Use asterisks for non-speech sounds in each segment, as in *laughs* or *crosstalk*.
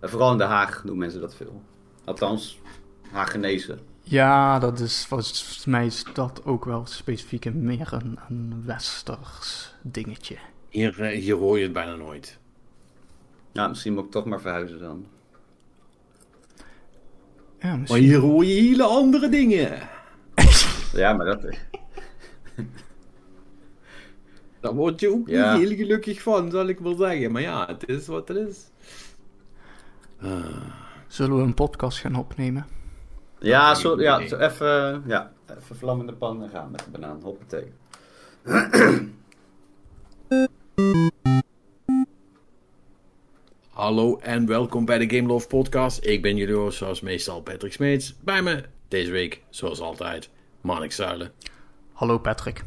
Vooral in Den Haag doen mensen dat veel. Althans, Hagenezen. Ja, dat is, volgens mij is dat ook wel specifiek en meer een, een westers dingetje. Hier, eh, hier hoor je het bijna nooit. Ja, misschien moet ik toch maar verhuizen dan. Ja, Maar hier hoor je hele andere dingen. *laughs* Ja, maar dat... Daar word je ook Ja. niet heel gelukkig van, zal ik wel zeggen. Maar ja, het is wat het is. Zullen we een podcast gaan opnemen? Ja, zo, ja zo even, ja, even vlam in de pan en gaan met de banaan. Hoppatee. *clears throat* Hallo en welkom bij de Game Love Podcast. Ik ben jullie host, zoals meestal Patrick Smeets. Bij me deze week, zoals altijd, Marnix Zuilen. Hallo Patrick.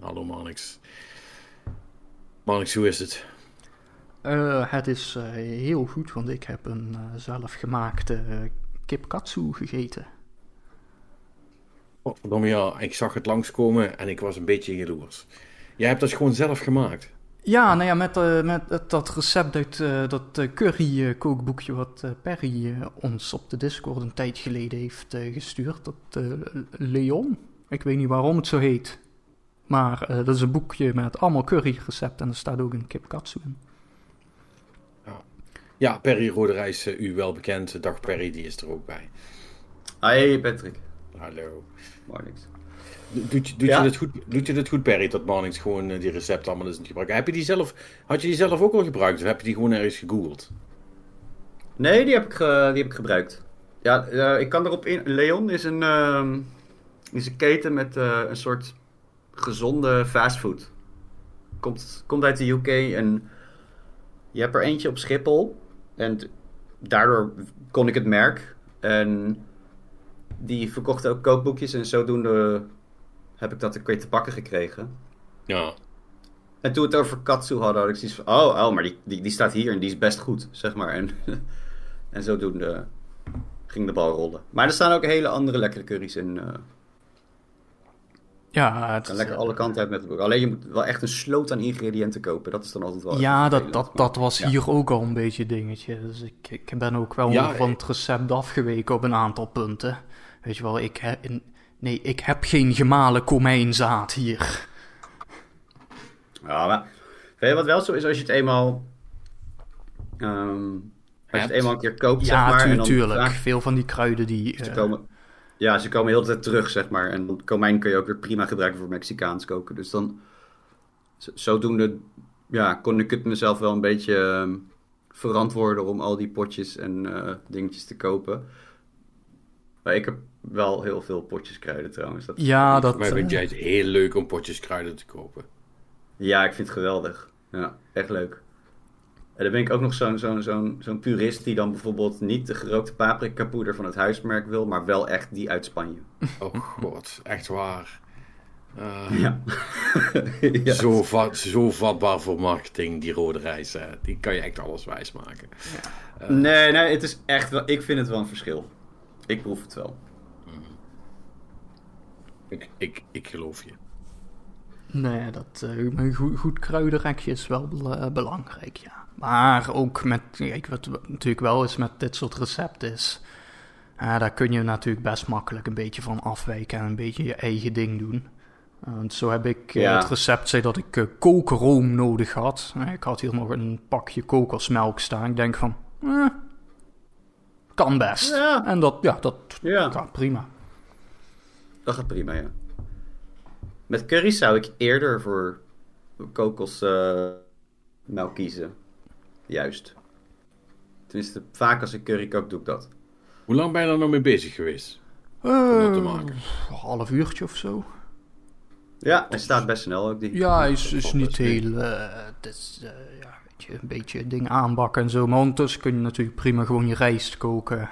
Hallo Marnix. Marnix, hoe is het? Eh, het is eh, heel goed, want ik heb een eh, zelfgemaakte eh, kip katsu gegeten. Oh, verdomme ja, ik zag het langskomen en ik was een beetje jaloers. Jij hebt dat gewoon zelf gemaakt. Ja, nou ja, met, met dat recept uit dat eh, curry eh, kookboekje wat Perry ons op de Discord een tijd geleden heeft gestuurd. Dat Leon, ik weet niet waarom het zo heet. Maar dat is een boekje met allemaal curryrecepten en er staat ook een kip katsu in. Ja, Perry Roderijs, eh, u wel bekend. Dag Perry, die is er ook bij. Hey Patrick. Hallo. Do- Doet, je- doet, Ja? je dit goed, doet je dit goed, Perry, dat Marnix gewoon eh, die recepten allemaal eens gebruiken? Heb je die zelf, had je die zelf ook al gebruikt of heb je die gewoon ergens gegoogeld? Nee, die heb ik, die heb ik gebruikt. Ja, eh, ik kan erop in. Leon is een, ehm, is een keten met een soort gezonde fastfood. Komt, komt uit de UK en je hebt er eentje op Schiphol. En daardoor kon ik het merk. En die verkochten ook kookboekjes en zodoende heb ik dat een keer te pakken gekregen. Ja. En toen we het over katsu hadden, had ik zoiets van... Oh, oh maar die, die, die staat hier en die is best goed, zeg maar. En, *laughs* en zodoende ging de bal rollen. Maar er staan ook hele andere lekkere curry's in. eh Ja, het, kan lekker alle kanten uit met het boek. Alleen je moet wel echt een sloot aan ingrediënten kopen. Dat is dan altijd wel... Ja, dat, dat, dat was ja. hier ook al een beetje een dingetje. Dus ik, ik ben ook wel Ja, van het recept afgeweken op een aantal punten. Weet je wel, ik heb, nee, ik heb geen gemalen komijnzaad hier. Ja, maar weet je wat wel zo is als je het eenmaal... ehm, als je het eenmaal een keer koopt, ja, zeg maar. Veel van die kruiden die... Eh, komen, ja, ze komen heel de tijd terug, zeg maar. En komijn kun je ook weer prima gebruiken voor Mexicaans koken. Dus dan, zodoende, ja, kon ik het mezelf wel een beetje ehm, verantwoorden om al die potjes en eh, dingetjes te kopen. Maar ik heb wel heel veel potjes kruiden trouwens. Dat, ja, dat... Maar vind eh, jij het heel leuk om potjes kruiden te kopen? Ja, ik vind het geweldig. Ja, echt leuk. En dan ben ik ook nog zo'n zo'n zo'n zo'n purist die dan bijvoorbeeld niet de gerookte paprika poeder van het huismerk wil, maar wel echt die uit Spanje. Oh god, echt waar. Eh, Ja. *laughs* ja. zo, vat, zo vatbaar voor marketing, die rode reis. hè. Die kan je echt alles wijsmaken. Nee, nee, het is echt wel. Ik vind het wel een verschil. Ik proef het wel. Ik, ik, ik geloof je. Nee, dat eh, een goed, goed kruidenrekje is wel bel- belangrijk, ja. Maar ook met, kijk, wat natuurlijk wel is met dit soort recepten is, daar kun je natuurlijk best makkelijk een beetje van afwijken en een beetje je eigen ding doen. Eh, Want zo heb ik eh, Ja. het recept zei dat ik eh, kookroom nodig had. Ik had hier nog een pakje kokosmelk staan. Ik denk van, eh, kan best. Ja. En dat, ja, dat Ja. kan prima. Dat gaat prima, ja. Met curry zou ik eerder voor kokosmelk kiezen. Juist. Tenminste, vaak als ik curry kook, doe ik dat. Hoe lang ben je er nou mee bezig geweest? Om dat te Eh, maken. Een half uurtje of zo. Ja, hij staat best snel ook. Die. Ja, hij is, niet heel. het is eh, ja, weet je, een beetje dingen aanbakken en zo. Maar ondertussen kun je natuurlijk prima gewoon je rijst koken.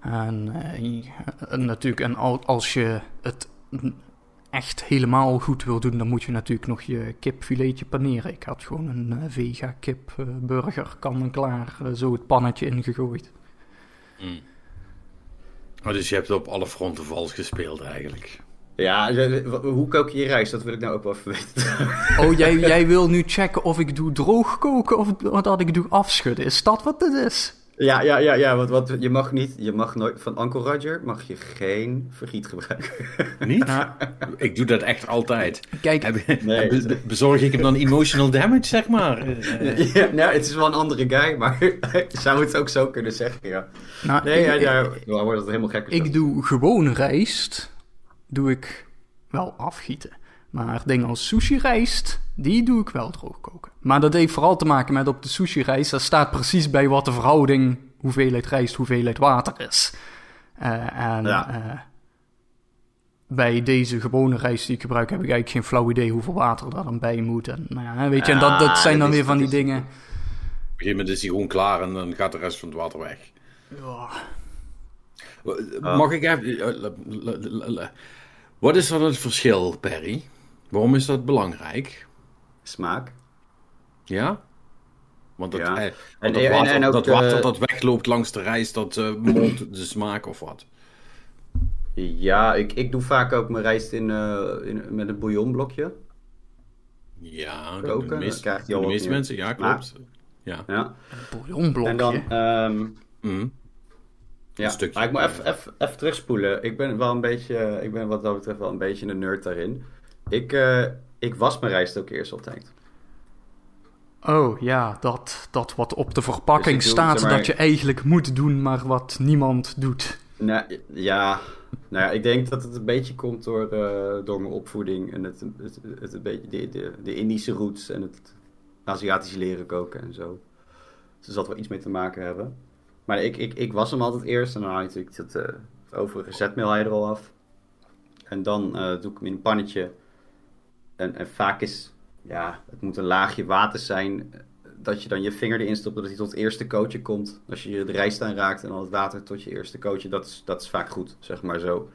En, eh, en natuurlijk, en al- als je het echt helemaal goed wil doen, dan moet je natuurlijk nog je kipfiletje paneren. Ik had gewoon een eh, vega kip eh, burger, kan en klaar, eh, zo het pannetje ingegooid. Oh, dus je hebt op alle fronten vals gespeeld eigenlijk. Ja, hoe kook je je rijst? Dat wil ik nou ook wel even weten. Oh, *laughs* jij, jij wil nu checken of ik doe droog koken of dat ik doe afschudden. Is dat wat het is? Ja, ja, ja, ja, want, want je mag niet, je mag nooit, van Uncle Roger mag je geen vergiet gebruiken. *laughs* Niet? Ja. Ik doe dat echt altijd. Kijk, Heb- Nee. be- be- bezorg ik hem dan emotional damage, zeg maar? *laughs* Ja, nou, het is wel een andere guy, maar je *laughs* zou het ook zo kunnen zeggen, ja. nou, Nee, ik, ja, ik- ja, dan wordt het helemaal gek. ik doe gewone rijst, doe ik wel afgieten. Maar dingen als sushi rijst, die doe ik wel droog koken. Maar dat heeft vooral te maken met op de sushi rijst, daar staat precies bij wat de verhouding hoeveelheid rijst, hoeveelheid water is. Eh, en Ja. eh, bij deze gewone rijst die ik gebruik, heb ik eigenlijk geen flauw idee hoeveel water er dan bij moet. En, nou ja, weet je, en dat, dat zijn dan is- weer van die dingen. Op een gegeven moment is hij gewoon klaar en dan gaat de rest van het water weg. Ja. Mag ik even... eh, Wat is dan het verschil, Perry? Waarom is dat belangrijk? Smaak. Ja? Want dat, Ja. eh, En- dat, en- water, en ook, dat water eh, dat wegloopt langs de rijst, dat uh, mondt de smaak of wat? Ja, ik, ik doe vaak ook mijn rijst in, eh, in, met een bouillonblokje. Ja, Koken, de dan meeste, krijgt de mensen, ja, klopt. Ja. Ja. Bouillonblokje. En dan, ehm, Mhm. ja. stukje. Maar ik moet even, even, even terugspoelen. Ik ben wel een beetje, ik ben wat dat betreft wel een beetje een nerd daarin. Ik, eh, ik was mijn rijst ook eerst altijd. Oh ja, dat, dat wat op de verpakking Dus ik doe, staat zeg maar- dat je eigenlijk moet doen, maar wat niemand doet. Nou, ja, nou ja, ik denk dat het een beetje komt door, eh, door mijn opvoeding en het, het, het, een beetje de, de, de Indische roots en het Aziatische leren koken en zo. Dus er zal wel iets mee te maken hebben. Maar ik, ik, ik was hem altijd eerst en dan haal je natuurlijk het, eh, het overige zetmeel er al af. En dan eh, doe ik hem in een pannetje. En, en vaak is, ja, het moet een laagje water zijn dat je dan je vinger erin stopt, dat hij tot het eerste kootje komt. Als je de rijst aanraakt en dan het water tot je eerste kootje, dat is, dat is vaak goed, zeg maar zo.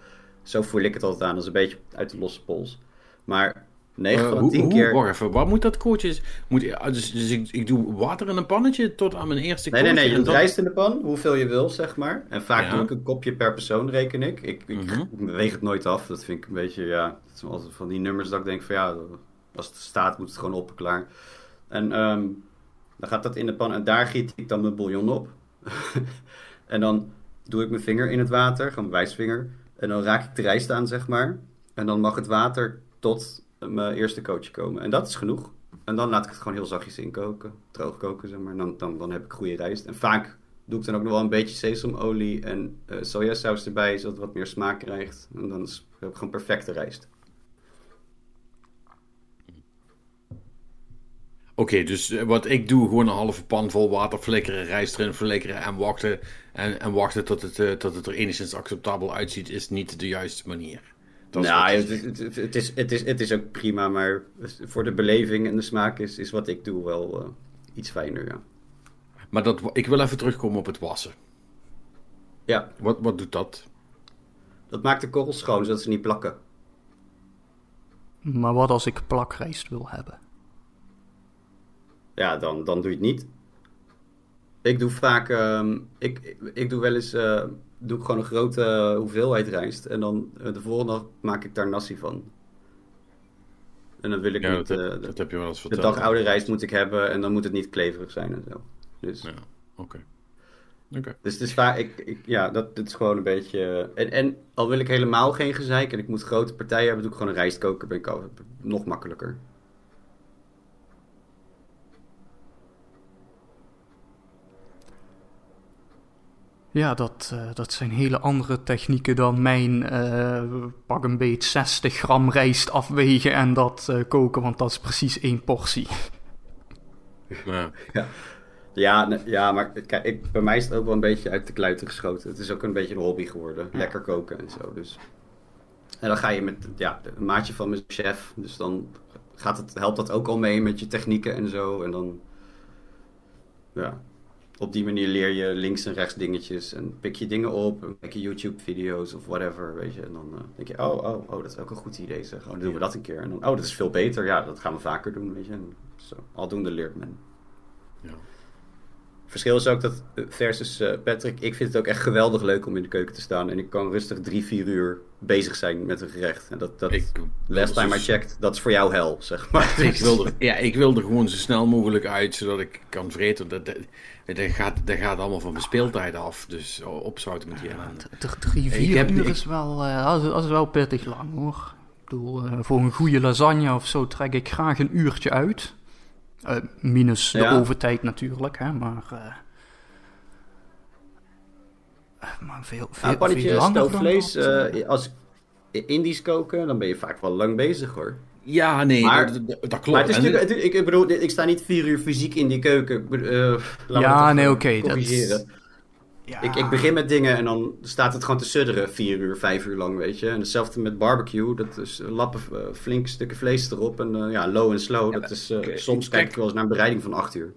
Zo voel ik het altijd aan, dat is een beetje uit de losse pols. Maar 9 Eh, van hoe, 10 hoe, keer... Wacht even, wat moet dat kootje? Moet, dus dus ik, ik doe water in een pannetje tot aan mijn eerste Nee, nee, kootje? nee, je doet rijst in de pan, hoeveel je wil, zeg maar. En vaak Ja. doe ik een kopje per persoon, reken ik. Ik, ik Mhm. weeg het nooit af, dat vind ik een beetje, ja... Het zijn altijd van die nummers dat ik denk van, ja, als het staat moet het gewoon op, klaar. En ehm, dan gaat dat in de pan en daar giet ik dan mijn bouillon op. *laughs* en dan doe ik mijn vinger in het water, gewoon mijn wijsvinger. En dan raak ik de rijst aan, zeg maar. En dan mag het water tot mijn eerste kootje komen. En dat is genoeg. En dan laat ik het gewoon heel zachtjes inkoken. Droog koken, zeg maar. En dan, dan, dan heb ik goede rijst. En vaak doe ik dan ook nog wel een beetje sesamolie en eh, sojasaus erbij, zodat het wat meer smaak krijgt. En dan heb ik gewoon perfecte rijst. Oké, dus eh, wat ik doe, gewoon een halve pan vol water flikkeren, rijst erin flikkeren en wachten. En, en wachten tot het, eh, tot het er enigszins acceptabel uitziet, is niet de juiste manier. Dat is nou, het, het is, het, is, het is ook prima, maar voor de beleving en de smaak is, is wat ik doe wel eh, iets fijner, ja. Maar dat, ik wil even terugkomen op het wassen. Ja, Wat, wat doet dat? dat maakt de korrels schoon, zodat ze niet plakken. Maar wat als ik plakrijst wil hebben? Ja, dan, dan doe je het niet. Ik doe vaak, ehm, ik, ik, ik doe wel eens, eh, doe ik gewoon een grote hoeveelheid rijst. En dan eh, de volgende dag maak ik daar nasi van. En dan wil ik Ja, niet, dat, eh, de, dat heb je wel eens de dag oude rijst moet ik hebben en dan moet het niet kleverig zijn en zo. Dus, Ja, oké. Oké. dus het is vaak, ik, ik, ja, dat, dat is gewoon een beetje... En, en al wil ik helemaal geen gezeik en ik moet grote partijen hebben, doe ik gewoon een rijstkoker, ben ik al nog makkelijker. Ja, dat, eh, dat zijn hele andere technieken dan mijn eh, pak een beet 60 gram rijst afwegen en dat eh, koken, want dat is precies één portie. Ja. Ja, ja maar kijk, ik, bij mij is het ook wel een beetje uit de kluiten geschoten. Het is ook een beetje een hobby geworden. Lekker koken en zo. Dus. En dan ga je met ja, een maatje van mijn chef. Dus dan gaat het, helpt dat ook al mee met je technieken en zo. En dan. Ja. Op die manier leer je links en rechts dingetjes. En pik je dingen op. En kijk je YouTube-video's of whatever. Weet je. En dan eh, denk je: oh, oh, oh, dat is ook een goed idee. Zeg. Oh, dan doen we dat een keer. En dan: oh, dat is veel beter. Ja, dat gaan we vaker doen. Weet je. En zo. Aldoende leert men. Ja. Verschil is ook dat eh, versus eh, Patrick, ik vind het ook echt geweldig leuk om in de keuken te staan. En ik kan rustig drie, vier uur bezig zijn met een gerecht. En dat, dat Ik, last time I checked, dat is voor jou hel, zeg maar. ik wil, er, *laughs* ja, ik wil er gewoon zo snel mogelijk uit, zodat ik kan vreten. Dat, dat, dat, gaat, dat gaat allemaal van mijn speeltijd af. Dus opzouten met die ellende. Drie, Ik vier heb- uur is wel, eh, dat is, wel pittig lang hoor. Ik bedoel, eh, voor een goede lasagne of zo trek ik graag een uurtje uit. Eh, minus de Ja. overtijd natuurlijk, hè, maar... eh, eh, maar veel, veel, Ja, een pannetje veel langer dan stoofvlees, dat, eh. eh, als Indisch koken, dan ben je vaak wel lang bezig hoor. Ja, nee, Maar- dat, dat, klopt. Maar het is natuurlijk, het- ik, ik bedoel, ik sta niet vier uur fysiek in die keuken. Eh, Ja, nee, oké. Ja. Ik, ik begin met dingen en dan staat het gewoon te sudderen vier uur, vijf uur lang, weet je. En hetzelfde met barbecue, dat is lappen, eh, flink stukken vlees erop. En eh, ja, low en slow, dat is, eh, soms kijk. kijk ik wel eens naar een bereiding van acht uur.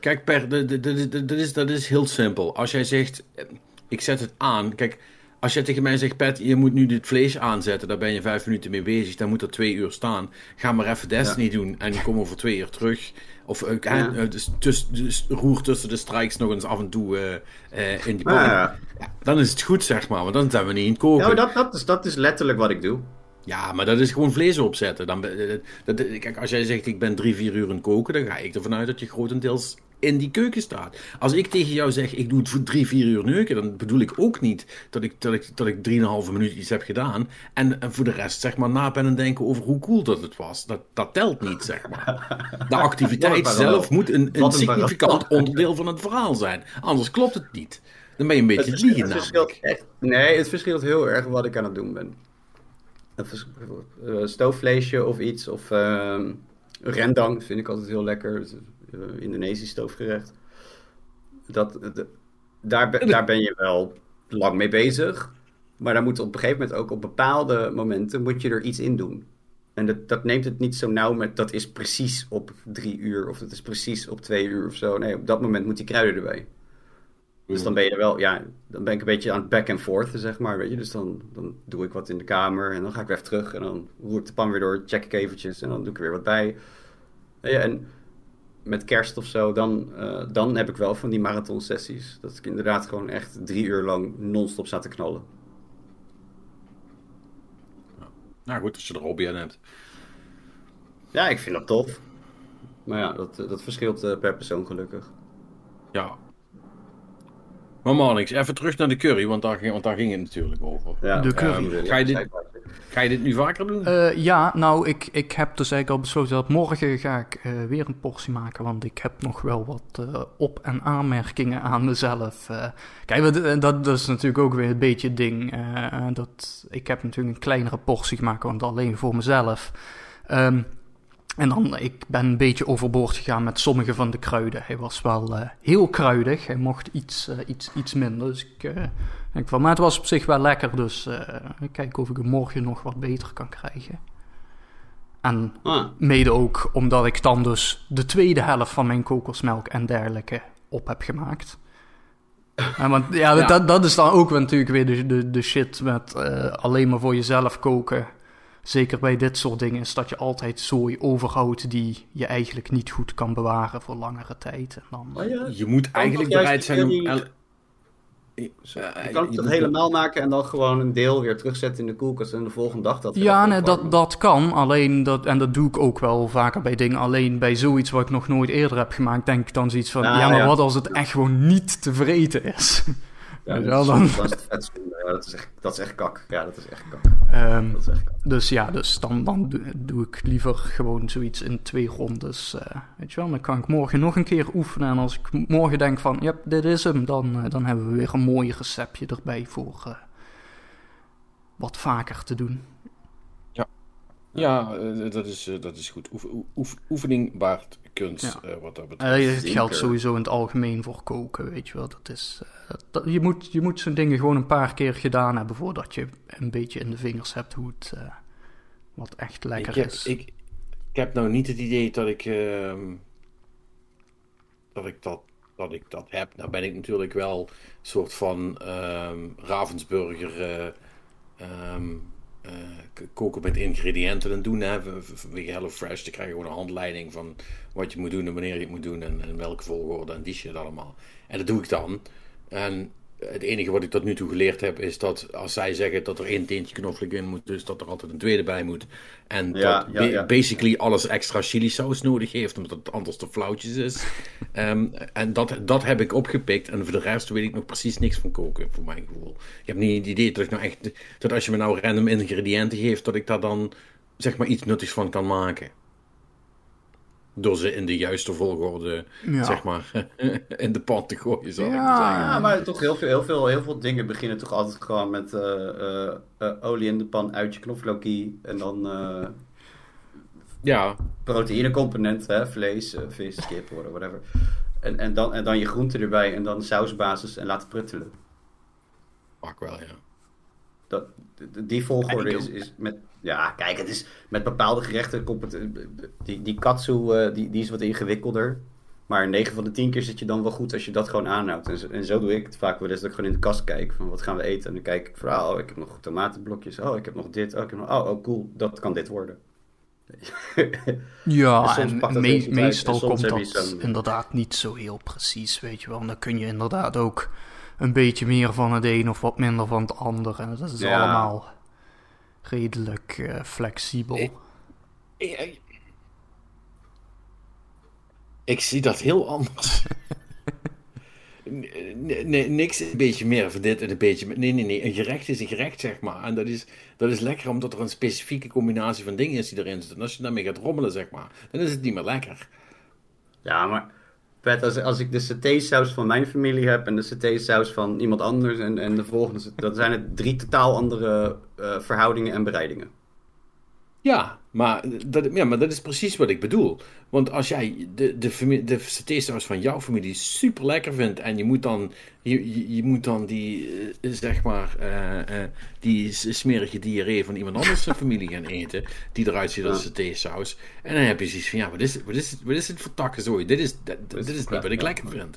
Kijk, Per, dat, is, dat is heel simpel. Als jij zegt, ik zet het aan. Kijk, als jij tegen mij zegt, Pet, je moet nu dit vlees aanzetten. Daar ben je vijf minuten mee bezig. Dan moet er twee uur staan. Ga maar even Destiny doen. En kom over twee uur terug. Of Ja. dus, dus roer tussen de strikes nog eens af en toe eh, in die pan. Ja. Dan is het goed, zeg maar. Want dan zijn we niet in het koken. Ja, dat, dat, is, dat is letterlijk wat ik doe. Ja, maar dat is gewoon vlees opzetten. Dan, dat, dat- kijk, als jij zegt ik ben drie, vier uur aan het koken, dan ga ik ervan uit dat je grotendeels in die keuken staat. Als ik tegen jou zeg ik doe het voor drie, vier uur neuken, dan bedoel ik ook niet dat ik, dat ik, dat ik drieënhalve minuut iets heb gedaan. En, en voor de rest zeg maar na ben en denken over hoe cool dat het was. Dat, dat telt niet, zeg maar. De activiteit een zelf moet een, een een significant parallel. onderdeel van het verhaal zijn. Anders klopt het niet. Dan ben je een beetje Het, liegen het verschilt echt, nee, het verschilt heel erg wat ik aan het doen ben. Vers- eh, stoofvleesje of iets, of ehm, rendang vind ik altijd heel lekker. Eh, Indonesisch stoofgerecht. Dat, de- daar, ben, daar ben je wel lang mee bezig. Maar dan moet op een gegeven moment ook op bepaalde momenten moet je er iets in doen. En dat, dat neemt het niet zo nauw met dat is precies op drie uur of dat is precies op twee uur of zo. Nee, op dat moment moet die kruiden erbij. Dus dan ben je er wel, ja, dan ben ik een beetje aan het back and forth, zeg maar, weet je. Dus dan, dan doe ik wat in de kamer en dan ga ik weer even terug en dan roer ik de pan weer door, check ik eventjes en dan doe ik er weer wat bij. Je, en met kerst of zo, dan, eh, dan heb ik wel van die marathon sessies. Dat ik inderdaad gewoon echt drie uur lang non-stop sta te knallen. Nou goed, als je er hobby aan hebt. Ja, ik vind dat tof. Maar ja, dat, dat verschilt eh, per persoon gelukkig. Ja. Maar Marnix, even terug naar de curry, want daar ging, want daar ging het natuurlijk over. Ja, De curry. Ga je dit- Ga je dit nu vaker doen? Eh, ja, nou, ik, ik heb dus eigenlijk al besloten dat morgen ga ik eh, weer een portie maken. Want ik heb nog wel wat eh, op- en aanmerkingen aan mezelf. kijk, dat, dat is natuurlijk ook weer een beetje het ding. dat, ik heb natuurlijk een kleinere portie gemaakt, want alleen voor mezelf. Ehm, en dan, ik ben een beetje overboord gegaan met sommige van de kruiden. Hij was wel eh, heel kruidig. Hij mocht iets, eh, iets, iets minder. Dus ik eh, denk van, maar het was op zich wel lekker. Dus ik kijk of ik hem morgen nog wat beter kan krijgen. En Ah, mede ook omdat ik dan dus de tweede helft van mijn kokosmelk en dergelijke op heb gemaakt. *laughs* En want ja, Ja. Dat, dat is dan ook weer natuurlijk weer de, de, de shit met alleen maar voor jezelf koken. Zeker bij dit soort dingen is dat je altijd zooi overhoudt die je eigenlijk niet goed kan bewaren voor langere tijd. En dan, oh ja. Je moet eigenlijk bereid zijn om... die- el- Je kan het helemaal maken en dan gewoon een deel weer terugzetten in de koelkast en de volgende dag dat weer Ja, nee, dat, dat kan. Alleen dat, en dat doe ik ook wel vaker bij dingen. Alleen bij zoiets wat ik nog nooit eerder heb gemaakt, denk ik dan zoiets van: Ah, ja, maar ja. wat als het echt gewoon niet te vreten is? Ja, dat, is, dan- is het. Ja, dat, is echt, dat is echt kak. Ja, dat is echt kak. Ehm, Dat is echt kak. dus ja, dus dan, dan doe, doe ik liever gewoon zoiets in twee rondes. eh, weet je wel, dan kan ik morgen nog een keer oefenen. En als ik morgen denk van: ja, dit is hem, dan, eh, dan hebben we weer een mooi receptje erbij voor eh, wat vaker te doen. Ja, eh, dat, is, dat is goed. Oef, oef- oefening baart kunst, Ja. eh, wat dat betreft. Het geldt sowieso in het algemeen voor koken, weet je wel. Dat is, eh, dat- je, moet, je moet zo'n dingen gewoon een paar keer gedaan hebben voordat je een beetje in de vingers hebt hoe het eh, wat echt lekker ik heb, is. Ik, ik heb nou niet het idee dat ik, ehm, dat, ik dat, dat ik dat heb. Nou ben ik natuurlijk wel een soort van ehm, Ravensburger eh, eh, koken met ingrediënten en doen. Hè. V- v- Vanwege HelloFresh, dan krijg je gewoon een handleiding van wat je moet doen en wanneer je het moet doen en, en welke volgorde en die shit allemaal. En dat doe ik dan. En het enige wat ik tot nu toe geleerd heb is dat als zij zeggen dat er één teentje knoflook in moet, dus dat er altijd een tweede bij moet. En Ja, dat ja, ba- ja. basically alles extra chili saus nodig heeft, omdat het anders te flauwtjes is. *laughs* Ehm, en dat, dat heb ik opgepikt. En voor de rest weet ik nog precies niks van koken, voor mijn gevoel. Ik heb niet het idee dat ik nou echt, dat als je me nou random ingrediënten geeft, dat ik daar dan zeg maar iets nuttigs van kan maken. Door ze in de juiste volgorde, Ja. zeg maar, *laughs* in de pan te gooien, zou ik Ja. maar zeggen. Ja, maar toch heel veel, heel, veel, heel veel dingen beginnen toch altijd gewoon met eh, eh, eh, olie in de pan, uitje, knoflookie en dan eh Ja, proteïnecomponent, hè, vlees, vis, kip, whatever. En, en, dan, en dan je groenten erbij en dan sausbasis en laten pruttelen. pak wel, ja. Dat, die volgorde ik is, is met... Ja, kijk, het is met bepaalde gerechten... Komt het, die, die katsu, eh, die, die is wat ingewikkelder. Maar 9 van de 10 keer zit je dan wel goed als je dat gewoon aanhoudt. En zo, en zo doe ik het vaak wel eens dat ik gewoon in de kast kijk van wat gaan we eten. En dan kijk ik van, oh, ik heb nog tomatenblokjes. Oh, ik heb nog dit. Oh, ik heb nog, oh, oh cool, dat kan dit worden. En *laughs* Ja, en me- meestal En komt dat inderdaad niet zo heel precies, weet je wel. En dan kun je inderdaad ook een beetje meer van het een of wat minder van het ander. En dat is Ja. allemaal redelijk eh, flexibel. Ik- Ik, ik zie dat heel anders. *laughs* Nee, nee, niks een beetje meer van dit en een beetje meer. Nee, nee, nee. Een gerecht is een gerecht, zeg maar. En dat is, dat is lekker omdat er een specifieke combinatie van dingen is die erin zit. En als je daarmee gaat rommelen, zeg maar, dan is het niet meer lekker. Ja, maar Pet, als, als ik de satésaus van mijn familie heb en de satésaus van iemand anders en, en de volgende, dan zijn het drie totaal andere eh, verhoudingen en bereidingen. Ja maar, dat, ja, maar dat is precies wat ik bedoel. Want als jij de, de, de satésaus van jouw familie super lekker vindt en je moet dan, je, je, moet dan die, eh, zeg maar, eh, eh, die smerige diarree van iemand anders zijn familie gaan eten, die eruit ziet als satésaus. En dan heb je zoiets van, ja, wat is, wat is, wat is het voor takkenzooi? Dit is, dit, dit is niet wat ik lekker vind.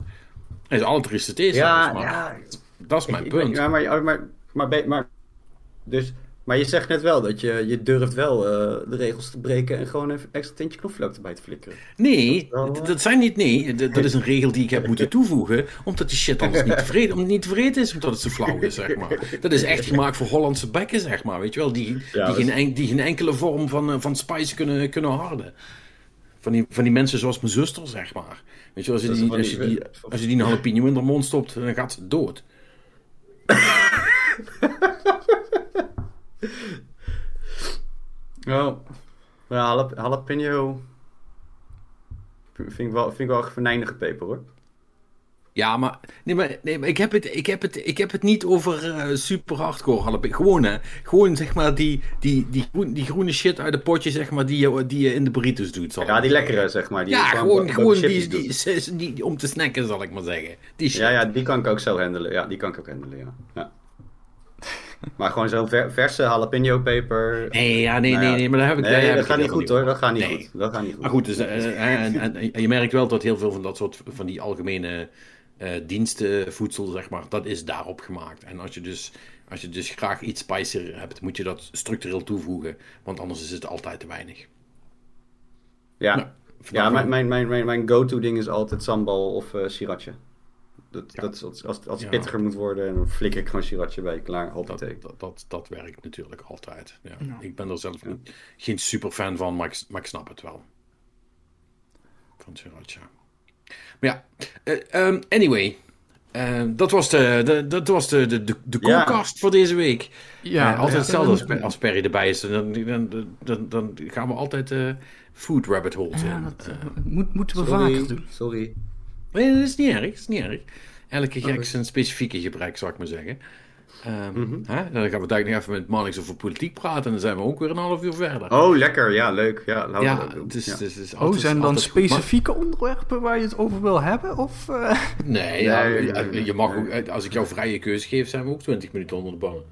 Het is alle drie satésaus, Ja, maar ja. dat is mijn punt. Ja, maar, maar, maar, maar, dus, maar je zegt net wel dat je, je durft wel eh, de regels te breken en gewoon even extra tintje knoflook erbij te flikkeren. Nee, wel, d- eh, dat zijn niet. Nee, *laughs* dat is een regel die ik heb moeten toevoegen. Omdat die shit anders niet tevreden, het niet tevreden is, omdat het zo flauw is, zeg maar. Dat is echt gemaakt voor Hollandse bekken, zeg maar. Weet je wel, die, Ja, die, dat geen, en- die geen enkele vorm van, eh, van spice kunnen, kunnen harden. Van die, van die mensen zoals mijn zuster, zeg maar. Weet je wel, als je Dat die, als je die- die, als je die een jalapeno in de mond stopt, dan gaat ze dood. *laughs* Oh. Ja, jalap- jalapeno vind ik wel, vind ik wel een venijnige peper hoor. Ja, maar, nee, maar, nee, maar ik, heb het, ik, heb het, ik heb het niet over eh, super hardcore jalapeno. Gewoon, hè. Gewoon, zeg maar, die, die, die, groen, die groene shit uit de potje, zeg maar, die je, die je in de burritos doet. zal Ja, die lekkere zeg maar. Die Ja, gewoon, gewoon die, die, die, *laughs* die- om te snacken, zal ik maar zeggen. Die shit. Ja, ja, die kan ik ook zo handelen. Ja, die kan ik ook handelen, ja. ja. Maar gewoon zo'n ver- verse jalapeno peper. Nee, ja, nee, Nou ja. nee, nee, maar daar heb ik Nee, daar heb dat gaat niet goed hoor. Dat gaat niet Nee. goed. Dat gaat niet goed. Maar goed, dus, eh, eh, en, en, en je merkt wel dat heel veel van dat soort van die algemene eh dienstenvoedsel, zeg maar, dat is daarop gemaakt. En als je dus, als je dus graag iets spicier hebt, moet je dat structureel toevoegen, want anders is het altijd te weinig. Ja, Nou, ja mijn, mijn, mijn, mijn, mijn go-to ding is altijd sambal of eh sriracha. Dat, Ja. dat is, als, als, als het Ja. pittiger moet worden, dan flikker ik gewoon sriracha bij. Klaar, hoppatee. Dat, dat, dat, dat werkt natuurlijk altijd. Ja. Ja. Ik ben er zelf niet, geen super fan van, maar ik, maar ik snap het wel. Van Sriracha. Maar ja, eh, ehm, anyway. eh, dat was de, de, dat was de, de, de, Ja. koelkast voor deze week. Ja, Eh, altijd ja. hetzelfde als, Per- als Perry erbij is. Dan, dan, dan, dan gaan we altijd eh food rabbit holes Ja, in. dat moet, moeten we Sorry, vaker doen. Sorry. Nee, dat is niet erg. Dat is niet erg. Elke gek Oké. zijn specifieke gebrek, zou ik maar zeggen. Ehm, Mhm. hè? Dan gaan we daar nog even met Marnix over politiek praten. En dan zijn we ook weer een half uur verder. Oh, lekker. Ja, leuk. Ja, laten we ja, dat doen. het is, Ja. het is, het is Oh, altijd- zijn dan specifieke onderwerpen waar je het over wil hebben? Of, eh? Nee, ja, je- mag ook, als ik jou vrije keuze geef, zijn we ook 20 minuten onder de ballen.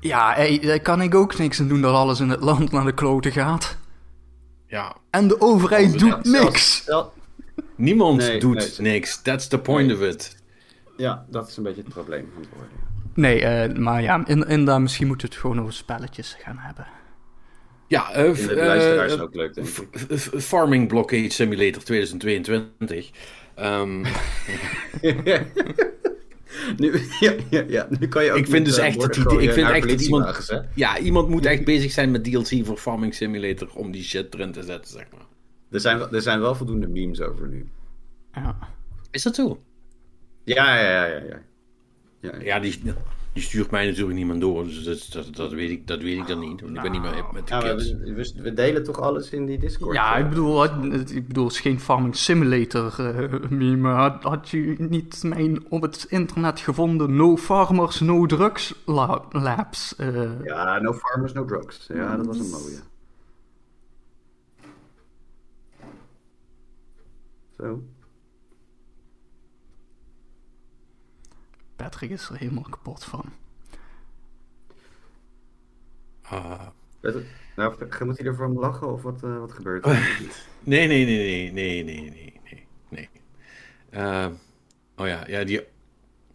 Ja, hey, daar kan ik ook niks aan doen dat alles in het land naar de kloten gaat. Ja, En de overheid doet niks. Niemand Nee, doet nee. niks. That's the point Nee. of it. Ja, dat is een beetje het probleem aan het worden. Nee, eh, maar ja, in, in daar misschien moeten we het gewoon over spelletjes gaan hebben. Ja, eh, Vinden de eh, luisteraars eh, ook leuk, denk ik. Farming Blockade Simulator 2022. Ehm, *laughs* nu, ja, ja, ja, nu kan je ook Ik vind met, dus echt woorden dat die- ik vind echt dat iemand- ja, iemand moet echt bezig zijn met DLC voor Farming Simulator om die shit erin te zetten, zeg maar. Er zijn, wel- er zijn wel voldoende memes over nu. Ja. Is dat zo? Ja, ja, ja, ja. ja. ja, ja. Ja, die, die stuurt mij natuurlijk niemand door, dus dat, dat, dat, weet, ik, dat weet ik dan niet. Want ik ben niet meer hip met de Ja, kids. we, we- we delen toch alles in die Discord? Ja, ik bedoel, het, ik bedoel, het is geen Farming Simulator eh, meme. Had, had je niet mijn op het internet gevonden No Farmers, No Drugs la- Labs? eh, Ja, no farmers, no drugs. Ja, dat was een mooie. Zo. Patrick is er helemaal kapot van. Ah. Nou, moet hij ervan lachen of wat, eh, wat gebeurt er? *laughs* nee, nee, nee, nee, nee, nee, nee, nee. Ehm, oh ja, ja die,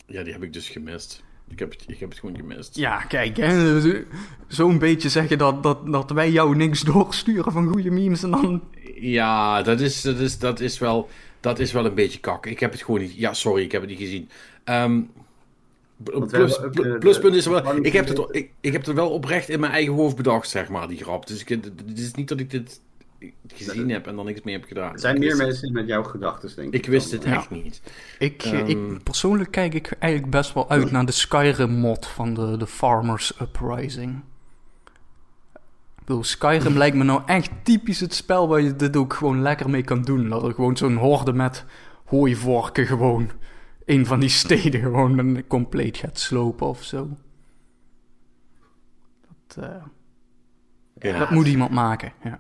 ja, die heb ik dus gemist. Ik heb, het, ik heb het gewoon gemist. Ja, kijk, *laughs* zo'n beetje zeggen dat, dat, dat wij jou niks doorsturen van goede memes en dan ja, dat is, dat is, dat is, wel, dat is wel een beetje kak. Ik heb het gewoon niet... Ja, sorry, ik heb het niet gezien. Ehm, plus, ook, eh, pluspunt de- is wel... Ik heb, het, ik, ik heb het wel oprecht in mijn eigen hoofd bedacht, zeg maar, die grap. Dus ik, het is niet dat ik dit gezien heb en dan niks meer heb gedaan. Er zijn meer mensen met jouw gedachten, denk ik. Ik wist dan, het eh, echt niet. Ik, Ehm. ik, persoonlijk kijk ik eigenlijk best wel uit naar de Skyrim-mod van de, de Farmers Uprising. Ik bedoel, Skyrim lijkt me nou echt typisch het spel waar je dit ook gewoon lekker mee kan doen. Dat er gewoon zo'n horde met hooivorken gewoon een van die steden gewoon een compleet gaat slopen of zo. Dat, eh, Ja. dat moet iemand maken, ja.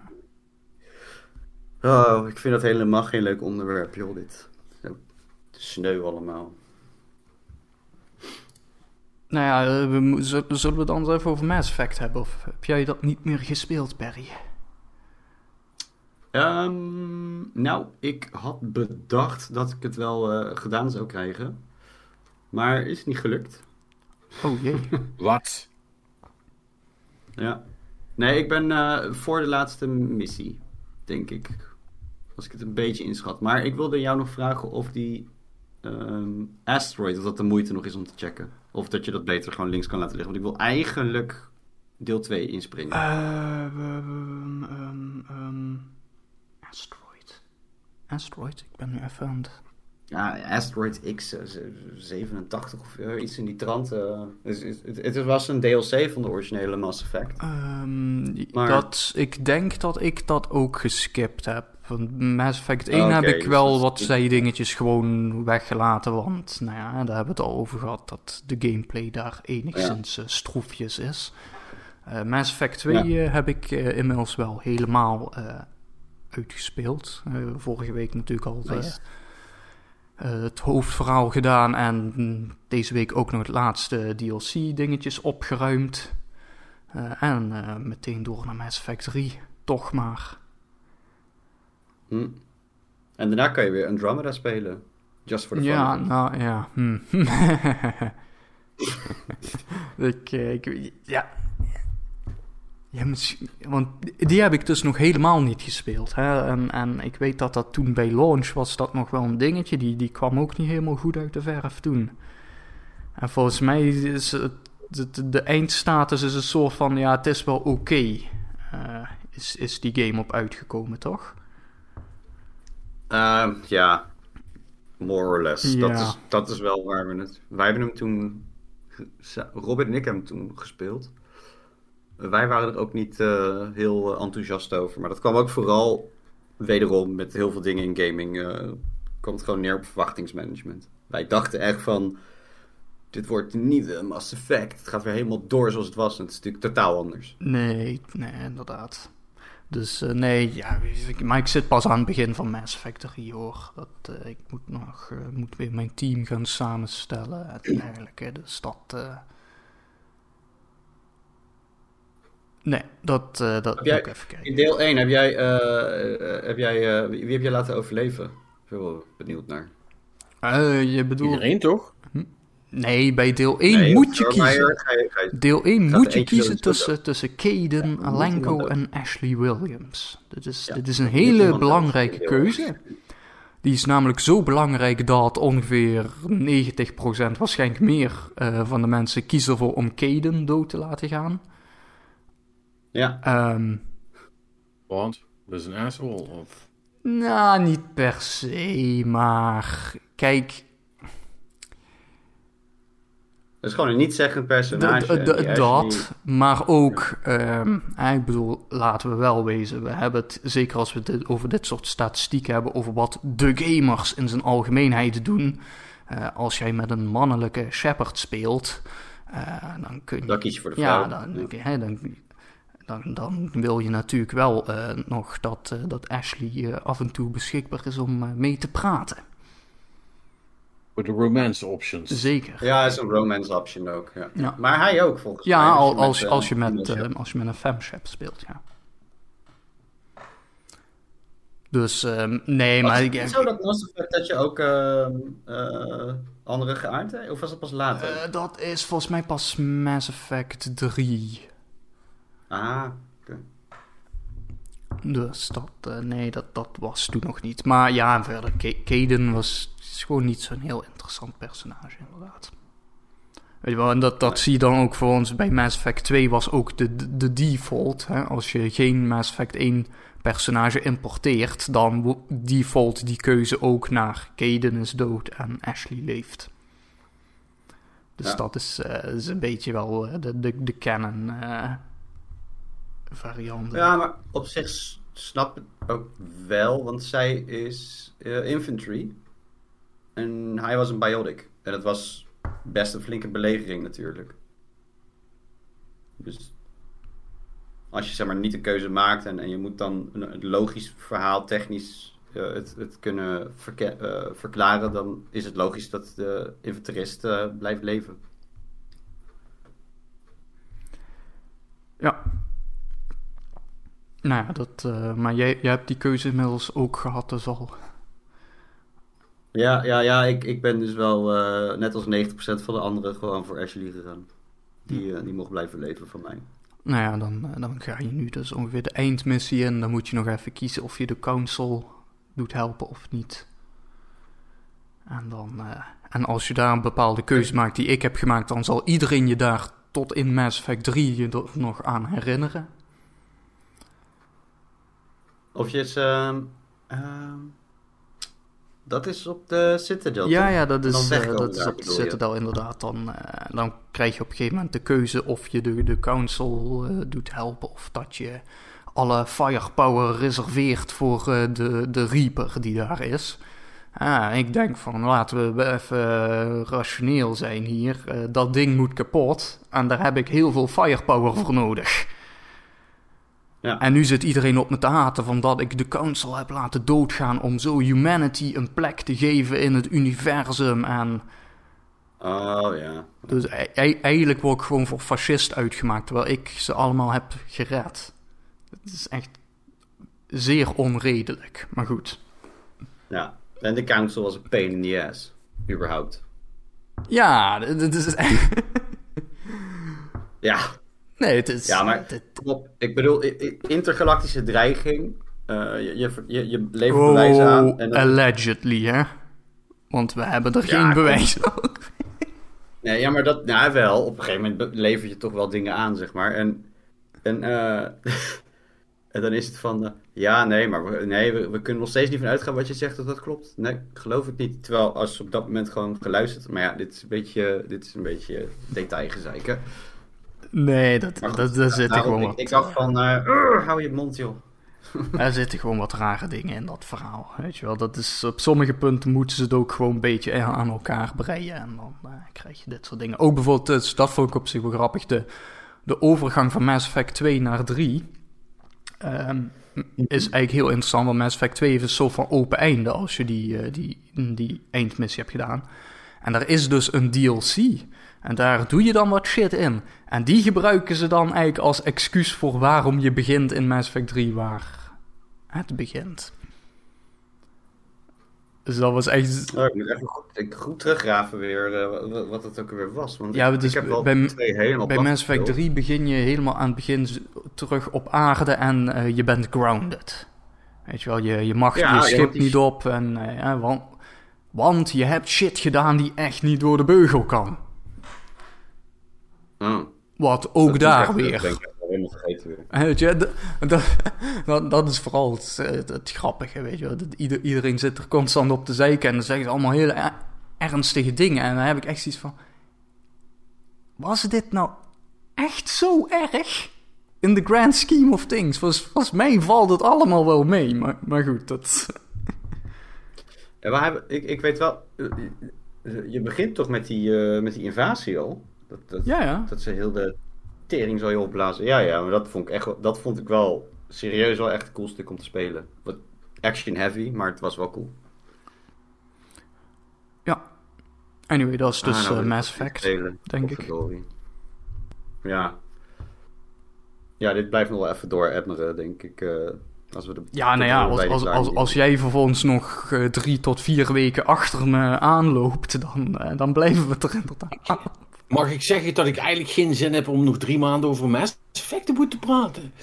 Oh, ik vind dat helemaal geen leuk onderwerp, joh, dit. Zo sneu allemaal. Nou ja, eh, we, zullen we het anders even over Mass Effect hebben? Of heb jij dat niet meer gespeeld, Barry? Ehm, nou, ik had bedacht dat ik het wel eh, gedaan zou krijgen. Maar is niet gelukt. Oh jee. *laughs* Wat? Ja. Nee, ik ben eh, voor de laatste missie, denk ik. Als ik het een beetje inschat. Maar ik wilde jou nog vragen of die ehm, asteroid, of dat de moeite nog is om te checken. Of dat je dat beter gewoon links kan laten liggen. Want ik wil eigenlijk deel 2 inspringen. Ehm, Asteroid. Asteroid, ik ben nu even aan het... Ja, Asteroid X eh, z- 87 of eh, iets in die trant. het, was een DLC van de originele Mass Effect. Ehm, Maar- dat, ik denk dat ik dat ook geskipt heb. Want Mass Effect 1 Oké, heb ik dus wel dat- wat zijdingetjes gewoon weggelaten. Want, nou ja, daar hebben we het al over gehad. Dat de gameplay daar enigszins eh, stroefjes is. Eh, Mass Effect 2 eh, heb ik inmiddels wel helemaal uitgespeeld. Vorige week natuurlijk al Nice. het hoofdverhaal gedaan. En deze week ook nog het laatste DLC-dingetjes opgeruimd. En meteen door naar Mass Effect 3. Toch maar. Hm. En daarna kan je weer Andromeda spelen. Just for the fun. Ja, nou ja. hm. *laughs* ik, eh, ik, ja. Ja, want die heb ik dus nog helemaal niet gespeeld. Hè? En, en ik weet dat dat toen bij launch was dat nog wel een dingetje. Die, die kwam ook niet helemaal goed uit de verf toen. En volgens mij is het, de, de eindstatus is een soort van... Ja, het is wel oké. eh, is, is die game op uitgekomen, toch? Ehm, ja, more or less. Dat, is, dat is wel waar we het... Wij hebben hem toen... Robert en ik hebben hem toen gespeeld. Wij waren er ook niet eh, heel enthousiast over. Maar dat kwam ook vooral wederom met heel veel dingen in gaming. eh kwam het gewoon neer op verwachtingsmanagement. Wij dachten echt van... Dit wordt niet een Mass Effect. Het gaat weer helemaal door zoals het was. En het is natuurlijk totaal anders. Nee, nee, inderdaad. Dus eh, nee, ja, ik- maar ik zit pas aan het begin van Mass Effect 3 hoor. Dat, eh, ik moet nog eh, moet weer mijn team gaan samenstellen en dergelijke. Dus dat. eh, Nee, dat, eh, dat moet jij- ik even kijken. In deel 1 heb jij... heb jij eh, wie heb jij laten overleven? Ik ben wel benieuwd naar. Eh, je bedoelt. Iedereen toch? Nee, bij deel 1 Nee, moet je kiezen. ga je- ga je- Deel 1 Gaat moet je kiezen tussen, tussen Caden, Alenko en Ashley Williams. Dit is, Ja, dit is een hele belangrijke keuze. Die is namelijk zo belangrijk dat ongeveer 90% waarschijnlijk meer eh, van de mensen kiezen ervoor om Caden dood te laten gaan. Ja, Ehm, Want, dat is een asshole. Of... nou, niet per se, maar kijk, dat is gewoon een niet-zeggend personage. dat, maar ook, ehm, ik bedoel, laten we wel wezen, we hebben het, zeker als we dit, over dit soort statistieken hebben, over wat de gamers in zijn algemeenheid doen. Eh, als jij met een mannelijke shepherd speelt, eh, dan kun je... Dan kies je voor de vrouw. ja, dan, dan, dan, dan wil je natuurlijk wel eh, nog dat, dat Ashley af en toe beschikbaar is om mee te praten. Voor de romance options. Zeker. Ja, is een romance option ook. Ja. Ja. Maar hij ook volgens mij. Ja, als als, met, als, je eh, met, eh, als je met een femship speelt, ja. Dus, ehm, nee, Was maar... het ik- zo dat Mass Effect dat je ook ehm, eh, andere geaardheid? Of was dat pas later? eh, dat is volgens mij pas Mass Effect 3. ah, oké. Dus dat, eh, nee, dat, dat was toen nog niet. Maar ja, en verder, Kaden was is gewoon niet zo'n heel interessant personage, inderdaad. Weet je wel, en dat, dat zie je dan ook voor ons bij Mass Effect 2 was ook de, de, de default. Hè? Als je geen Mass Effect 1 personage importeert, dan default die keuze ook naar Kaden is dood en Ashley leeft. Dus Ja. dat is, eh, is een beetje wel eh, de, de, de canon eh, variant. Ja, maar op zich snap ik ook wel, want zij is infantry. En hij was een biotic. En dat was best een flinke belegering natuurlijk. Dus als je zeg maar niet de keuze maakt en, en je moet dan een, logisch verhaal, technisch eh, het, het kunnen eh, verklaren, dan is het logisch dat de infanterist eh, blijft leven. Ja. Nou ja, dat, maar jij, jij hebt die keuze inmiddels ook gehad, dus al. Ja, ja, ja ik, ik ben dus wel eh, net als 90% van de anderen gewoon voor Ashley gegaan. Die, eh, die mocht blijven leven van mij. Nou ja, dan, eh, dan ga je nu dus ongeveer de eindmissie in. Dan moet je nog even kiezen of je de council doet helpen of niet. En, dan, en als je daar een bepaalde keuze maakt die ik heb gemaakt, dan zal iedereen je daar tot in Mass Effect 3 je er nog aan herinneren. Of je is... ehm, ehm, dat is op de Citadel, Ja, ja, dat is, eh, dat is op de? Citadel inderdaad. Dan, eh, dan krijg je op een gegeven moment de keuze of je de, de council eh, doet helpen of dat je alle firepower reserveert voor de, de Reaper die daar is. Ah, ik denk van laten we even rationeel zijn hier. Dat ding moet kapot en daar heb ik heel veel firepower voor nodig. Ja. En nu zit iedereen op me te haten van dat ik de council heb laten doodgaan om zo humanity een plek te geven in het universum. En Oh, ja. dus e- e- eigenlijk word ik gewoon voor fascist uitgemaakt, terwijl ik ze allemaal heb gered. Het is echt zeer onredelijk, maar goed. Ja. En de council was een pain in the ass. Überhaupt. Ja, dit is Ja. Nee, het is... Ja, maar-. Ik bedoel, intergalactische dreiging. eh, je, je, je, je levert Oh, bewijs aan. En dan- allegedly, hè? Want we hebben er Ja, geen bewijs Nee, ja, maar dat, nou wel, op een gegeven moment lever je toch wel dingen aan, zeg maar. En, en, eh, *laughs* en dan is het van, eh, ja, nee, maar we, nee, we, we kunnen nog steeds niet van uitgaan wat je zegt dat dat klopt. Nee, geloof ik niet. Terwijl als op dat moment gewoon geluisterd, maar ja, dit is een beetje, dit is een beetje detailgezeik, hè. Nee, dat, goed, dat, daar zitten daarom, gewoon ik, wat... ik dacht van, eh, "Urgh, hou je mond, joh. *laughs* Er zitten gewoon wat rare dingen in dat verhaal. Weet je wel, dat is, op sommige punten moeten ze het ook gewoon een beetje aan elkaar breien. En dan eh, krijg je dit soort dingen. Ook bijvoorbeeld, dus dat vond ik op zich wel grappig, de, de overgang van Mass Effect 2 naar 3. ehm, is eigenlijk heel interessant, want Mass Effect 2 heeft een soort van open einde als je die, die, die eindmissie hebt gedaan. En daar is dus een DLC. En daar doe je dan wat shit in. En die gebruiken ze dan eigenlijk als excuus voor waarom je begint in Mass Effect 3 waar het begint. Dus dat was echt... Oh, ik moet even goed, ik goed teruggraven weer uh, wat, het ook weer was. Want ja, ik, dus ik heb wel bij, twee bij Mass Effect 3 begin je helemaal aan het begin terug op aarde en uh, je bent grounded. Weet je wel, je, je mag ja, je schip niet op en, uh, want, want je hebt shit gedaan die echt niet door de beugel kan. Wat ook dat daar weer. Weet je, dat, dat, dat is vooral het, het, het, grappige, weet je. Dat ieder, iedereen zit er constant op te zeiken en dan zeggen ze allemaal hele ernstige dingen. En dan heb ik echt zoiets van... Was dit nou echt zo erg? In the grand scheme of things. Volgens, mij valt het allemaal wel mee, maar, maar goed, dat... Ja, maar ik, ik weet wel... Je begint toch met die, uh, met die invasie al? Dat, dat, ja, ja. Dat ze heel de tering zou je opblazen. Ja, ja, maar dat vond ik, echt, dat vond ik wel serieus wel echt een cool stuk om te spelen. Wat action heavy, maar het was wel cool. Ja. Anyway, dat is dus ah, nou, uh, Mass Effect, spelen. denk ik. Ja. Ja, dit blijft nog wel even door Admiral, denk ik. Uh, als we de, ja, nou ja, als, als, als, als, jij vervolgens nog uh, drie tot vier weken achter me aanloopt, dan, dan blijven we er inderdaad Mag ik zeggen dat ik eigenlijk geen zin heb om nog drie maanden over Mass Effect te moeten praten?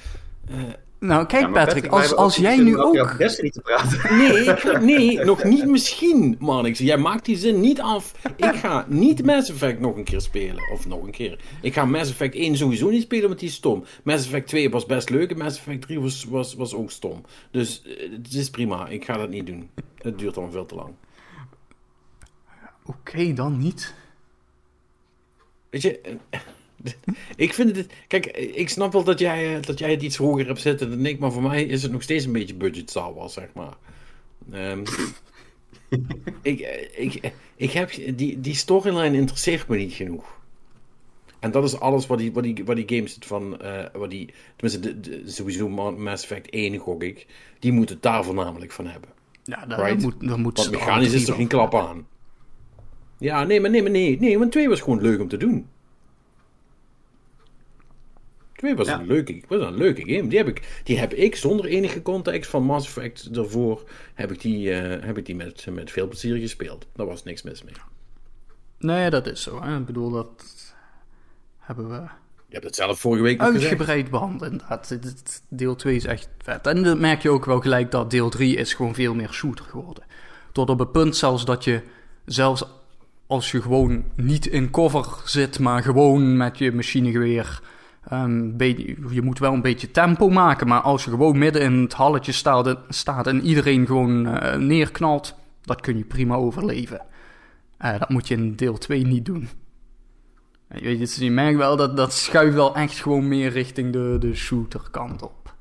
Uh, nou, kijk ja, Patrick, als, als jij nu ook... Destiny te praten. *laughs* Nee, *laughs* nee, nog niet misschien, Manix. Jij maakt die zin niet af. Ik ga niet Mass Effect nog een keer spelen. Of nog een keer. Ik ga Mass Effect 1 sowieso niet spelen, want die is stom. Mass Effect 2 was best leuk en Mass Effect 3 was, was, was ook stom. Dus uh, het is prima. Ik ga dat niet doen. Het duurt dan veel te lang. Oké, okay, dan niet. Weet je, *laughs* ik vind het. Kijk, ik snap wel dat jij, eh, dat jij het iets hoger hebt zitten dan ik, maar voor mij is het nog steeds een beetje budget Wars, zeg maar. Um, *laughs* ik, eh, ik, ik heb, die, die storyline interesseert me niet genoeg. En dat is alles wat die, wat die, wat die games van. Uh, wat die, tenminste, de, de, sowieso Mass Effect 1 gok ik. Die moeten het daar voornamelijk van hebben. Ja, dat, right? moet, dat moet mechanisch is er geen klap aan. Ja, nee, maar nee, maar nee. Nee, want 2 was gewoon leuk om te doen. 2 was, een leuke, was een leuke game. Die heb, ik, die heb ik zonder enige context van Mass Effect ervoor... heb ik die, uh, heb ik die met, met veel plezier gespeeld. Daar was niks mis mee. Nee, dat is zo. Hè? Ik bedoel, dat hebben we... Je hebt het zelf vorige week Uitgebreid behandeld, inderdaad. Deel 2 is echt vet. En dan merk je ook wel gelijk dat deel 3 is gewoon veel meer shooter geworden. Tot op het punt zelfs dat je zelfs als je gewoon niet in cover zit, maar gewoon met je machinegeweer. Um, je moet wel een beetje tempo maken, maar als je gewoon midden in het halletje staat, staat en iedereen gewoon uh, neerknalt, dat kun je prima overleven. Uh, dat moet je in deel 2 niet doen. Je, dus je merkt wel dat dat schuift wel echt gewoon meer richting de, de shooter kant op.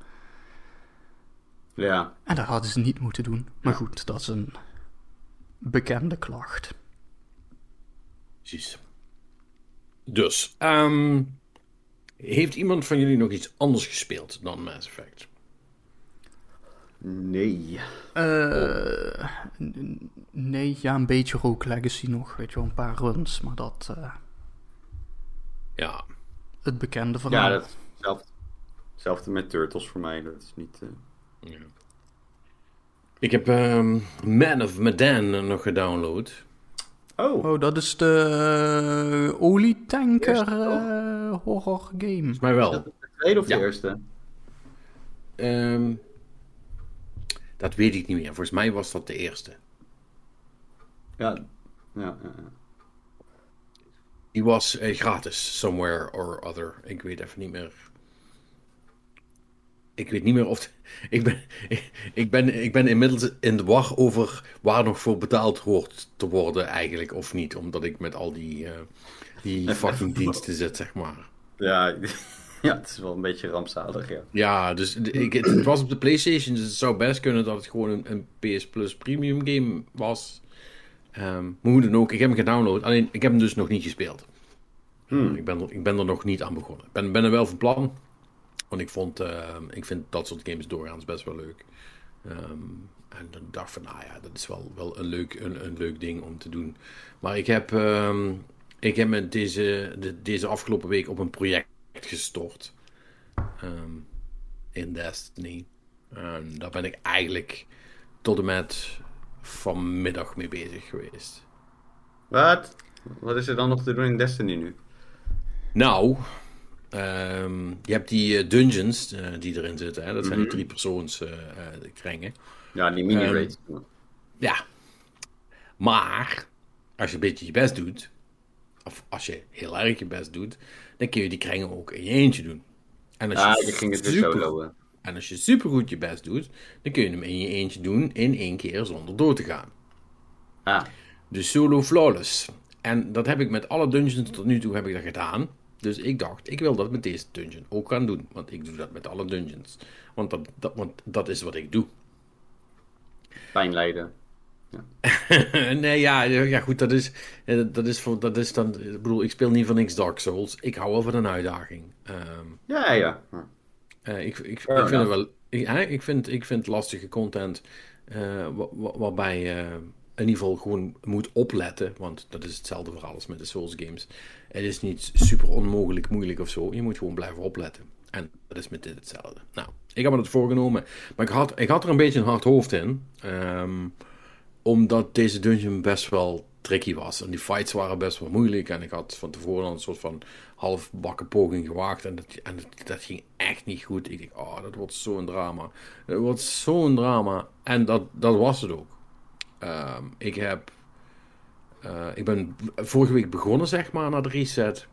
Ja. En dat hadden ze niet moeten doen. Maar goed, dat is een bekende klacht. Precies. Dus, um, heeft iemand van jullie nog iets anders gespeeld dan Mass Effect? Nee. Uh, nee, ja, een beetje Rogue Legacy nog. Weet je wel, een paar runs, maar dat... Uh, ja. Het bekende van Ja, dat, hetzelfde, hetzelfde met Turtles voor mij. Dat is niet... Uh... Ja. Ik heb um, Man of Medan nog gedownload. Oh. oh, dat is de uh, olietanker uh, horror game. Volgens mij wel. Is dat de tweede of de eerste? Um, dat weet ik niet meer. Volgens mij was dat de eerste. Ja, ja, ja. Die was uh, gratis, somewhere or other. Ik weet even niet meer ik weet niet meer of. Ik ben, ik, ben, ik ben inmiddels in de war over waar nog voor betaald hoort te worden, eigenlijk, of niet. Omdat ik met al die, uh, die *laughs* fucking diensten zit, zeg maar. Ja, *laughs* ja, het is wel een beetje rampzalig, ja. Ja, dus ik, het was op de PlayStation, dus het zou best kunnen dat het gewoon een, een PS Plus premium game was. Um, maar hoe dan ook, ik heb hem gedownload, alleen ik heb hem dus nog niet gespeeld. Hmm. Ik, ben er, ik ben er nog niet aan begonnen. Ik ben, ben er wel van plan. Want ik, vond, uh, ik vind dat soort games doorgaans best wel leuk. Um, en dan dacht van, nou ja, dat is wel, wel een, leuk, een, een leuk ding om te doen. Maar ik heb, um, ik heb me deze, de, deze afgelopen week op een project gestort. Um, in Destiny. En daar ben ik eigenlijk tot en met vanmiddag mee bezig geweest. Wat? Wat is er dan nog te doen in Destiny nu? Nou, ehm, je hebt die eh, dungeons eh, die erin zitten. Hè? Dat zijn die Mhm. drie persoons eh, kringen. Ja, die mini-raid. Ja. Maar, als je een beetje je best doet, of als je heel erg je best doet, dan kun je die kringen ook in je eentje doen. En als ah, je je ging het super- solo. En als je supergoed je best doet, dan kun je hem in je eentje doen in één keer zonder door te gaan. Ah, Dus solo flawless. En dat heb ik met alle dungeons tot nu toe heb ik dat gedaan. Dus ik dacht, ik wil dat met deze dungeon ook gaan doen. Want ik doe dat met alle dungeons. Want dat, dat, want dat is wat ik doe. pijn lijden. *laughs* nee, ja, ja goed, dat is, eh, dat is, voor, dat is dan... Ik bedoel, ik speel niet van niks Dark Souls. Ik hou wel van een uitdaging. Ehm, Ja, ja. ja. Eh, ik, ik, vind het wel. Ik, ik, vind, ik vind lastige content eh, wa- wa- waarbij je in ieder geval gewoon moet opletten. Want dat is hetzelfde voor alles met de Souls games. Het is niet super onmogelijk moeilijk of zo. Je moet gewoon blijven opletten. En dat is met dit hetzelfde. Nou, ik heb me dat voorgenomen. Maar ik had, ik had er een beetje een hard hoofd in. ehm, omdat deze dungeon best wel tricky was. En die fights waren best wel moeilijk. En ik had van tevoren al een soort van halfbakken poging gewaagd. En, dat, en dat ging echt niet goed. Ik dacht, oh, dat wordt zo'n drama. Dat wordt zo'n drama. En dat, dat was het ook. Ehm, ik heb... eh, ik ben vorige week begonnen, zeg maar, na de reset.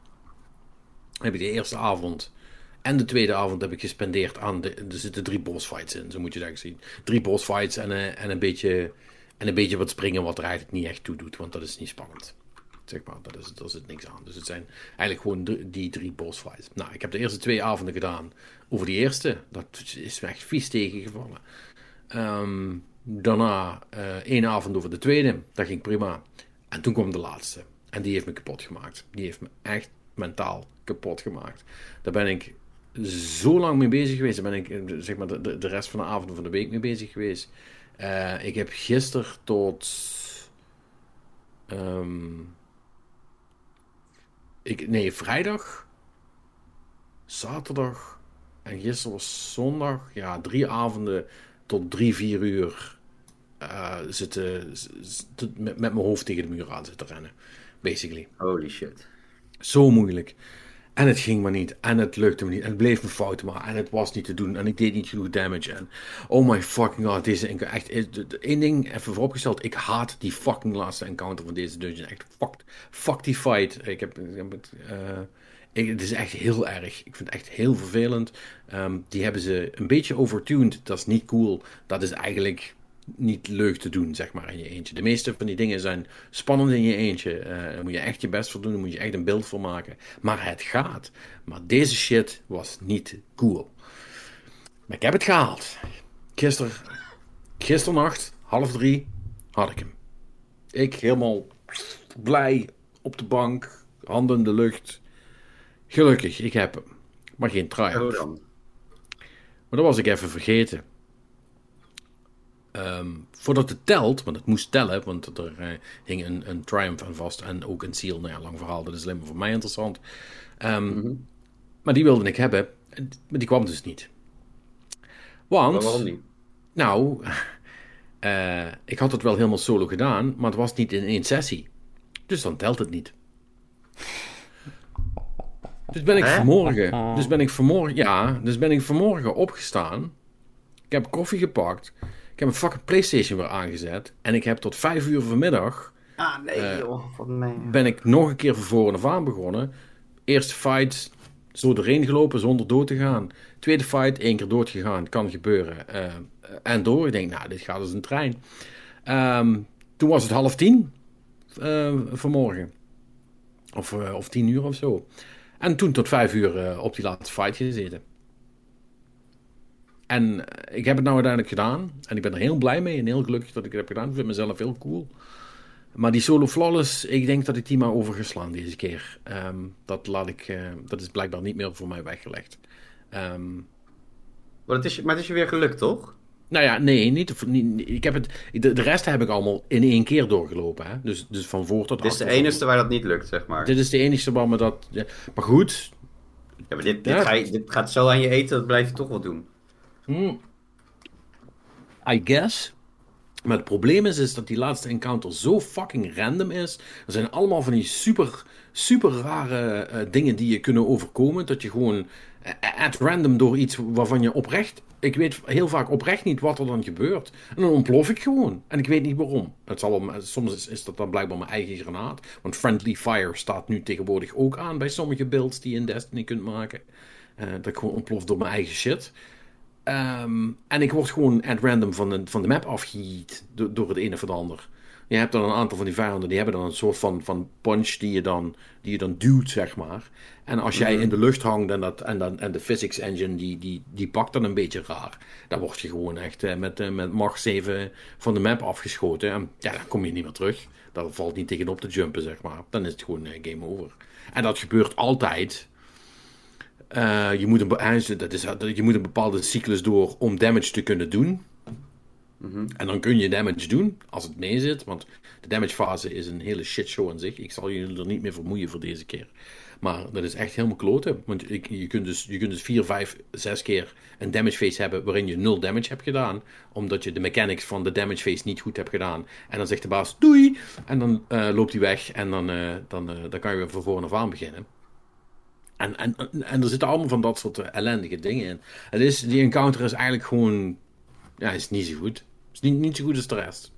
Heb ik de eerste avond en de tweede avond heb ik gespendeerd aan... De, er zitten drie bossfights in, zo moet je eigenlijk zien. Drie bossfights en, een- en, een beetje, en een beetje wat springen wat er eigenlijk niet echt toe doet. Want dat is niet spannend. Zeg maar, dat is, daar zit niks aan. Dus het zijn eigenlijk gewoon die drie bossfights. Nou, ik heb de eerste twee avonden gedaan over die eerste. Dat is me echt vies tegengevallen. Ehm, daarna eh één avond over de tweede. Dat ging prima. En toen kwam de laatste. En die heeft me kapot gemaakt. Die heeft me echt mentaal kapot gemaakt. Daar ben ik zo lang mee bezig geweest. Daar ben ik eh, zeg maar, de, de, rest van de avond van de week mee bezig geweest. Eh, ik heb gisteren tot. ehm, ik, nee, vrijdag, zaterdag en gisteren was zondag. Ja, drie avonden tot drie, vier uur eh, zitten, met, met mijn hoofd tegen de muur aan zitten rennen. Basically. Holy shit. Zo moeilijk. En het ging maar niet. En het lukte me niet. En het bleef me fout maken. En het was niet te doen. En ik deed niet genoeg damage. En oh my fucking god. Deze. Echt. eh, de- Één ding even vooropgesteld. Ik haat die fucking laatste encounter van deze dungeon. Echt. Fuck, fuck die fight. Ik heb. Ik heb het, eh, ik, het is echt heel erg. Ik vind het echt heel vervelend. Ehm, die hebben ze een beetje overtuned. Dat is niet cool. Dat is eigenlijk niet leuk te doen, zeg maar, in je eentje. De meeste van die dingen zijn spannend in je eentje. Eh, daar moet je echt je best voor doen. Daar moet je echt een beeld voor maken. Maar het gaat. Maar deze shit was niet cool. Maar ik heb het gehaald. Gisteren, gisternacht, half drie, had ik hem. Ik helemaal blij op de bank, handen in de lucht. Gelukkig, ik heb hem. Maar geen dan? Maar dat was ik even vergeten. Ehm, voordat het telt, want het moest tellen, want er eh, hing een, een Triumph aan vast en ook een Seal. Nou ja, lang verhaal, dat is alleen maar voor mij interessant. Ehm, Maar die wilde ik hebben, en- maar die kwam dus niet. Want, Maar waarom niet? nou, *laughs* eh, ik had het wel helemaal solo gedaan, maar het was niet in één sessie. Dus dan telt het niet. Dus ben ik vanmorgen, dus ben ik vanmorgen, ja, dus ben ik vanmorgen opgestaan. Ik heb koffie gepakt. Ik heb een fucking Playstation weer aangezet. En ik heb tot vijf uur vanmiddag Ah, nee joh. Wat ben ik nog een keer van voren af aan begonnen. Eerste fight, zo erin gelopen zonder dood te gaan. Tweede fight, één keer dood gegaan. Kan gebeuren. Eh, en door. Ik denk, nou, dit gaat als een trein. Ehm, toen was het half tien eh, vanmorgen. Of, eh, of tien uur of zo. En toen tot vijf uur eh, op die laatste fight gezeten. En eh, ik heb het nou uiteindelijk gedaan. En ik ben er heel blij mee en heel gelukkig dat ik het heb gedaan. Ik vind mezelf heel cool. Maar die solo flawless, ik denk dat ik die maar overgeslaan deze keer. Ehm, dat, laat ik, eh, dat is blijkbaar niet meer voor mij weggelegd. Ehm, Maar het, is, maar het is je weer gelukt, toch? nou ja, nee, niet, niet, ik heb het, de, de rest heb ik allemaal in één keer doorgelopen. Hè? Dus, dus van voor tot Dit is de enige waar dat niet lukt, zeg maar. Dit is de enige waar me dat... ja. Maar goed, Ja, maar dit, dit, Ja. ga je, dit gaat zo aan je eten, dat blijf je toch wel doen. I guess. Maar het probleem is, is dat die laatste encounter zo fucking random is. Er zijn allemaal van die super, super rare eh, dingen die je kunnen overkomen. Dat je gewoon eh, at random door iets waarvan je oprecht... Ik weet heel vaak oprecht niet wat er dan gebeurt. En dan ontplof ik gewoon. En ik weet niet waarom. Het zal soms is, dat dan blijkbaar mijn eigen granaat. Want Friendly Fire staat nu tegenwoordig ook aan bij sommige builds die je in Destiny kunt maken. Uh, dat ik gewoon ontplof door mijn eigen shit. Ehm, en ik word gewoon at random van de, van de map afgejiet door, door het ene of het ander. Je hebt dan een aantal van die vijanden, die hebben dan een soort van, van punch die je, dan, die je dan duwt, zeg maar. En als jij mhm. in de lucht hangt en, dat, en, dan, en de physics engine die, die, die pakt dan een beetje raar. Dan word je gewoon echt eh, met, uh, met Mach 7 van de map afgeschoten. En ja, dan kom je niet meer terug. Daar valt niet tegenop te jumpen, zeg maar. Dan is het gewoon uh, game over. En dat gebeurt altijd uh, je, moet een, dat is, je moet een bepaalde cyclus door om damage te kunnen doen. Mm En dan kun je damage doen als het mee zit. Want de damage fase is een hele shitshow aan zich. Ik zal jullie er niet meer vermoeien voor deze keer. Maar dat is echt helemaal kloten. Want ik, je, kunt dus, je kunt dus 4, 5, 6 keer een damage phase hebben waarin je 0 damage hebt gedaan. Omdat je de mechanics van de damage phase niet goed hebt gedaan. En dan zegt de baas doei. En dan uh, loopt hij weg. En dan, uh, dan, dan kan je weer van voren af aan beginnen. En, en, en er zitten allemaal van dat soort eh, ellendige dingen in. Het is, die encounter is eigenlijk gewoon. Ja, is niet zo goed. Is niet, niet zo goed als de rest.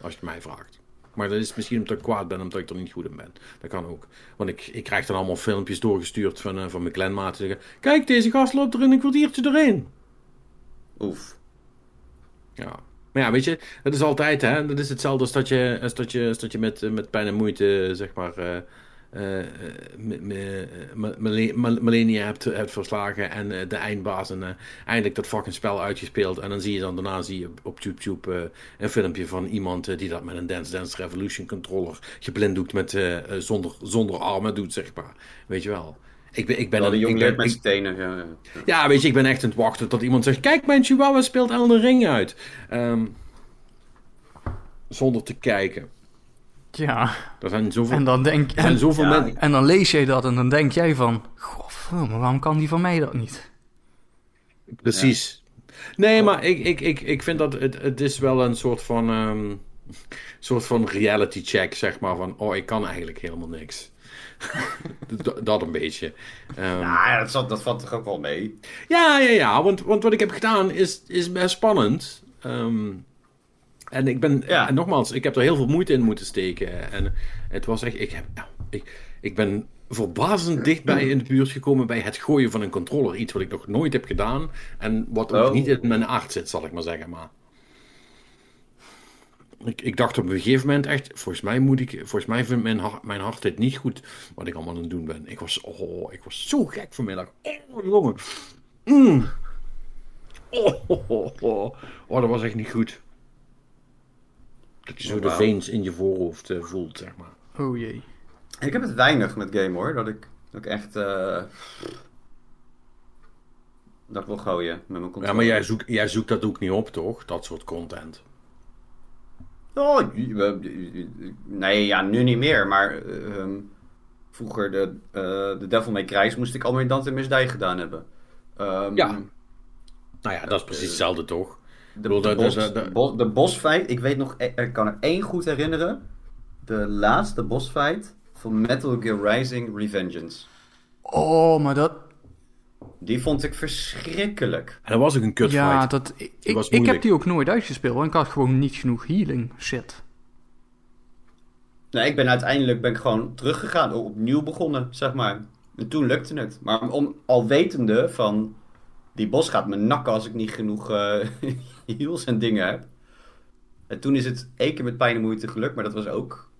Als je het mij vraagt. Maar dat is misschien omdat ik kwaad ben, omdat ik er niet goed in ben. Dat kan ook. Want ik, ik krijg dan allemaal filmpjes doorgestuurd van, uh, van mijn clanmaten. Zeggen: Kijk, deze gast loopt er in een kwartiertje doorheen. Oef. Ja. Maar ja, weet je, dat is altijd, hè. Dat is hetzelfde als dat je, als dat je, als dat je met, met pijn en moeite, zeg maar. Uh, millennia hebt, hebt verslagen en uh, de eindbaas en uh, eindelijk dat fucking spel uitgespeeld. En dan zie je dan daarna zie je op YouTube een filmpje van iemand die dat met een Dance Dance Revolution controller geblinddoekt met zonder, zonder armen doet, zeg maar. Weet je wel. Ik ben, ik ben een, met stenen. Ja, ja. ja, weet je, ik ben echt aan het wachten tot iemand zegt: Kijk, mijn Chihuahua speelt Elden Ring uit. Um, zonder te kijken. Ja. Er zijn zoveel, en dan, denk, er zijn zoveel en, en dan lees jij dat en dan denk jij van... Goh, maar waarom kan die van mij dat niet? Precies. Nee, maar ik, ik, ik, ik vind dat het, het is wel een soort van... Um, *laughs* soort van reality check, zeg maar. Van, oh, ik kan eigenlijk helemaal niks. *laughs* dat, een beetje. Um, ja, dat, zat, dat valt toch ook wel mee? Ja, ja, ja. Want, want wat ik heb gedaan is, is best spannend. Um, en ik ben, en nogmaals, ik heb er heel veel moeite in moeten steken. En het was echt, ik, heb, ik, ik ben verbazend dichtbij *clears throat* in de buurt gekomen bij het gooien van een controller. Iets wat ik nog nooit heb gedaan. En wat ook oh. niet in mijn aard zit, zal ik maar zeggen. Maar ik, ik dacht op een gegeven moment echt, volgens mij moet ik, volgens mij vindt mijn, hart, mijn hart het niet goed wat ik allemaal aan het doen ben. Ik was, oh, ik was zo gek vanmiddag. Oh, jongen. Mm. Oh, oh, oh, oh, oh, dat was echt niet goed. Dat je zo de veens in je voorhoofd uh, voelt, zeg maar. Oh jee. Ik heb het weinig met game hoor. Dat ik, dat ik echt. Uh, dat wil gooien met mijn controle. Ja, maar jij zoekt, jij zoekt dat ook niet op, toch? Dat soort content. Oh, nee, ja, nu niet meer. Maar uh, vroeger de, uh, de Devil May Cry moest ik alweer Dante Miss Die gedaan hebben. Um, ja. Nou ja, dat is precies hetzelfde, toch? De, de, bos, de, de bosfight, ik weet nog, ik kan er één goed herinneren. De laatste bosfight van Metal Gear Rising Revengeance. Oh, maar dat... Die vond ik verschrikkelijk. En dat was ook een kutfight. Ja, dat, ik, ik, ik heb die ook nooit uitgespeeld, want ik had gewoon niet genoeg healing shit. Nee, ik ben uiteindelijk ben ik gewoon teruggegaan, opnieuw begonnen, zeg maar. En toen lukte het. Maar om, al wetende van, die bos gaat me nakken als ik niet genoeg *laughs* uh, heals en dingen heb. En toen is het één keer met pijn en moeite gelukt, maar dat was ook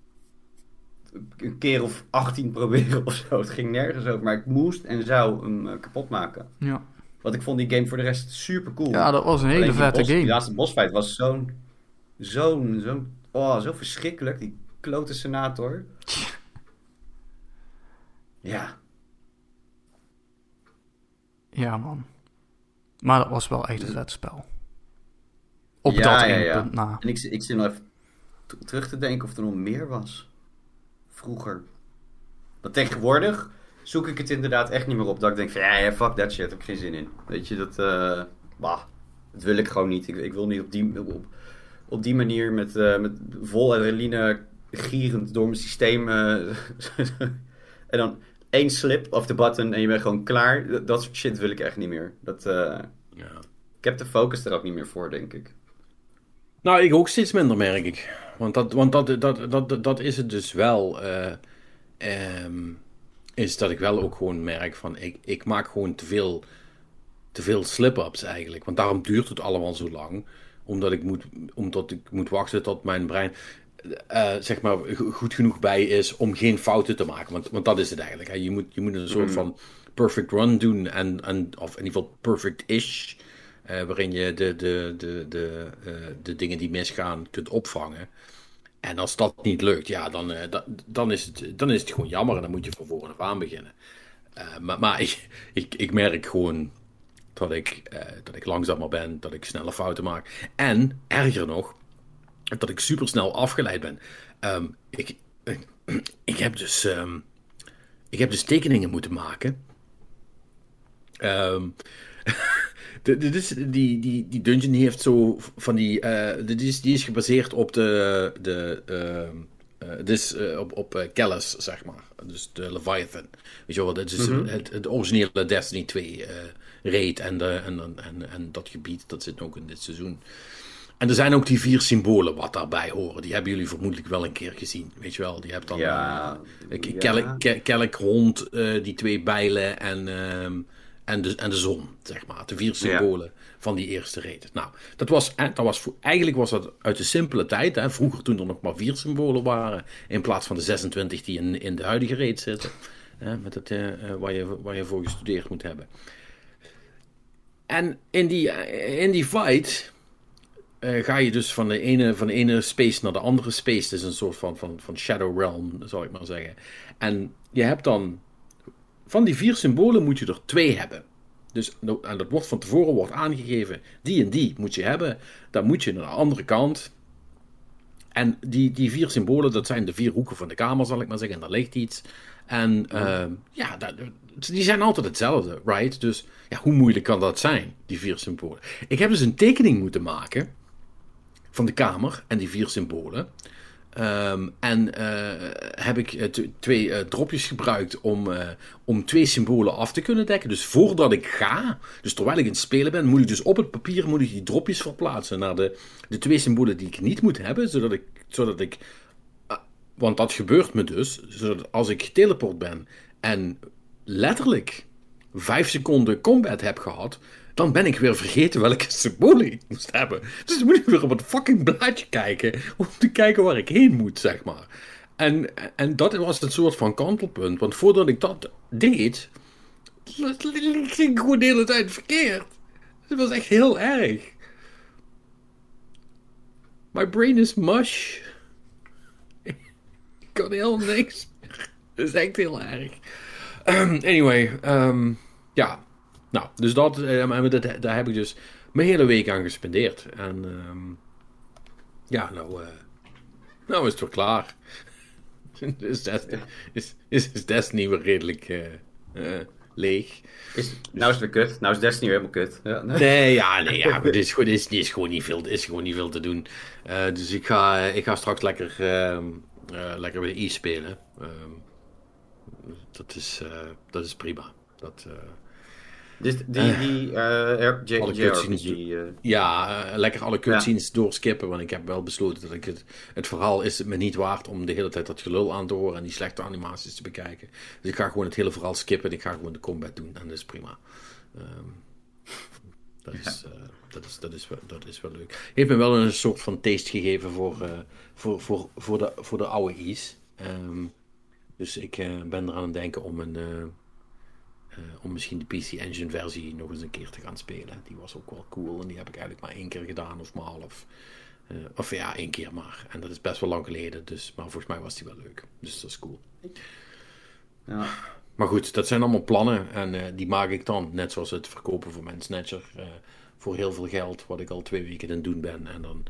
een keer of 18 proberen *laughs* of zo. Het ging nergens over, maar ik moest en zou hem uh, kapot maken. Ja. Want ik vond die game voor de rest super cool. Ja, dat was een hele vette game. Die laatste bosfight was zo'n, zo'n, zo'n, oh, zo verschrikkelijk. Die klote senator. *laughs* ja. Ja, man. Maar dat was wel echt een vet spel. Op ja, dat ja, ja. punt na. En ik, ik zit nog even terug te denken of er nog meer was. Vroeger. Want tegenwoordig zoek ik het inderdaad echt niet meer op. Dat ik denk van, ja, fuck that shit, heb ik geen zin in. Weet je, dat, uh, bah, dat wil ik gewoon niet. Ik, ik wil niet op die, op, op die manier met, eh, met vol adrenaline gierend door mijn systeem. eh, *laughs* en dan één slip of de button en je bent gewoon klaar. Dat, dat soort shit wil ik echt niet meer. Dat, eh, Ja. ik heb de focus er ook niet meer voor, denk ik. Nou, ik ook steeds minder, merk ik. Want dat, want dat, dat, dat, dat is het dus wel. eh, ehm, is dat ik wel ook gewoon merk van. Ik, ik maak gewoon te veel, te veel slip-ups eigenlijk. Want daarom duurt het allemaal zo lang. Omdat ik moet, omdat ik moet wachten tot mijn brein. Eh, zeg maar go- goed genoeg bij is om geen fouten te maken. Want, want dat is het eigenlijk. Hè. Je, moet, je moet een soort van perfect run doen. En, en, of in ieder geval perfect-ish. eh, waarin je de, de, de, de, eh, de dingen die misgaan kunt opvangen. En als dat niet lukt, ja, dan, da- dan, is, het, dan is het gewoon jammer. En dan moet je van voren af aan beginnen. Maar maar ik, ik, ik merk gewoon dat ik, dat ik langzamer ben. Dat ik snelle fouten maak. En, erger nog, dat ik supersnel afgeleid ben. Ehm, ik, *clears throat* ik, heb dus, ehm, ik heb dus tekeningen moeten maken. Ehm, *laughs* de- dit is, die, die, die dungeon die heeft zo van die. eh, dit is, die is gebaseerd op de. de dit is eh, op, op Kellis, zeg maar. Dus de Leviathan. Weet je wel, dit is het, het originele Destiny 2 eh raid en, de, en, en, en dat gebied, dat zit ook in dit seizoen. En er zijn ook die vier symbolen wat daarbij horen. Die hebben jullie vermoedelijk wel een keer gezien. Weet je wel, die hebt dan Ja, eh, kelk, ke- kelkhond, eh, die twee bijlen en, ehm, en, de, en de zon, zeg maar. De vier symbolen van die eerste raid. Nou, dat was, eh, dat was, eigenlijk was dat uit de simpele tijd. Hè, vroeger toen er nog maar vier symbolen waren, in plaats van de 26 die in, in de huidige raid zitten. Hè, met het, waar, je, waar je voor gestudeerd moet hebben. En in die, in die fight eh, ga je dus van de, ene, van de ene space naar de andere space. Is een soort van, van, van Shadow Realm, zou ik maar zeggen. En je hebt dan... Van die vier symbolen moet je er twee hebben. Dus, en dat wordt van tevoren wordt aangegeven. Die en die moet je hebben. Dan moet je naar de andere kant. En die, die vier symbolen, dat zijn de vier hoeken van de kamer, zal ik maar zeggen. En daar ligt iets. En ehm, ja, dat, die zijn altijd hetzelfde, right? Dus ja, hoe moeilijk kan dat zijn, die vier symbolen? Ik heb dus een tekening moeten maken van de kamer en die vier symbolen. Ehm, en eh, heb ik eh, twee eh, dropjes gebruikt om, om twee symbolen af te kunnen dekken. Dus voordat ik ga, dus terwijl ik in het spelen ben, moet ik dus op het papier moet ik die dropjes verplaatsen naar de, de twee symbolen die ik niet moet hebben. Zodat ik, zodat ik want dat gebeurt me dus, zodat als ik geteleport ben en letterlijk vijf seconden combat heb gehad, dan ben ik weer vergeten welke *laughs* symbolen ik moest hebben. Dus moet ik weer op het fucking blaadje kijken om te kijken waar ik heen moet, zeg maar. En, en dat was het soort van kantelpunt, want voordat ik dat deed, ging ik gewoon de hele tijd verkeerd. Het was echt heel erg. My brain is mush. Ik kan heel niks. Dat is echt heel erg. Ehm, anyway, ehm, ja. Nou, dus dat, eh, maar dat, daar heb ik dus mijn hele week aan gespendeerd. En ehm, ja, nou, eh, nou is het weer klaar. *laughs* dus Destiny, is, is, is Destiny weer redelijk eh, eh, leeg. Is, nou is het weer kut. Nou is Destiny weer helemaal kut. Ja. Nee, ja, nee, ja, *laughs* maar dit is, gewoon, dit is, dit is gewoon niet veel, dit is gewoon niet veel te doen. Eh, dus ik ga, ik ga straks lekker, ehm, eh, lekker weer e spelen. Ehm, dat, is, eh, dat is prima. Dat, eh, Dus die, die JRPG, eh, ja, lekker alle cutscenes doorskippen. Want ik heb wel besloten dat ik het, het verhaal is het me niet waard om de hele tijd dat gelul aan te horen en die slechte animaties te bekijken. Dus ik ga gewoon het hele verhaal skippen en ik ga gewoon de combat doen. En dat is prima. Ehm, dat, is, dat, is, dat, is wel, dat is wel leuk. Heeft me wel een soort van taste gegeven voor, voor, voor, voor, de, voor de oude E's. Ehm, dus ik ben eraan het denken om een. Eh, om misschien de PC Engine versie nog eens een keer te gaan spelen. Die was ook wel cool en die heb ik eigenlijk maar één keer gedaan of maar half. Eh, of ja, één keer maar. En dat is best wel lang geleden, dus, maar volgens mij was die wel leuk. Dus dat is cool. ja. Maar goed, dat zijn allemaal plannen en eh, die maak ik dan. Net zoals het verkopen van mijn Snatcher. voor heel veel geld, wat ik al twee weken aan het doen ben. En dan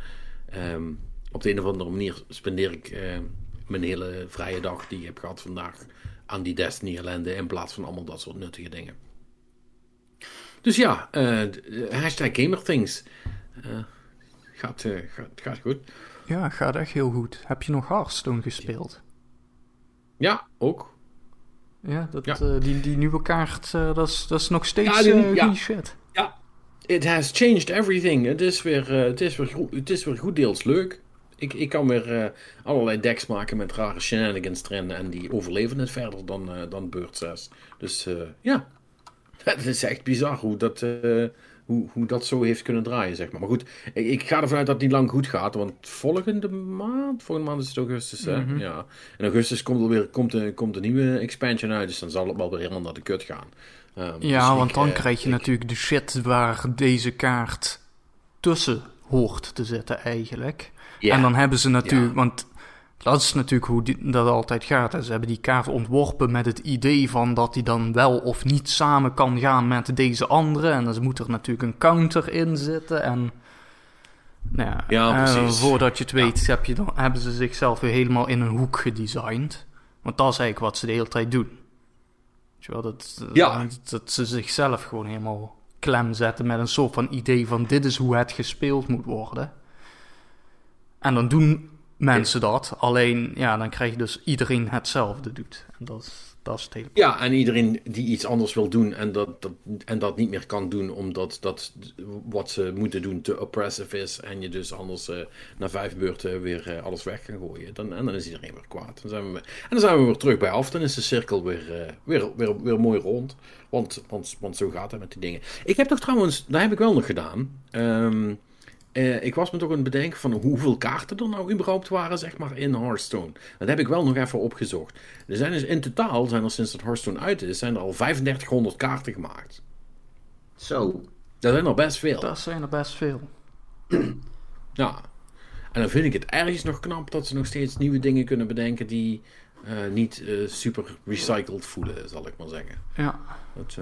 ehm, op de een of andere manier spendeer ik mijn hele vrije dag die ik heb gehad vandaag aan die Destiny ellende. In plaats van allemaal dat soort nuttige dingen. Dus ja, d- hashtag GamerThings. Eh, gaat, gaat, gaat goed. Ja, gaat echt heel goed. Heb je nog Hearthstone gespeeld? Ja, ook. Ja, dat, Ja. die, die nieuwe kaart, dat, is, dat is nog steeds Ja, die- ja. shit. Ja, it has changed everything. Het is weer, het is weer, het is weer goed deels leuk. Ik, ik kan weer eh, allerlei decks maken met rare shenanigans erin. En die overleven het verder dan, eh, dan Beurt 6. Dus eh, ja, *laughs* het is echt bizar hoe dat, hoe, hoe dat zo heeft kunnen draaien, zeg maar. Maar goed, ik, ik ga ervan uit dat het niet lang goed gaat. Want volgende maand, volgende maand is het augustus, hè? Mhm. Ja. In augustus komt er weer komt een, komt een nieuwe expansion uit. Dus dan zal het wel weer helemaal naar de kut gaan. Ja, dus want ik, dan krijg je ik- natuurlijk de shit waar deze kaart tussen hoort te zitten eigenlijk. En dan hebben ze natuurlijk, Ja. want dat is natuurlijk hoe die- dat altijd gaat. hè. Ze hebben die kaart ontworpen met het idee van dat die dan wel of niet samen kan gaan met deze andere. En dan moet er natuurlijk een counter in zitten. En nou ja, Ja, eh, voordat je het weet heb je dan, hebben ze zichzelf weer helemaal in een hoek gedesigned. Want dat is eigenlijk wat ze de hele tijd doen. Weet je wel, dat, Ja. dat, dat ze zichzelf gewoon helemaal klem zetten met een soort van idee van dit is hoe het gespeeld moet worden. En dan doen mensen dat, alleen ja, dan krijg je dus iedereen hetzelfde doet. En dat is, dat is het hele... Ja, en iedereen die iets anders wil doen en dat, dat, en dat niet meer kan doen omdat dat wat ze moeten doen te oppressive is en je dus anders eh, na vijf beurten weer eh, alles weg kan gooien. Dan, en dan is iedereen weer kwaad. Dan zijn we, en dan zijn we weer terug bij af. Dan is de cirkel weer, eh, weer, weer, weer mooi rond. Want, want, want zo gaat het met die dingen. Ik heb toch trouwens, daar heb ik wel nog gedaan. Ehm, eh, ik was me toch aan het bedenken van hoeveel kaarten er nou überhaupt waren, zeg maar, in Hearthstone. Dat heb ik wel nog even opgezocht. Er zijn dus in totaal, zijn er sinds dat Hearthstone uit is, zijn er al 3500 kaarten gemaakt. Zo. Dat zijn er best veel. Dat zijn er best veel. Ja. En dan vind ik het ergens nog knap dat ze nog steeds nieuwe dingen kunnen bedenken die eh, niet eh, super recycled voelen, zal ik maar zeggen. Ja. Dat,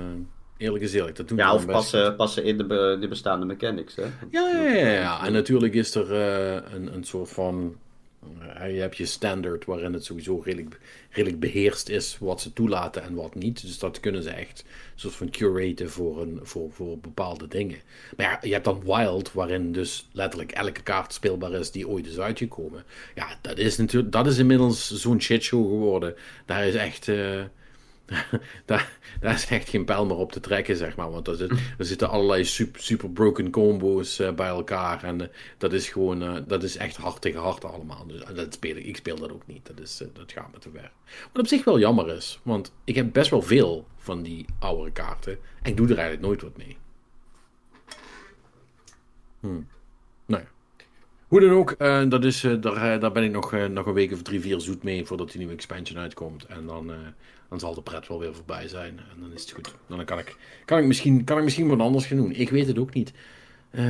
eerlijk eerlijk, dat doen Ja, of passen, passen in de, be- de bestaande mechanics, hè? Ja, ja, ja, ja. En natuurlijk is er eh, een, een soort van. eh, je hebt je standaard waarin het sowieso redelijk, redelijk beheerst is wat ze toelaten en wat niet. Dus dat kunnen ze echt een soort van curaten voor, een, voor, voor bepaalde dingen. Maar ja, je hebt dan Wild, waarin dus letterlijk elke kaart speelbaar is die ooit is uitgekomen. Ja, dat is natuurlijk, dat is inmiddels zo'n shitshow geworden. Daar is echt. eh, *laughs* daar, is echt geen pijl meer op te trekken, zeg maar. Want er, er zitten allerlei super, super broken combo's eh, bij elkaar. En eh, dat is gewoon, eh, dat is echt hard tegen hard allemaal. Dus, dat speel ik, ik speel dat ook niet. Dat, is, dat gaat me te ver. Wat op zich wel jammer is. Want ik heb best wel veel van die oudere kaarten. En ik doe er eigenlijk nooit wat mee. Hmm. Nou. Hoe dan ook, eh, dat is, eh, daar, eh, daar ben ik nog, nog een week of drie, vier zoet mee voordat die nieuwe expansion uitkomt. En dan, dan zal de pret wel weer voorbij zijn. En dan is het goed. Dan kan ik, kan ik, misschien, kan ik misschien wat anders gaan doen. Ik weet het ook niet.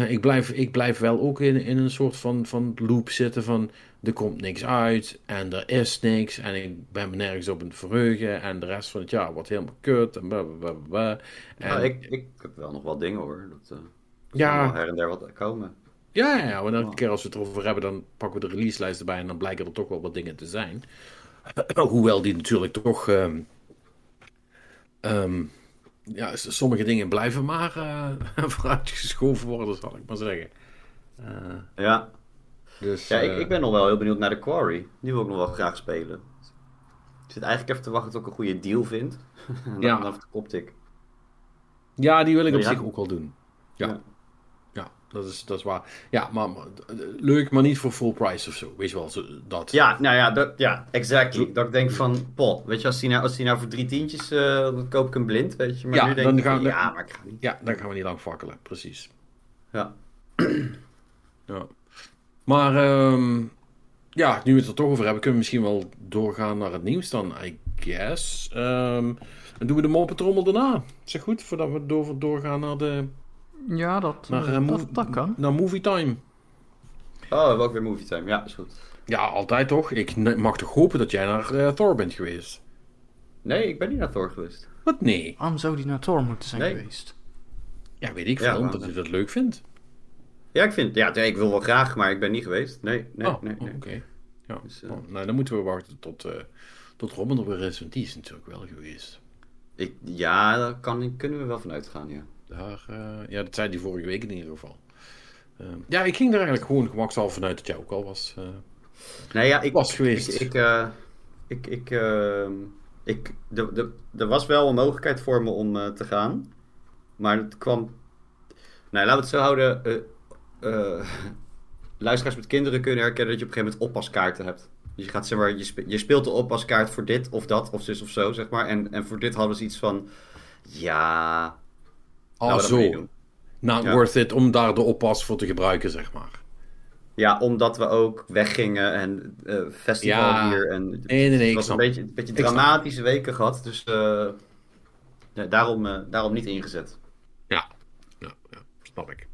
Ik, blijf, ik blijf wel ook in, in een soort van, van loop zitten van... Er komt niks uit en er is niks. En ik ben me nergens op aan het verheugen. En de rest van het jaar wordt helemaal kut. En bla, bla, bla, bla. En, Nou, ik, ik heb wel nog wel dingen hoor. Dat, Ja. her en der wat komen. Ja, ja, ja, want elke keer als we het erover hebben, dan pakken we de releaselijst erbij en dan blijken er toch wel wat dingen te zijn. *clears throat* Hoewel die natuurlijk toch. ehm, ehm, ja, sommige dingen blijven maar eh, *laughs* vooruitgeschoven worden, zal ik maar zeggen. Eh, Ja, dus, ja ik, eh, ik ben nog wel heel benieuwd naar de Quarry. Die wil ik nog wel graag spelen. Ik zit eigenlijk even te wachten tot ik een goede deal vind. *laughs* dan, Ja. dan de ja, die wil ik op Ja. zich ook wel doen. Ja, Ja. Dat, is, dat is waar. Ja, maar, maar, leuk, maar niet voor full price of zo. Weet je wel, zo, dat. Ja, nou ja, dat, ja, exactly. Dat ik denk van, poh, weet je, als die nou, als die nou voor drie tientjes, eh, dan koop ik hem blind, weet je. Maar Ja, nu denk dan ik gaan- ja, maar ik ga niet. Ja, dan gaan we niet lang fakkelen, precies. Ja. *clears throat* Ja. Maar ehm, ja, nu we het er toch over hebben, kunnen we misschien wel doorgaan naar het nieuws dan, I guess. Ehm, dan doen we de moppetrommel daarna. Is dat goed? Voordat we door, doorgaan naar, de, Ja, dat, naar, eh, eh, dat, kan. naar movie time. Oh, we hebben ook weer movie time. Ja, is goed. Ja, altijd toch? Ik mag toch hopen dat jij naar eh, Thor bent geweest? Nee, ik ben niet naar Thor geweest. Wat? Nee. Waarom zou die naar Thor moeten zijn Nee. geweest? Ja, weet ik veel, maar- omdat je dat leuk vindt. Ja, ik vind, ja, ik wil wel graag, maar ik ben niet geweest. Nee, nee, oh, nee. oh, nee. oké. Ja. Dus, oh, nou, dan moeten we wachten tot, eh tot Robin er weer is, want die is natuurlijk wel geweest. Ik, ja, daar kan, kunnen we wel van uitgaan, ja. Daar, eh, ja, dat zei hij vorige week in ieder geval. eh, ja, ik ging er eigenlijk gewoon gemakshalve vanuit dat jij ook al was. eh. Nee, ja, ik Was geweest. Ik, ik, ik, ik, ik, de, de, er was wel een mogelijkheid voor me om te gaan. Maar het kwam. Nou, laten we het zo houden. *laughs* luisteraars met kinderen kunnen herkennen dat je op een gegeven moment oppaskaarten hebt. Dus je gaat zeg maar, je, spe- je speelt de oppaskaart voor dit of dat, of zus of zo, zeg maar. En, en voor dit hadden ze iets van. Ja. Ah, zo. Not Ja. worth it om daar de oppas voor te gebruiken, zeg maar. Ja, omdat we ook weggingen en eh festival Ja. hier. En Nee, nee, nee, het was een beetje, een beetje dramatische weken gehad. Dus eh, daarom, eh, daarom niet ingezet. Ja, ja, ja snap ik.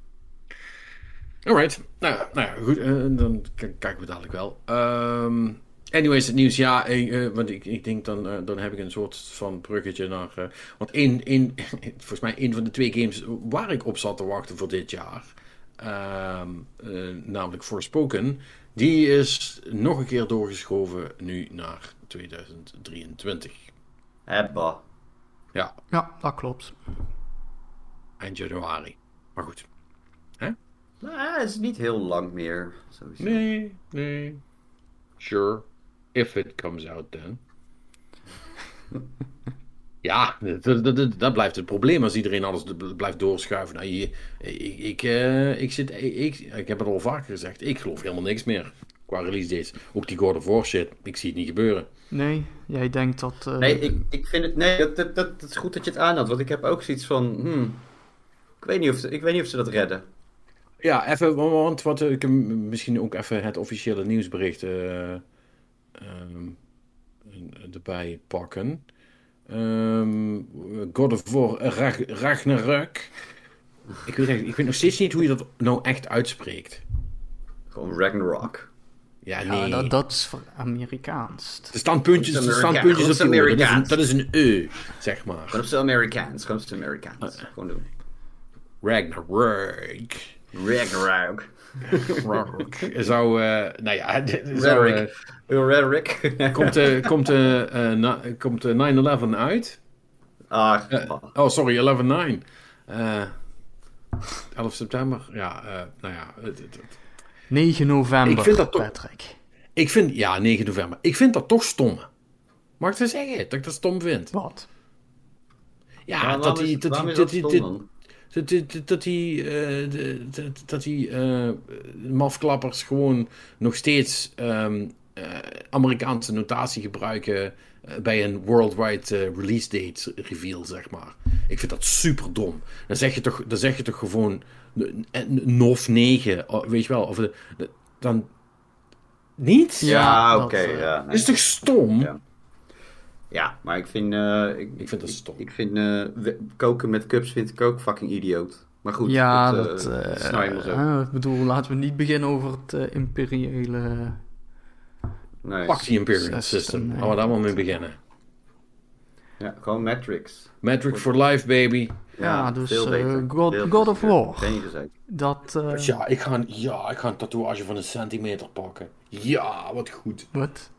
Alright, nou, ja, nou ja, goed, dan kijken we dadelijk wel. Ehm, anyways, het nieuws, ja, eh, eh, want ik, ik denk dan, eh, dan heb ik een soort van bruggetje naar... eh, want één, één, *laughs* volgens mij een van de twee games waar ik op zat te wachten voor dit jaar, ehm, eh, namelijk Forspoken, die is nog een keer doorgeschoven nu naar 2023. Hebba. Ja, Ja, dat klopt. eind januari. Maar goed. Nou, het is niet heel lang meer. Sowieso. Nee, nee. Sure. If it comes out then. *laughs* ja, dat, dat, dat, dat blijft het probleem als iedereen alles blijft doorschuiven. Nou, je, ik, ik, eh, ik, zit, ik, ik heb het al vaker gezegd, ik geloof helemaal niks meer qua release dates. Ook die God of War shit, ik zie het niet gebeuren. Nee, jij denkt dat... eh, Nee, ik, ik vind het. Nee, dat, dat, dat, dat is goed dat je het aanhaalt. Want ik heb ook zoiets van. Hmm, ik, weet niet of ze, ik weet niet of ze dat redden. Ja, even, want wat, ik heb misschien ook even het officiële nieuwsbericht eh, ehm, erbij pakken. Ehm, God of War Rag- Ragnarök. Ik weet, ik weet nog steeds niet hoe je dat nou echt uitspreekt. Gewoon Ragnarok. Ja, ja, nee. dat, dat is voor Amerikaans. Er staan puntjes, er staan Amerika- puntjes op woorden. Dat is, een, Amerikaans. dat is een E, zeg maar. Gewoon op zijn Amerikaans. Gewoon op zijn Amerikaans. Gewoon doen. Ragnarök. Ragnarok. Zou, eh, nou ja, *laughs* zou, eh, Rhetoric. Komt, eh, komt, eh, na- komt eh, 9-11 uit? ah, Eh, oh, sorry, 11-9. Eh 11 september, ja, eh, nou ja. het- het- het- 9 november, Ik vind dat toch- Patrick. Ik vind, ja, 9 november. Ik vind dat toch stom. Mag ik dat zeggen? Dat ik dat stom vind. Wat? Ja, dat hij... Dat dat dat dat-? Dat- dat- dat eh, de- dat- eh, mafklappers gewoon nog steeds... ehm, eh, Amerikaanse notatie gebruiken... eh, bij een worldwide eh, release date reveal, zeg maar. Ik vind dat super dom. Dan zeg je toch, dan zeg je toch gewoon... eh, NOF 9, oh, weet je wel. Of dan... Niet? Ja, oké. eh, ja, is toch stom? Ja. Ja, maar ik vind... eh, ik, Ik vind dat stom. Ik vind eh, koken met cups vind ik ook fucking idioot. Maar goed, ja, dat, dat... eh, eh, dat is nou eenmaal zo. eh, ik bedoel, laten we niet beginnen over het imperiële... Nee. Pak die Imperial System, System. nee. Laten we daar maar mee beginnen. Ja, gewoon Matrix. Metric for life, baby. Ja, dus, eh. God- God of. War. Ben je gezegd. Dat... eh, Ja ik, ga een, ja, ik ga een tatoeage van een centimeter pakken. Ja, wat goed. Wat?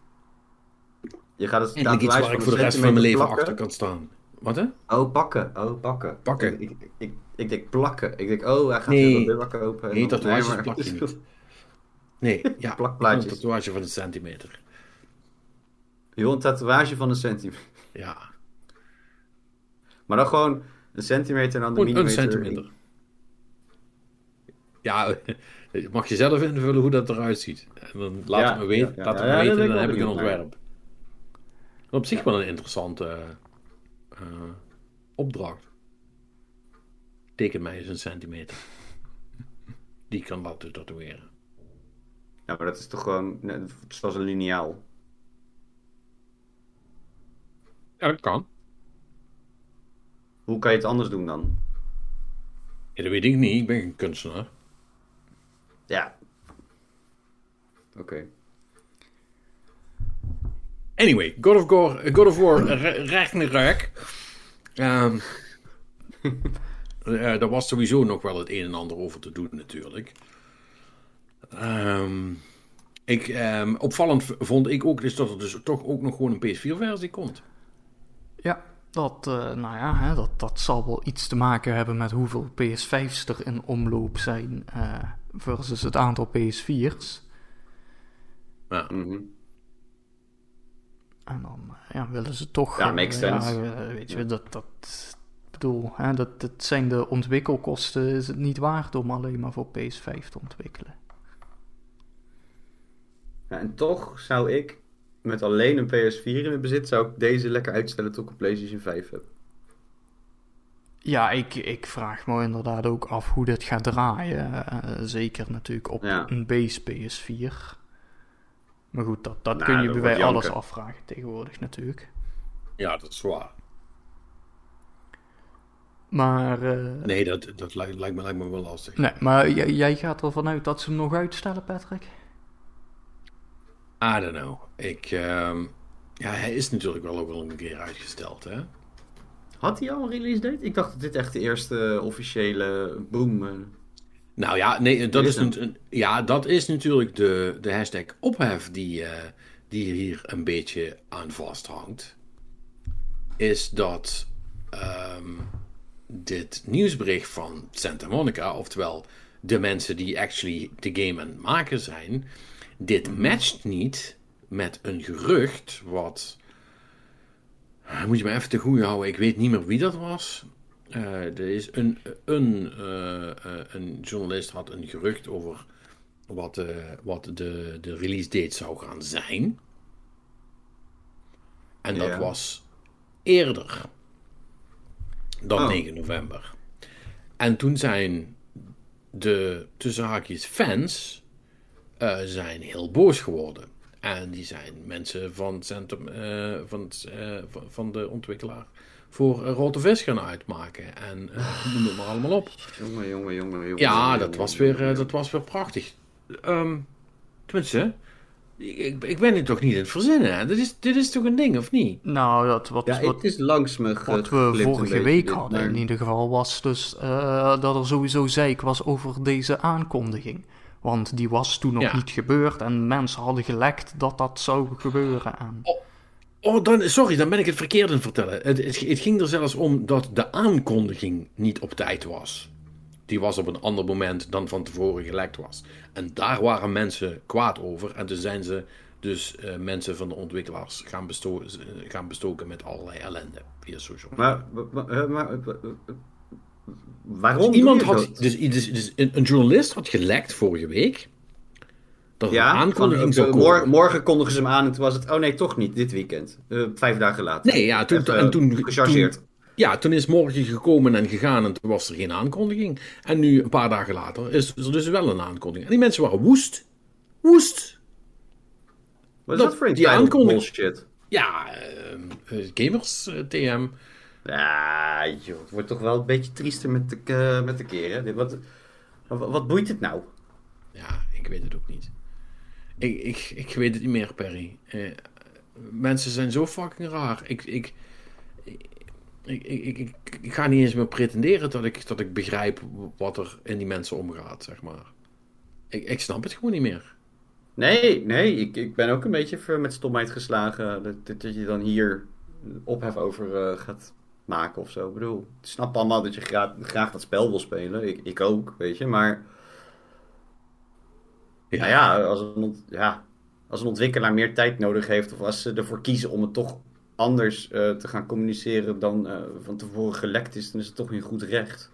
Je gaat het Eindelijk iets waar ik voor de een rest van mijn leven achter kan staan. Wat hè? Oh, pakken. Oh, pakken. Pakken. Ik, ik, ik, ik denk plakken. Ik denk, oh, hij gaat Nee. nee. de kopen. en Nee, tatoeages maar- plak je niet. Nee, *laughs* ja, Plakplaatjes. een tatoeage van een centimeter. Je wil een tatoeage van een centimeter. Ja, Maar dan gewoon een centimeter en dan de een millimeter. centimeter. Ja, *laughs* mag je zelf invullen hoe dat eruit ziet. En dan laat Ja, het me weten, ja, ja. laat het me weten en dan heb ik een ontwerp. Op zich wel een interessante eh, eh, opdracht. Teken mij eens een centimeter. *laughs* Die ik kan laten tatoeëren. Ja, maar dat is toch gewoon net zoals een liniaal. Ja, dat kan. Hoe kan je het anders doen dan? Ja, dat weet ik niet. Ik ben geen kunstenaar. Ja. Oké. Anyway, God of, War, God of War Ra- Ragnarök. Ehm eh, daar was sowieso nog wel het een en ander over te doen natuurlijk. Ehm, ik, ehm, opvallend vond ik ook dus dat er dus toch ook nog gewoon een PS4-versie komt. Ja, dat, eh, nou ja, hè, dat, dat zal wel iets te maken hebben met hoeveel PS5's er in omloop zijn. eh, versus het aantal PS4's. Ja. Mhm. En dan eh, ja, willen ze toch... Ja, eh, makes ja, sense. eh, weet je, dat... dat bedoel, hè, dat, dat zijn de ontwikkelkosten, is het niet waard om alleen maar voor PS5 te ontwikkelen. Ja, en toch zou ik met alleen een PS4 in mijn bezit, zou ik deze lekker uitstellen tot ik een PlayStation 5 heb. Ja, ik, ik vraag me inderdaad ook af hoe dit gaat draaien. Eh, zeker natuurlijk op Ja. een base PS4. Maar goed, dat, dat Nou, kun je dat bij alles janken. afvragen tegenwoordig natuurlijk. ja, dat is waar. Maar, eh, Nee, dat, dat lijkt, lijkt, me, lijkt me wel lastig. nee, maar j- jij gaat ervan uit dat ze hem nog uitstellen, Patrick? I don't know. Ik, ehm, ja, hij is natuurlijk wel ook wel een keer uitgesteld, hè? Had hij al een release date? Ik dacht dat dit echt de eerste officiële boom... Nou ja, nee, dat Is is, een, ja, dat is natuurlijk de, de hashtag ophef die, eh, die hier een beetje aan vasthangt. Is dat ehm, dit nieuwsbericht van Santa Monica, oftewel de mensen die actually de game aan het maken zijn, dit matcht niet met een gerucht wat. Moet je me even te goede houden, ik weet niet meer wie dat was. Eh, er is een, een, eh, eh, een journalist had een gerucht over wat, wat de, de release date zou gaan zijn. En dat Ja. was eerder dan Oh. 9 november. En toen zijn de tussen haakjes fans zijn heel boos geworden. En die zijn mensen van, Centrum, van, van, van de ontwikkelaar voor uh, Rote Vis gaan uitmaken. En eh, noem het maar allemaal op. Jongen, jongen, jongen, jongen. Ja, dat was weer, eh, dat was weer prachtig. Ehm tenminste, ik, ik, ik ben dit toch niet in het verzinnen. Hè? Dit, is, dit is toch een ding, of niet? Nou, dat, wat, Ja, wat, het is langs me wat we vorige week hadden maar- in ieder geval was dus eh, dat er sowieso zeik was over deze aankondiging. Want die was toen nog Ja. niet gebeurd en mensen hadden gelekt dat dat zou gebeuren. En... Oh, dan, sorry, dan ben ik het verkeerd aan het vertellen. Het, het, het ging er zelfs om dat de aankondiging niet op tijd was. Die was op een ander moment dan van tevoren gelekt was. En daar waren mensen kwaad over. En toen zijn ze dus eh, mensen van de ontwikkelaars gaan, besto eh, gaan bestoken met allerlei ellende via social media. Maar, maar, maar, maar- eh, waarom Dus iemand had, dus, dus, dus een, een journalist had gelekt vorige week. Dat er ja, een aankondiging van, zou komen. morgen, morgen kondigen ze hem aan en toen was het, oh nee, toch niet, dit weekend. Eh, vijf dagen later. Nee, ja, toen, Even, en toen, gechargeerd. toen- ja, toen is morgen gekomen en gegaan en toen was er geen aankondiging. En nu, een paar dagen later, is er dus wel een aankondiging. En die mensen waren woest. Woest. Wat is dat- voor een die aankondiging- bullshit? Ja, eh, eh, gamers, TM. Ja, joh, het wordt toch wel een beetje triester met de, met de keren. Wat, wat boeit het nou? Ja, ik weet het ook niet. Ik, ik, ik weet het niet meer, Perry. Eh, mensen zijn zo fucking raar. Ik, ik, ik, ik, ik, ga niet eens meer pretenderen dat ik, dat ik begrijp wat er in die mensen omgaat, zeg maar. Ik, ik snap het gewoon niet meer. Nee, nee, ik, ik ben ook een beetje met stomheid geslagen. Dat, dat, dat je dan hier ophef over eh, gaat maken of zo. Ik bedoel, ik snap allemaal dat je graag, graag dat spel wil spelen. Ik, ik ook, weet je. Maar Ja. nou ja, als een, ja, als een ontwikkelaar meer tijd nodig heeft... of als ze ervoor kiezen om het toch anders eh, te gaan communiceren... dan eh, van tevoren gelekt is, dan is het toch in goed recht.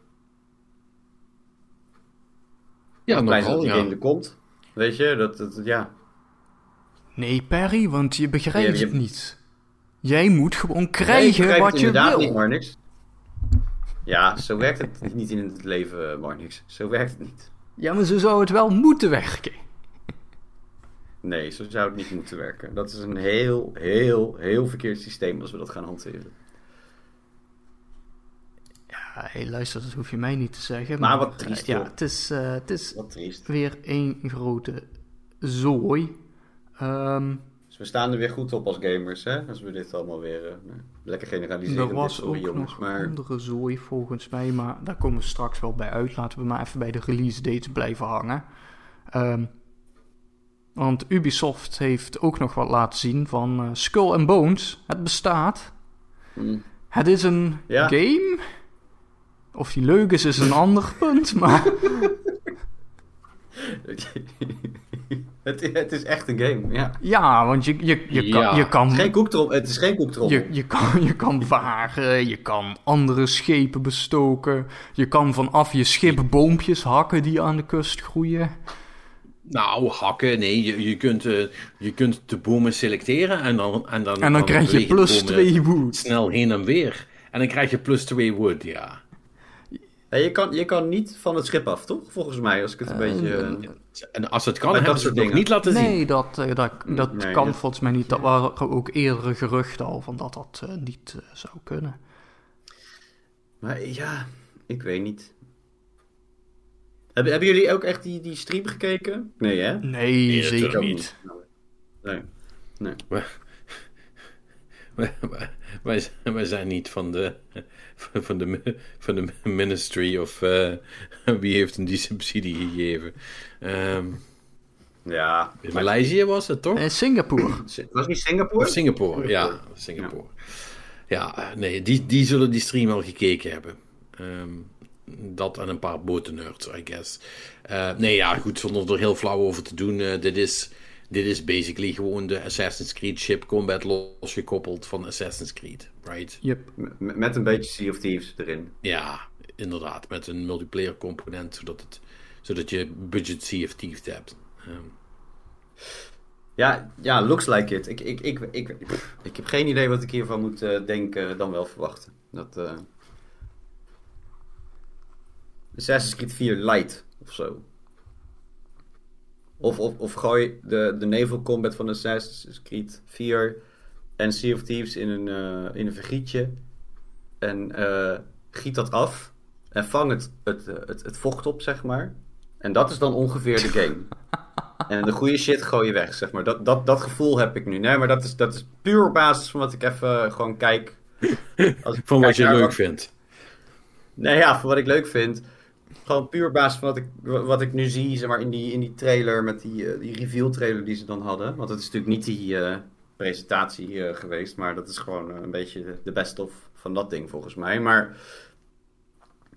Ja, Blij dat nogal, die ja. game er komt. Weet je, dat, dat ja... Nee, Perry, want je begrijpt Ja, je- het niet. Jij moet gewoon krijgen wat je inderdaad wil. niet, Marnix. Ja, zo werkt het niet in het leven, eh, Marnix. Zo werkt het niet. Ja, maar zo zou het wel moeten werken. Nee, zo zou het niet moeten werken. Dat is een heel, heel, heel verkeerd systeem als we dat gaan hanteren. Ja, hey, luister, dat hoef je mij niet te zeggen. Maar wat triest, eh, Ja, het is, eh, het is weer één grote zooi. Ehm, Dus we staan er weer goed op als gamers, hè? Als we dit allemaal weer eh, nou, lekker generaliseren. er was ook jongens, nog maar... andere zooi volgens mij, maar daar komen we straks wel bij uit. Laten we maar even bij de release dates blijven hangen. Ehm, want Ubisoft heeft ook nog wat laten zien van eh, Skull and Bones. Het bestaat. Mm. Het is een Ja. game. Of die leuk is, is een *laughs* ander punt, maar... *laughs* het, het is echt een game, ja. Ja, want je, je, je, Ja. kan, je kan Het is geen. Het is geen koektrommel. Je, je, kan, je kan *laughs* varen, je kan andere schepen bestoken. Je kan vanaf je schip boompjes hakken die aan de kust groeien. Nou, hakken, nee. Je, je, kunt, eh, je kunt de bomen selecteren en dan... En dan, En dan krijg je plus bomen 2 wood. Snel heen en weer. En dan krijg je plus 2 wood, ja. Ja, je, kan, je kan niet van het schip af, toch? Volgens mij, als ik het een beetje... eh, En als het kan, Maar dat hebben ze het nog dingen. niet laten zien. Nee, dat, eh, dat, dat Nee, kan dat- volgens mij niet. Dat waren ook eerdere geruchten al van dat dat eh, niet eh, zou kunnen. Maar ja, ik weet niet. Hebben, hebben jullie ook echt die, die stream gekeken? Nee, hè? Nee, Nee, zeker niet. Nee. Nee. Wij, wij- wij, zijn- wij zijn niet van de, van de, van de ministry of eh, wie heeft een die subsidie gegeven. Ehm Ja. in Maleisië was het toch? Eh, Singapore. *clears throat* Was niet Singapore? Of Singapore, ja. Singapore. Ja, nee, die, die zullen die stream al gekeken hebben. Ehm, dat en een paar botennerds, I guess. Eh, nee, ja, goed, zonder er heel flauw over te doen. eh, dit, is, dit is basically gewoon de Assassin's Creed ship combat losgekoppeld van Assassin's Creed, right? Yep. Met een beetje Sea of Thieves erin. Ja, inderdaad, met een multiplayer component, zodat, het, zodat je budget Sea of Thieves hebt. Ehm, Ja, ja, looks like it. Ik, ik, ik, ik, ik heb geen idee wat ik hiervan moet eh, denken, dan wel verwachten. Dat, Assassin's Creed 4 Light of zo. Of, of, of gooi de, de naval combat van Assassin's Creed 4 en Sea of Thieves in een, eh, in een vergietje. En eh, giet dat af. En vang het, het, eh, het, het vocht op, zeg maar. En dat is dan ongeveer de game. *laughs* En de goede shit gooi je weg, zeg maar. Dat, dat, dat gevoel heb ik nu. Nee, maar dat is, dat is puur op basis van wat ik even gewoon kijk. *laughs* Als ik van kijk wat je leuk vindt. Nee, ja, voor wat ik leuk vind. Gewoon puur basis van wat ik, wat ik nu zie, zeg maar, in die, in die trailer, met die, eh, die reveal trailer die ze dan hadden. Want het is natuurlijk niet die eh, presentatie eh, geweest, maar dat is gewoon een beetje de, best of van dat ding volgens mij. Maar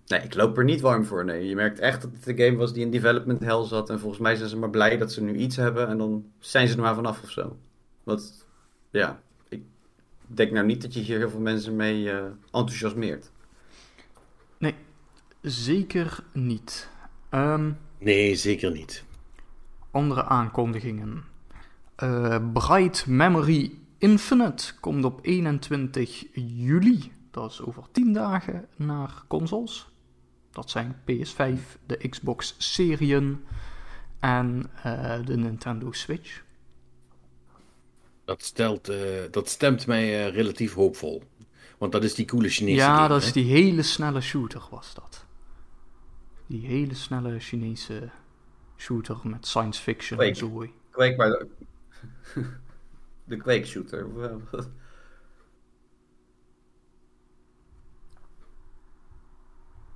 nee, ik loop er niet warm voor, nee. Je merkt echt dat het een game was die in development hell zat. En volgens mij zijn ze maar blij dat ze nu iets hebben en dan zijn ze er maar vanaf of zo. Want, ja, ik denk nou niet dat je hier heel veel mensen mee enthousiasmeert. Zeker niet. Ehm, Nee, zeker niet. andere aankondigingen. Eh, Bright Memory Infinite komt op 21 juli. Dat is over 10 dagen naar consoles. Dat zijn PS5, de Xbox Serien en eh, de Nintendo Switch. Dat, stelt, eh, dat stemt mij relatief hoopvol. Want dat is die coole Chinese ja, game, dat hè? is die hele snelle shooter was dat. Die hele snelle Chinese shooter met science fiction en Quake. zooi. Quake bij de... *laughs* de Quake shooter.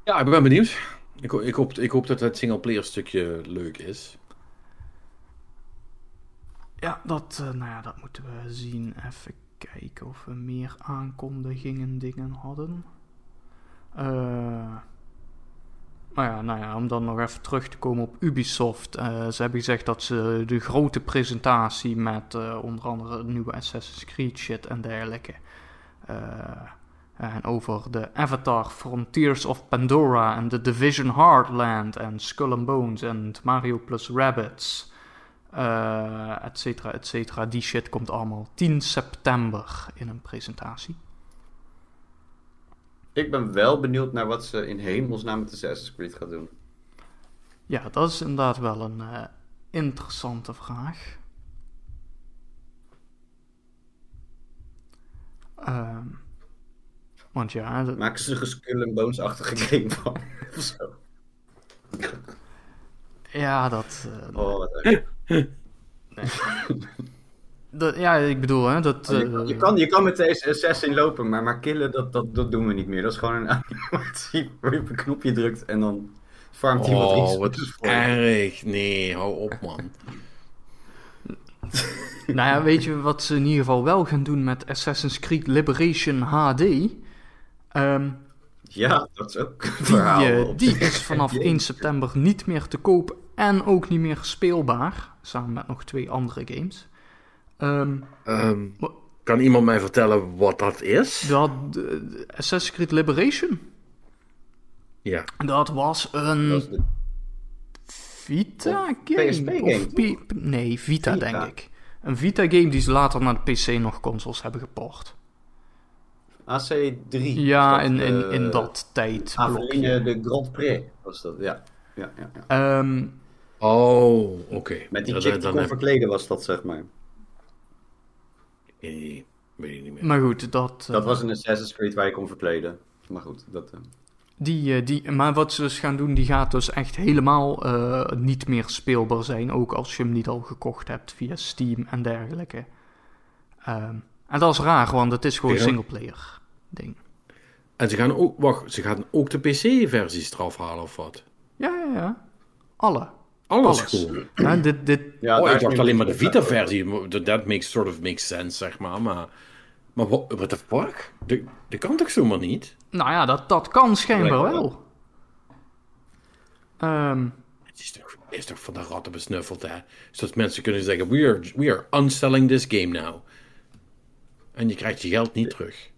Ja, ik ben benieuwd. Ik, ik, hoop, ik hoop dat het singleplayer stukje leuk is. Ja, dat, eh, nou ja, dat moeten we zien. Even kijken of we meer aankondigingen dingen hadden. Eh nou ja, nou ja, om dan nog even terug te komen op Ubisoft. Eh, ze hebben gezegd dat ze de grote presentatie met eh, onder andere nieuwe Assassin's Creed shit en dergelijke. eh, en over de Avatar Frontiers of Pandora en The Division Heartland en Skull and Bones en Mario plus Rabbids eh et cetera, et cetera. Die shit komt allemaal 10 september in een presentatie. Ik ben wel benieuwd naar wat ze in hemelsnaam met Assassin's Creed gaat doen. Ja, dat is inderdaad wel een eh, interessante vraag. Ehm, want ja, dat- Maken ze een Skull game van? *laughs* of zo? ja, dat, eh, Oh, wat erg. *laughs* dat- ja, ik bedoel, hè, dat... je, eh, je, kan, je kan met deze assassin lopen, maar, maar killen, dat, dat, dat doen we niet meer. Dat is gewoon een *laughs* animatie waar je op een knopje drukt en dan farmt hij wat Oh, resources wat voor je. erg. Nee, hou op, man. *laughs* Nou ja, weet je wat ze in ieder geval wel gaan doen met Assassin's Creed Liberation HD? Ehm, Ja, dat is ook een Die, verhaal. eh, op die zich. is vanaf *laughs* Jeetje. 1 september niet meer te koop En ook niet meer speelbaar, samen met nog twee andere games. Ehm, Ehm, kan iemand mij vertellen wat dat is? dat, Assassin's Creed Liberation, Ja. dat was een Dat is de- Vita Of game. Of nee, Vita, Vita. denk ik. Een Vita game die ze later naar de PC nog consoles hebben geport. AC3. Ja, in, dat, in, eh, in dat tijdblokje. Aveline de Grand Prix was dat, ja. Ja, ja, ja. Ehm, Oh, oké. Met die Ja, chick die kon heb verkleden was dat, zeg maar. Ik- weet ik niet meer. maar goed, dat... Dat eh, was een Assassin's Creed waar je kon verkleden. Maar goed, dat... eh, Die, eh, die, maar wat ze dus gaan doen, die gaat dus echt helemaal eh, niet meer speelbaar zijn. Ook als je hem niet al gekocht hebt via Steam en dergelijke. Ehm, en dat is raar, want het is gewoon een Ja. singleplayer ding. En ze gaan ook, wacht, ze gaan ook de PC-versies eraf halen of wat? Ja, ja, ja. Alle. Alles, Alles. gewoon. Ja, dit, dit, Ja, oh, ik dacht alleen maar de Vita-versie. Dat that makes sort of makes sense, zeg maar. Maar, maar what, what the fuck? Dat, dat kan toch zomaar niet? nou ja, dat, dat kan schijnbaar wel. Ehm, Het is toch, is toch van de ratten besnuffeld, hè? Zodat mensen kunnen zeggen, we are, we are unselling this game now. En je krijgt je geld niet terug.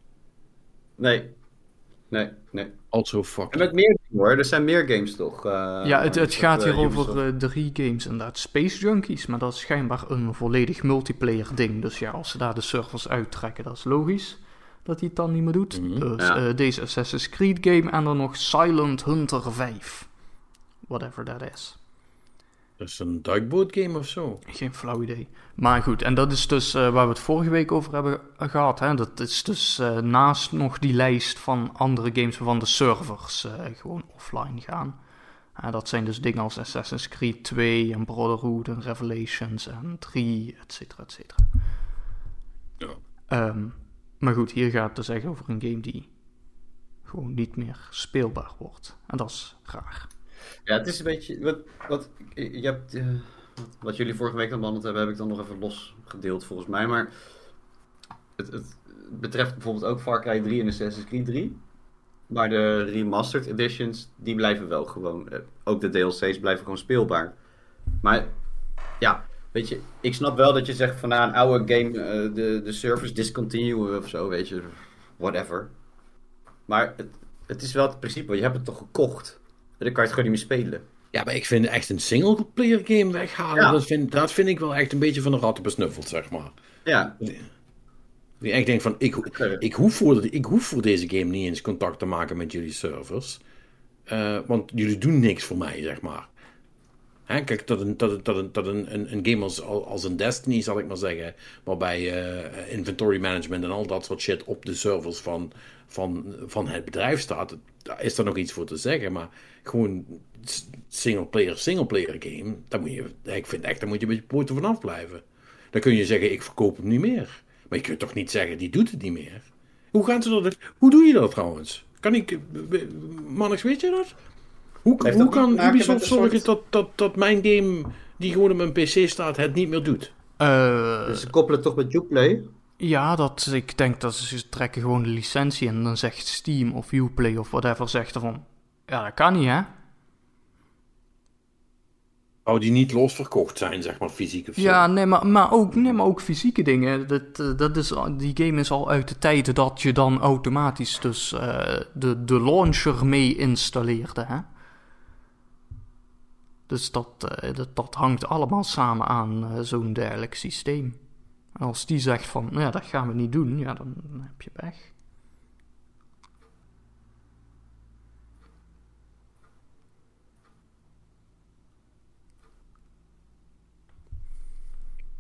Nee. Nee, nee. Also fuck. En met meer hoor. Er zijn meer games toch? eh, ja, het, het gaat eh, hier over eh, drie games inderdaad. Space Junkies, maar dat is schijnbaar een volledig multiplayer ding. Dus ja, als ze daar de servers uittrekken, dat is logish dat hij het dan niet meer doet. Mhm. Dus Ja. eh, deze Assassin's Creed game en dan nog Silent Hunter 5. Whatever that is. Dat is een duikbootgame of zo. Geen flauw idee. Maar goed, en dat is dus eh, waar we het vorige week over hebben gehad. Hè? Dat is dus eh, naast nog die lijst van andere games waarvan de servers eh, gewoon offline gaan. Dat zijn dus dingen als Assassin's Creed 2 en Brotherhood en Revelations en 3, et cetera, et cetera. Ja. Ehm, maar goed, hier gaat het dus echt over een game die gewoon niet meer speelbaar wordt. En dat is raar. Ja, het is een beetje. Wat, wat, je hebt, eh, wat jullie vorige week dan behandeld hebben, heb ik dan nog even losgedeeld volgens mij. Maar het, het betreft bijvoorbeeld ook Far Cry 3 en Assassin's Creed 3. Maar de remastered editions, die blijven wel gewoon. eh, ook de DLC's blijven gewoon speelbaar. Maar ja, weet je, ik snap wel dat je zegt van na een oude game eh, de, de servers discontinuen of zo, weet je, whatever. Maar het, het is wel het principe, je hebt het toch gekocht. Dan kan je het gewoon niet meer spelen. Ja, maar ik vind echt een single-player game weghalen. Ja. Dat, vind, dat vind ik wel echt een beetje van de ratten besnuffeld, zeg maar. Ja, Die echt denk van, ik, ik, hoef voor, ik hoef voor deze game niet eens contact te maken met jullie servers. Eh, want jullie doen niks voor mij, zeg maar. Hè, kijk, dat een, dat een, dat een, dat een, een, een game als, als een Destiny, zal ik maar zeggen, waarbij eh, inventory management en al dat soort shit op de servers van, van, van het bedrijf staat, daar is er nog iets voor te zeggen. Maar gewoon single-player, single-player game, daar moet je, ik vind echt, daar moet je een beetje poten vanaf blijven. Dan kun je zeggen, ik verkoop hem niet meer. Maar je kunt toch niet zeggen, die doet het niet meer. Hoe gaan ze dat? Hoe doe je dat trouwens? Kan ik, Mannix, weet je dat? Hoe, Heeft hoe kan Ubisoft met zorgen soort- dat, dat, dat mijn game, die gewoon op mijn PC staat, het niet meer doet? Eh, dus ze koppelen het toch met Uplay. Ja, dat, ik denk dat ze trekken gewoon de licentie en dan zegt Steam of Uplay of whatever zegt er van, ja dat kan niet hè. Zou die niet losverkocht zijn, zeg maar, fysiek of zo? Ja, nee, maar, maar, ook, nee, maar ook fysieke dingen. Dat, eh, dat is, die game is al uit de tijd dat je dan automatisch dus eh, de, de launcher mee installeerde. Hè? Dus dat, eh, dat, dat hangt allemaal samen aan zo'n dergelijk systeem. Als die zegt van, nou ja, dat gaan we niet doen, ja, dan heb je pech.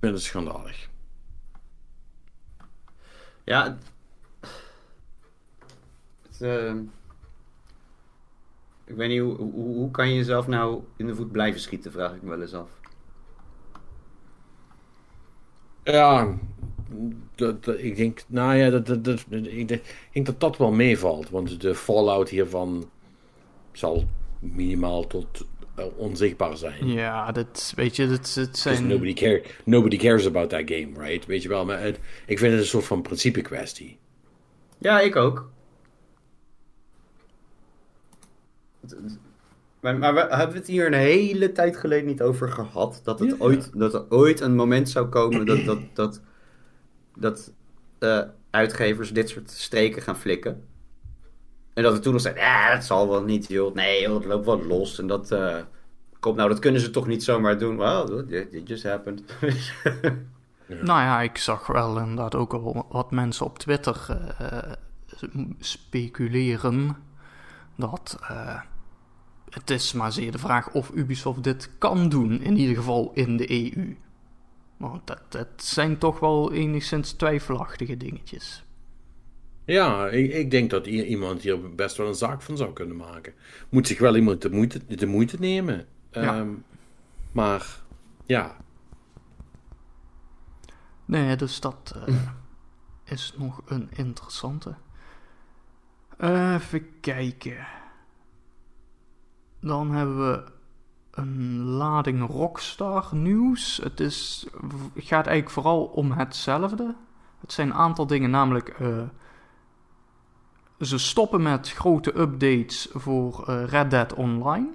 Ik vind schandalig. Ja. het- Het, eh, ik weet niet, hoe, hoe, hoe kan je jezelf nou in de voet blijven schieten, vraag ik me wel eens af. Ja, dat, dat- ik denk, nou ja, dat, dat, dat, ik, denk, dat dat wel meevalt. Want de fallout hiervan zal minimaal tot eh, onzichtbaar zijn. Ja, dat, weet je, dat, dat Dus zijn... nobody, care, nobody cares about that game, right? Weet je wel, maar het, ik vind het een soort van principe kwestie. Ja, ik ook. Maar, maar we hebben we het hier een hele tijd geleden niet over gehad? Dat, het Ja. ooit, dat er ooit een moment zou komen dat, dat, dat, dat eh, uitgevers dit soort streken gaan flikken? En dat we toen nog zeiden, ja, dat zal wel niet, joh. Nee, joh, het loopt wel los. En dat, eh komt nou, dat kunnen ze toch niet zomaar doen? Well, it just happened. *laughs* Nou ja, ik zag wel inderdaad ook al wat mensen op Twitter eh, speculeren dat eh, het is maar zeer de vraag of Ubisoft dit kan doen, in ieder geval in de EU. Want dat, dat zijn toch wel enigszins twijfelachtige dingetjes. Ja, ik, ik denk dat iemand hier best wel een zaak van zou kunnen maken. Moet zich wel iemand de moeite, de moeite nemen. Ja. Ehm, maar ja, Nee, dus dat eh, is nog een interessante. Eh, even kijken. Dan hebben we een lading Rockstar nieuws. Het is, het gaat eigenlijk vooral om hetzelfde. Het zijn een aantal dingen, namelijk eh, ze stoppen met grote updates voor eh, Red Dead Online.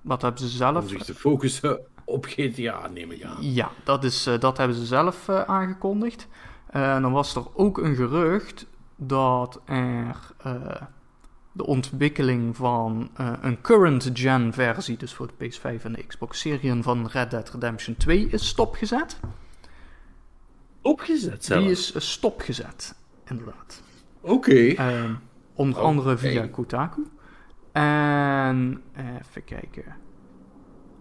Dat hebben ze zelf. om zich te focussen op GTA, neem ik aan. Ja, dat, is, eh, dat hebben ze zelf aangekondigd. En dan was er ook een gerucht dat er de ontwikkeling van eh, een current-gen versie, dus voor de PS5 en de Xbox Series van Red Dead Redemption 2, is stopgezet. Opgezet zelf. Die is eh, stopgezet, inderdaad. Oké. Ehm, onder Oh, andere via. Kotaku. En eh, even kijken.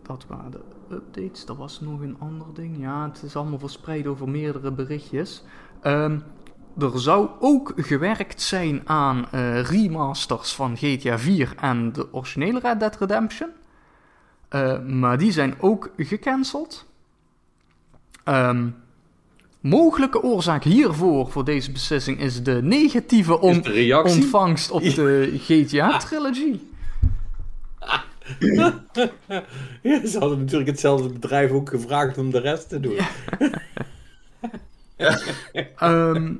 Dat waren de updates. Er was nog een ander ding. Ja, het is allemaal verspreid over meerdere berichtjes. Ehm, er zou ook gewerkt zijn aan eh, remasters van GTA 4 en de originele Red Dead Redemption. Eh, maar die zijn ook gecanceld. Ehm, mogelijke oorzaak hiervoor, voor deze beslissing, is de negatieve on- Is de reactie? ontvangst op de *laughs* GTA-trilogie. Ja, ze hadden natuurlijk hetzelfde bedrijf ook gevraagd om de rest te doen. *laughs* Ehm,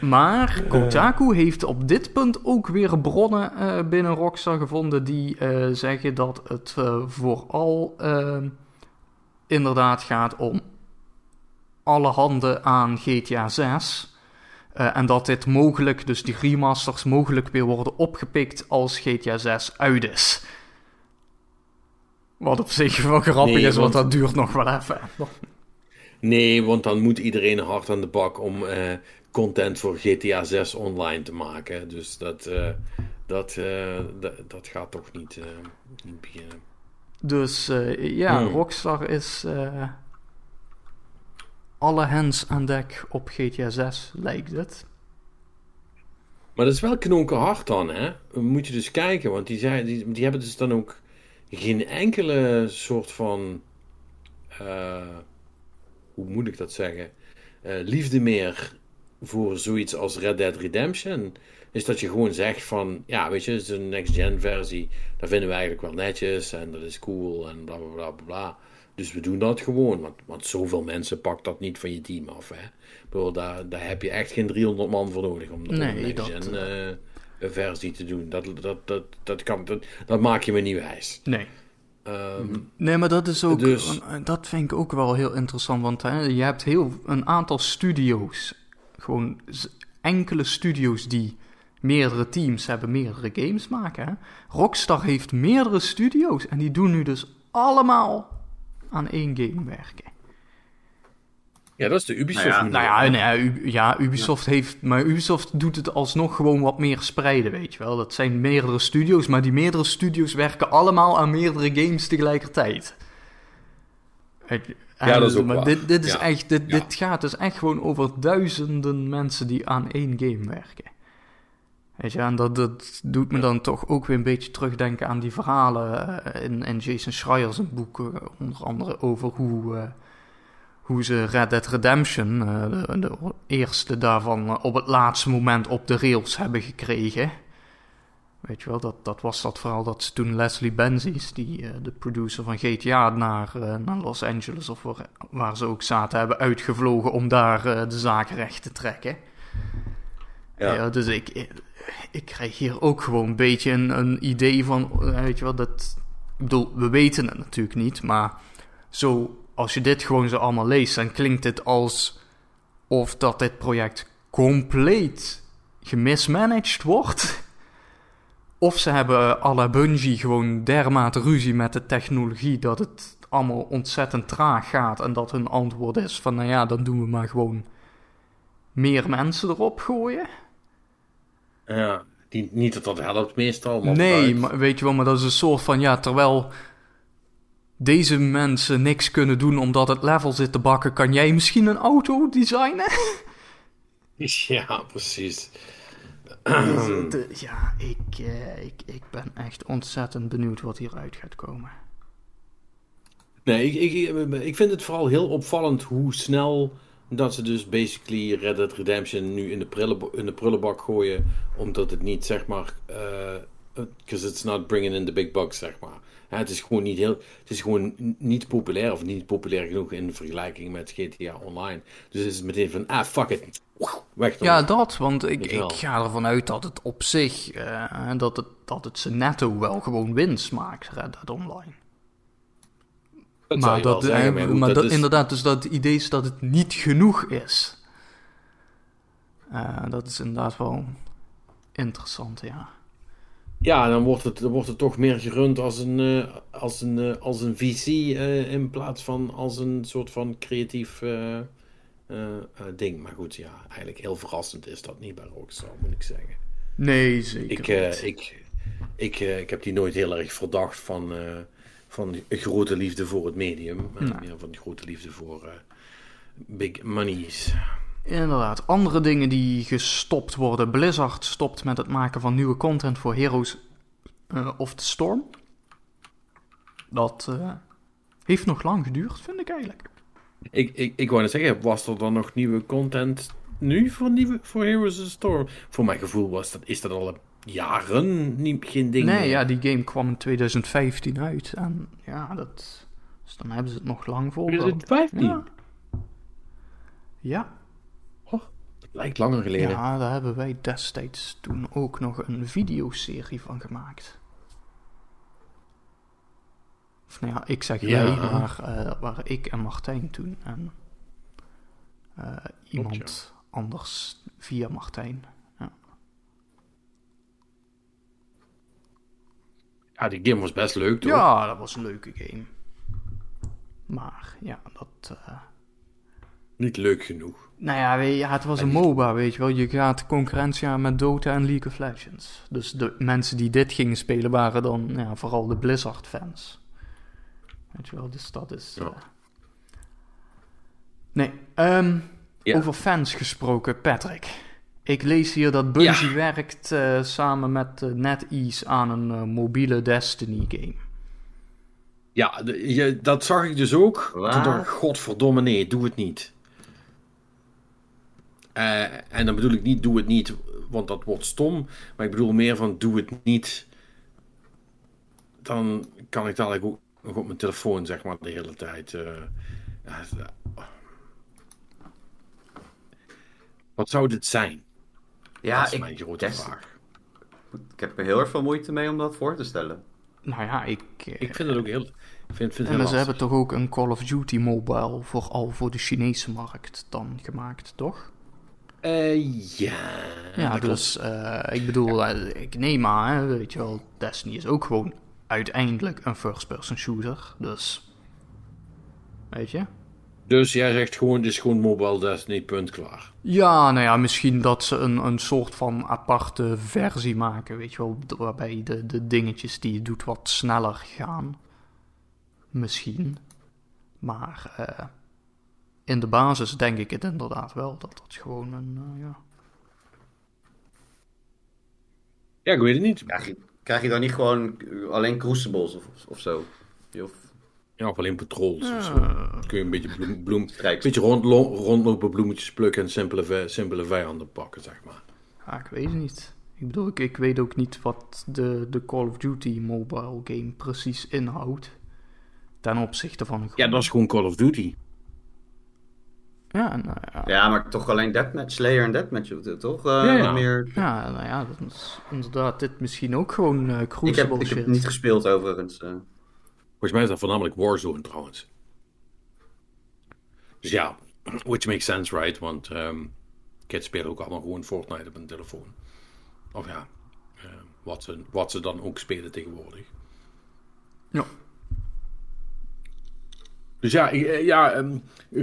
maar Kotaku heeft op dit punt ook weer bronnen eh, binnen Rockstar gevonden die eh, zeggen dat het eh, vooral ehm, inderdaad gaat om alle handen aan GTA 6. Eh, en dat dit mogelijk, dus die remasters, mogelijk weer worden opgepikt als GTA 6 uit is. Wat op zich wel grappig Nee, is, want want- dat duurt nog wel even. Nee, want dan moet iedereen hard aan de bak om eh, content voor GTA 6 online te maken. Dus dat, eh, dat, eh, dat, dat gaat toch niet, eh, niet beginnen. Dus ja, Hmm. Rockstar is alle hands aan dek op GTA 6, lijkt het. Maar dat is wel knokenhard dan, hè? Moet je dus kijken, want die, zijn, die, die hebben dus dan ook geen enkele soort van. hoe moet ik dat zeggen? Liefde meer voor zoiets als Red Dead Redemption. Is dat je gewoon zegt van, ja, weet je, het is een next-gen versie. Dat vinden we eigenlijk wel netjes en dat is cool en bla bla bla. Dus we doen dat gewoon, want, want zoveel mensen pakt dat niet van je team af. Hè? Bedoel, daar, daar heb je echt geen 300 man voor nodig om, Nee, een dat, next-gen eh, versie te doen. Dat, dat, dat, dat, kan, dat, dat maak je me niet wijs. Nee. Ehm, Nee, maar dat is ook. Dus- een- dat vind ik ook wel heel interessant. Want hè, je hebt heel een aantal studio's. Gewoon enkele studio's die meerdere teams hebben, meerdere games maken. Hè. Rockstar heeft meerdere studio's. En die doen nu dus allemaal aan één game werken. ja, dat is de Ubisoft Nou ja. Nou ja, nee, U- ja, Ubisoft heeft. Maar Ubisoft doet het alsnog gewoon wat meer spreiden, weet je wel. Dat zijn meerdere studio's, maar die meerdere studio's werken allemaal aan meerdere games tegelijkertijd. Ja, dat is ook maar waar. Dit, dit, is Ja. echt, dit, Ja. dit gaat dus echt gewoon over duizenden mensen die aan één game werken. Weet je, en dat, dat doet me dan toch ook weer een beetje terugdenken aan die verhalen eh, in, in Jason Schreier's boek, eh, onder andere over hoe, eh, hoe ze Red Dead Redemption, de, de eerste daarvan, op het laatste moment op de rails hebben gekregen. Weet je wel, dat, dat was dat verhaal dat ze toen Leslie Benzies, die, eh, de producer van GTA, naar, eh, naar Los Angeles of waar, waar ze ook zaten, hebben uitgevlogen om daar eh, de zaak recht te trekken. Ja, Ja. dus ik, ik krijg hier ook gewoon een beetje een, een idee van, weet je wel, dat... Ik bedoel, we weten het natuurlijk niet, maar zo, als je dit gewoon zo allemaal leest, dan klinkt het als of dat dit project compleet gemismanaged wordt. *laughs* Of ze hebben à la Bungie gewoon dermate ruzie met de technologie dat het allemaal ontzettend traag gaat. En dat hun antwoord is van, nou ja, dan doen we maar gewoon meer mensen erop gooien. Ja, niet, niet dat dat helpt meestal. Maar nee, maar weet je wel, maar dat is een soort van, ja, terwijl deze mensen niks kunnen doen omdat het level zit te bakken, kan jij misschien een auto designen? *laughs* Ja, precies. Dus, de- ja, ik, eh, ik, ik ben echt ontzettend benieuwd wat hieruit gaat komen. Nee, ik, ik, ik vind het vooral heel opvallend hoe snel dat ze dus basically Red Dead Redemption nu in de, prullenbak, in de prullenbak gooien. Omdat het niet, zeg maar, because it's not bringing in the big bucks, zeg maar. Ja, het is gewoon niet heel, het is gewoon niet populair of niet populair genoeg in vergelijking met GTA Online. Dus is het meteen van, ah, fuck it. Weg dan. Ja, dat, want ik, ik ga ervan uit dat het op zich, eh, dat, het, dat het ze netto wel gewoon winst maakt, Red Dead Online. dat maar dat, zeggen, eh, maar goed, maar dat dat, is- inderdaad, dus dat het idee is dat het niet genoeg is. Eh, dat is inderdaad wel interessant, ja. Ja, dan wordt het, dan wordt het toch meer gerund als een, eh, als een, eh, als een VC eh, in plaats van als een soort van creatief ding. Maar goed, ja, eigenlijk heel verrassend is dat niet bij Rockstar, moet ik zeggen. Nee, zeker Ik, niet. ik, ik, ik heb die nooit heel erg verdacht van, van een grote liefde voor het medium. maar. Meer van grote liefde voor big monies. Inderdaad, andere dingen die gestopt worden. Blizzard stopt met het maken van nieuwe content voor Heroes eh, of the Storm. Dat eh, heeft nog lang geduurd, vind ik eigenlijk. Ik, ik, ik wou net zeggen, was er dan nog nieuwe content nu voor, nieuwe, voor Heroes of the Storm? Voor mijn gevoel was dat, is dat al jaren niet, geen ding nee, meer. ja, die game kwam in 2015 uit. En ja, dat, dus dan hebben ze het nog lang volgehouden. 2015? Ja. Lijkt langer geleden. ja, daar hebben wij destijds toen ook nog een videoserie van gemaakt. Of nou ja, ik zeg Ja. wij, maar eh, dat waren ik en Martijn toen. En eh, iemand anders via Martijn. Ja. Ja, die game was best leuk, toch? ja, dat was een leuke game. Maar ja, dat... eh, Niet leuk genoeg. Nou ja, het was een MOBA, weet je wel. Je gaat concurrentie aan met Dota en League of Legends. Dus de mensen die dit gingen spelen waren dan ja, vooral de Blizzard-fans. Weet je wel, dus dat is... Ja. eh, Nee, ehm, Ja. over fans gesproken, Patrick. Ik lees hier dat Bungie Ja. werkt eh, samen met eh, NetEase aan een mobiele Destiny-game. Ja, de- je, dat zag ik dus ook. Wat? Toen dacht ik, godverdomme nee, doe het niet. Eh, en dan bedoel ik niet, doe het niet, want dat wordt stom. Maar ik bedoel meer van, doe het niet. Dan kan ik dadelijk ook nog op mijn telefoon, zeg maar, de hele tijd. eh, wat zou dit zijn? Ja, dat is ik, mijn grote Des- vraag. ik heb er heel erg veel moeite mee om dat voor te stellen. Nou ja, ik... eh, Ik vind het ook heel... Ik vind, vind het En heel ze hebben toch ook een Call of Duty mobile vooral voor de Chinese markt dan gemaakt, toch? Eh, ja. Ja, dus eh, ik bedoel, eh, ik neem aan, hè, weet je wel, Destiny is ook gewoon uiteindelijk een first-person shooter, dus... Weet je? Dus jij zegt gewoon, dit is gewoon Mobile Destiny, punt, klaar. Ja, nou ja, misschien dat ze een, een soort van aparte versie maken, weet je wel, waarbij de, de dingetjes die je doet wat sneller gaan. Misschien. Maar eh, in de basis denk ik het inderdaad wel, dat dat gewoon een, eh, ja... Ja, ik weet het niet. Krijg je, krijg je dan niet gewoon alleen crucibles of, of zo? Of Ja, of alleen patrols of zo. Dan kun je een beetje, bloem, bloem, een beetje rondlo- rondlopen, bloemetjes plukken en simpele, simpele vijanden pakken, zeg maar. ja, ik weet het niet. Ik bedoel, ik, ik weet ook niet wat de, de Call of Duty mobile game precies inhoudt. Ten opzichte van een Ja, dat is gewoon Call of Duty. Ja, nou ja. Ja, maar toch alleen Deathmatch, Slayer en Deathmatch, toch? Uh, Ja, Meer... Ja, nou ja, dat is inderdaad dit misschien ook gewoon eh Ik, heb, Crucible ik heb het niet gespeeld overigens. eh. Volgens mij is dat voornamelijk Warzone trouwens. Dus ja, *clears throat* which makes sense, right? Want ehm kids spelen ook allemaal gewoon Fortnite op een telefoon. Of ja, eh, wat, ze, wat ze dan ook spelen tegenwoordig. Ja. Dus ja, eh, ja ehm,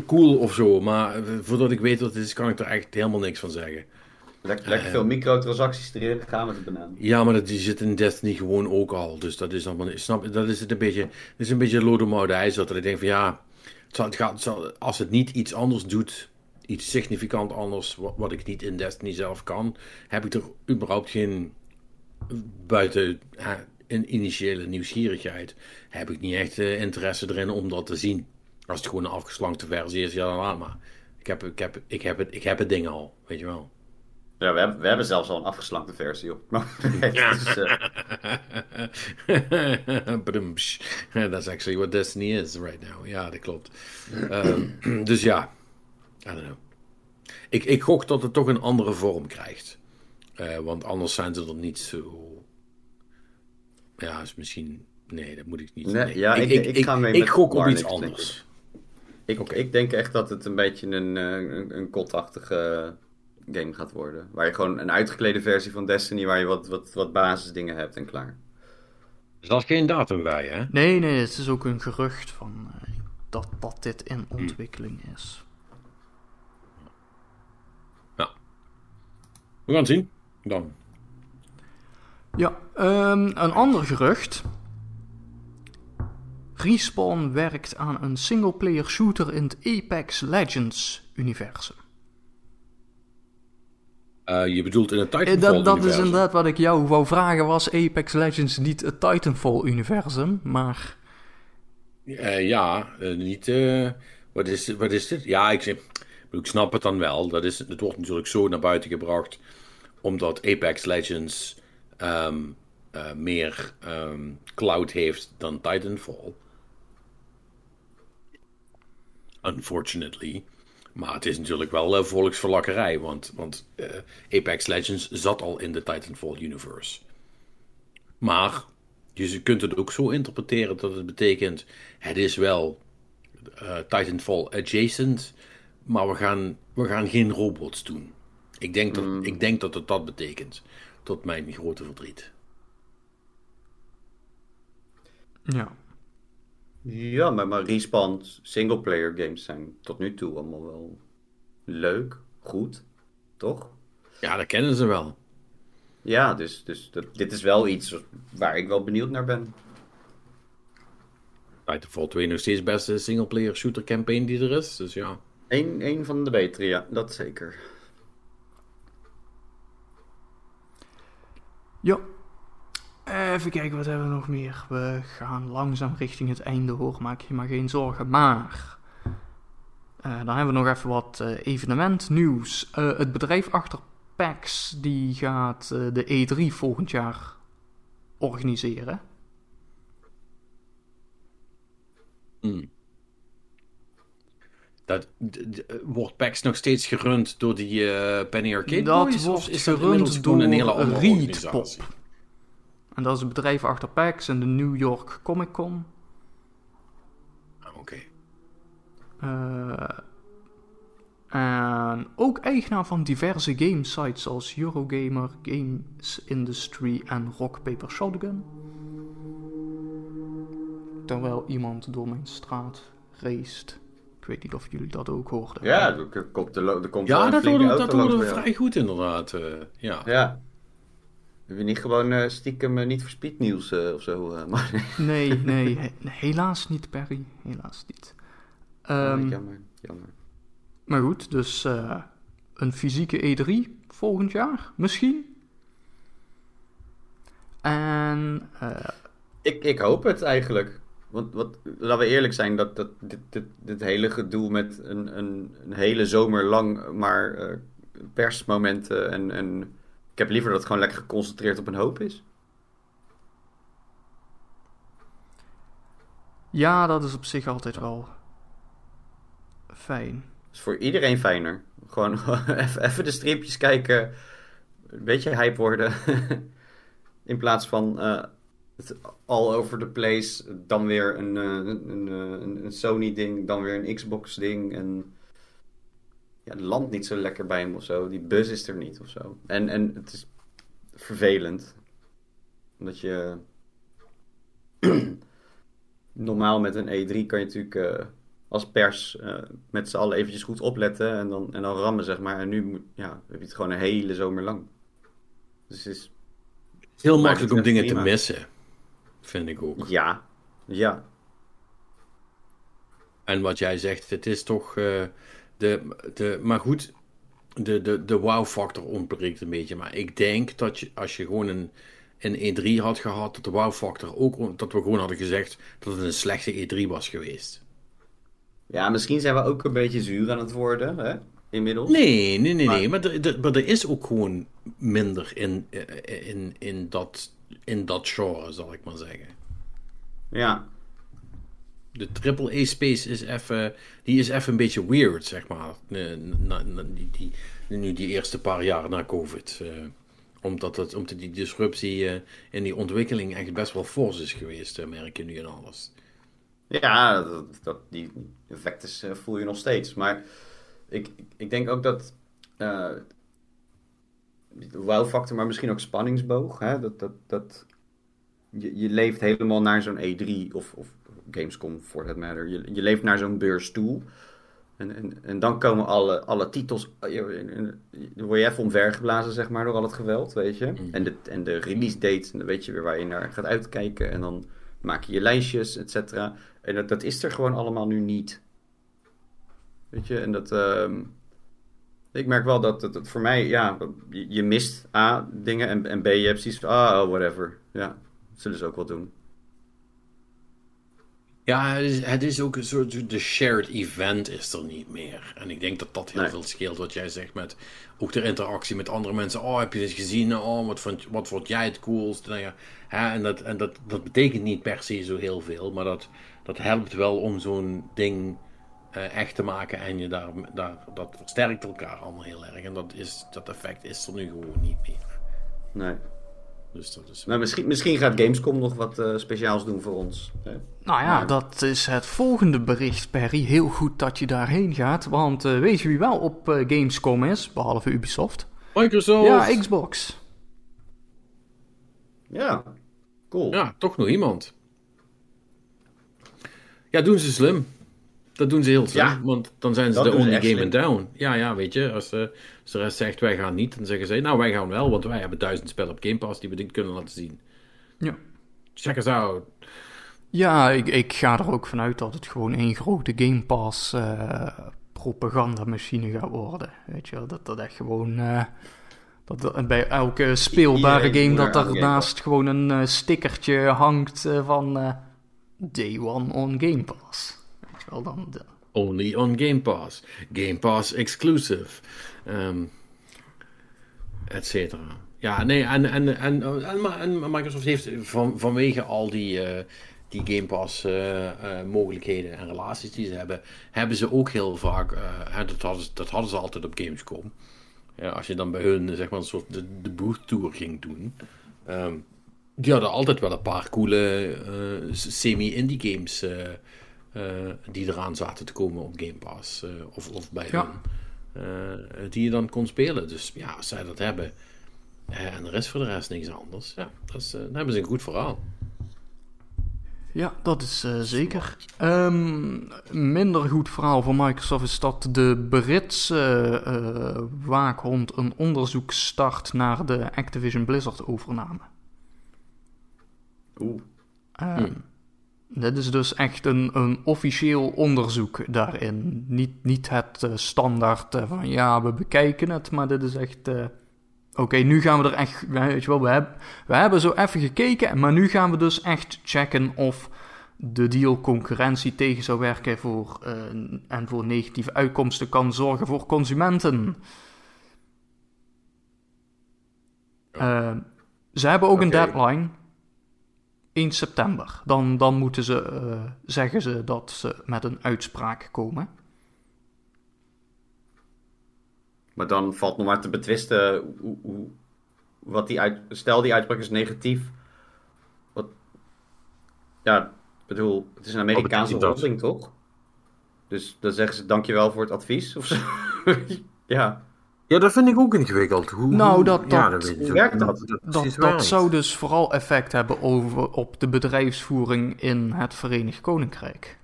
cool of zo. Maar eh, voordat ik weet wat het is, kan ik er echt helemaal niks van zeggen. Lek- lekker veel microtransacties erin gaan met de banaan. Ja, maar dat, die zit in Destiny gewoon ook al. Dus dat is allemaal. Snap, dat is het een beetje. Dat is een beetje lodemout ijs. Dat ik denk van ja. Het zal, het gaat, het zal- als het niet iets anders doet. Iets significant anders. Wat, wat ik niet in Destiny zelf kan. Heb ik er überhaupt geen. Buiten een initiële nieuwsgierigheid. Heb ik niet echt eh, interesse erin om dat te zien. Als het gewoon een afgeslankte versie is. Ja, dan laat maar. Ik heb, ik, heb, ik, heb het, ik heb het ding al. Weet je wel. Ja, we hebben, we hebben zelfs al een afgeslankte versie op. *laughs* dus, eh, *laughs* Badumps. That's actually what Destiny is right now. Ja, dat klopt. Ehm, *clears throat* dus ja, I don't know. Ik, ik gok dat het toch een andere vorm krijgt. Eh, want anders zijn ze er niet zo... Ja, is misschien... Nee, dat moet ik niet. Nee, ja, ik- ik ga mee ik met gok op iets anders. ik, Oké. ik denk echt dat het een beetje een, eh, een, een kotachtige game gaat worden. Waar je gewoon een uitgeklede versie van Destiny, waar je wat, wat, wat basisdingen hebt en klaar. Er zat geen datum bij, hè? Nee, nee, het is ook een gerucht van eh, dat, dat dit in Hmm. ontwikkeling is. We gaan het zien. Dan. Ja, ehm, een ander gerucht. Respawn werkt aan een singleplayer shooter in het Apex Legends universum. Eh, je bedoelt in het Eh, Titanfall dat, dat is inderdaad wat ik jou wou vragen. Was Apex Legends niet het Titanfall universum? Maar Eh, ja, niet. wat, is, wat is dit? Ja, ik, ik snap het dan wel. Dat is, het wordt natuurlijk zo naar buiten gebracht. Omdat Apex Legends ehm, eh, meer ehm, cloud heeft dan Titanfall. Unfortunately. Maar het is natuurlijk wel eh, volksverlakkerij. Want, want eh, Apex Legends zat al in de Titanfall universe. Maar je kunt het ook zo interpreteren dat het betekent: het is wel Titanfall adjacent, maar we gaan, we gaan geen robots doen. Ik denk, dat, ik denk dat het dat betekent, tot mijn grote verdriet. ja. Ja, maar, maar Respawn singleplayer games zijn tot nu toe allemaal wel leuk, goed, toch? Ja, dat kennen ze wel. Ja, dus, dus dat, dit is wel iets waar ik wel benieuwd naar ben. Titanfall 2 nog steeds de beste singleplayer shooter campaign die er is. Dus ja. Eén één van de betere, ja, dat zeker. Ja. Even kijken, wat hebben we nog meer? We gaan langzaam richting het einde hoor, maak je maar geen zorgen. Maar, eh, dan hebben we nog even wat eh, evenementnieuws. Eh, het bedrijf achter PAX, die gaat eh, de E3 volgend jaar organiseren. Dat, d- wordt PAX nog steeds gerund door die eh, Penny Arcade dat Boys? Wordt is gerund door een hele andere Reed? Pop. En dat is het bedrijf achter PAX en de New York Comic Con. Ah, Oké. Eh, en ook eigenaar van diverse gamesites zoals Eurogamer, Games Industry en Rock Paper Shotgun. Terwijl iemand door mijn straat raced. Ik weet niet of jullie dat ook hoorden. Ja, er komt, er, er komt Ja, een dat hoorde, dat hoorde we vrij goed inderdaad. eh, ja. Ja. Heb je niet gewoon eh, stiekem eh, niet voor speednieuws eh, of zo? eh, *laughs* maar, Nee, nee, he- helaas niet, Perry. Helaas niet. Ehm, jammer, jammer. Maar goed, dus eh, een fysieke E3 volgend jaar, misschien. En eh, Ik, ik hoop het eigenlijk. Want wat, laten we eerlijk zijn, dat, dat, dit, dit, dit hele gedoe met een, een, een hele zomer lang maar eh, persmomenten en, en ik heb liever dat het gewoon lekker geconcentreerd op een hoop is. ja, dat is op zich altijd wel fijn. is voor iedereen fijner. Gewoon *laughs* even, de streepjes kijken. Een beetje hype worden. *laughs* In plaats van uh, het all over the place. Dan weer een, uh, een, een, een Sony-ding. Dan weer een Xbox-ding. En ja, het landt niet zo lekker bij hem of zo. Die buzz is er niet of zo. En, en het is vervelend. Omdat je. *clears throat* Normaal met een E3 kan je natuurlijk uh, als pers uh, met z'n allen eventjes goed opletten en dan, en dan rammen, zeg maar. En nu ja, heb je het gewoon een hele zomer lang. Dus het is... Heel makkelijk om dingen prima. te missen, vind ik ook. Ja, ja. En wat jij zegt, het is toch... Uh, de, de, maar goed, de, de, de wow-factor ontbreekt een beetje. Maar ik denk dat je, als je gewoon een, een E3 had gehad, dat de wow-factor ook, dat we gewoon hadden gezegd dat het een slechte E3 was geweest. Ja, misschien zijn we ook een beetje zuur aan het worden, hè? Inmiddels. Nee, nee, nee, maar... nee. Maar er, maar er is ook gewoon minder in, in, in, dat, in dat genre, zal ik maar zeggen. Ja. De triple-A-space is even, die is even een beetje weird, zeg maar. Na, na, die, die, nu die eerste paar jaar na COVID. Uh, omdat, het, omdat die disruptie uh, in die ontwikkeling echt best wel fors is geweest, uh, merk je nu en alles. Ja, dat, dat, die effecten voel je nog steeds. Maar ik, ik denk ook dat wow-factor, maar misschien ook spanningsboog. Hè? Dat, dat, dat, je, je leeft helemaal naar zo'n E3 of, of Gamescom, for that matter. Je, je leeft naar zo'n beurs toe. En, en, en dan komen alle, alle titels. Dan word je even omvergeblazen, zeg maar, door al het geweld, weet je. Mm. En, de, en de release date, en dan weet je weer waar je naar gaat uitkijken. En dan maak je je lijstjes, et cetera. En dat, dat is er gewoon allemaal nu niet. Weet je, en dat. Uh, ik merk wel dat het voor mij, ja, je, mist A, dingen en, en B, je hebt zoiets van, ah, oh, whatever. Ja, zullen ze ook wel doen. Ja, het is, het is, ook een soort. De shared event is er niet meer. En ik denk dat dat heel nee. veel scheelt wat jij zegt met. Ook de interactie met andere mensen. Oh, heb je dit gezien? Oh, wat vond, wat vond jij het coolst? Nou ja, hè, en dat, en dat, dat betekent niet per se zo heel veel. Maar dat, dat helpt wel om zo'n ding echt te maken. En je daar, daar, dat versterkt elkaar allemaal heel erg. En dat, is, dat effect is er nu gewoon niet meer. Nee. Dus dat is... Maar misschien, misschien gaat Gamescom nog wat uh, speciaals doen voor ons. Hè? Nou ja, maar... dat is het volgende bericht, Perry. Heel goed dat je daarheen gaat. Want uh, weet je wie wel op uh, Gamescom is, behalve Ubisoft? Microsoft. Ja, Xbox. Ja, cool. Ja, toch nog iemand. Ja, doen ze slim. Dat doen ze heel slim, ja, want dan zijn ze de only game slim. in town. Ja, ja, weet je, als, uh, als, de rest zegt wij gaan niet, dan zeggen ze, nou wij gaan wel, want wij hebben duizend spellen op Game Pass die we dit kunnen laten zien. Ja. Check us out. Ja, ik, ik ga er ook vanuit dat het gewoon één grote Game Pass uh, propagandamachine gaat worden. Weet je, dat dat echt gewoon... Uh, dat bij elke speelbare game dat daarnaast gewoon een uh, stickertje hangt uh, van Day One on Game Pass wel dan. De... Only on Game Pass. Game Pass exclusive. Um, et cetera. Ja, nee, en, en, en, en, Microsoft heeft van, vanwege al die, uh, die Game Pass uh, uh, mogelijkheden en relaties die ze hebben, hebben ze ook heel vaak, dat, hadden, dat hadden ze altijd op Gamescom. Ja, als je dan bij hun zeg maar, een soort de, de tour ging doen. Um, die hadden altijd wel een paar coole semi-indie games die eraan zaten te komen op Game Pass uh, of, of bij ja. hun, uh, die je dan kon spelen. Dus ja, als zij dat hebben en de rest voor de rest niks anders, ja, dat is, dan hebben ze een goed verhaal. Ja, dat is zeker. Um, minder goed verhaal voor Microsoft is dat de Britse waakhond een onderzoek start naar de Activision Blizzard overname. Oeh. Um, dit is dus echt een, een officieel onderzoek daarin. Niet, niet het uh, standaard uh, van ja, we bekijken het, maar dit is echt. Uh, Oké, nu gaan we er echt. Weet je wel, we, hebben we hebben zo even gekeken, maar nu gaan we dus echt checken of de deal concurrentie tegen zou werken voor, en voor negatieve uitkomsten kan zorgen voor consumenten. ze hebben ook okay. een deadline. 1 september. Dan, dan moeten ze, uh, zeggen ze dat ze met een uitspraak komen. Maar dan valt nog maar te betwisten hoe, hoe, wat die uit, stel die uitspraak is negatief. Wat, ja, ik bedoel, het is een Amerikaanse betekent dat? holding, toch? Dus dan zeggen ze dankjewel voor het advies of zo. *laughs* ja. Ja, dat vind ik ook ingewikkeld. Hoe, Nou, hoe- dat- ja, dat- hoe werkt dat? Dat, zou dus vooral effect hebben over, op de bedrijfsvoering in het Verenigd Koninkrijk.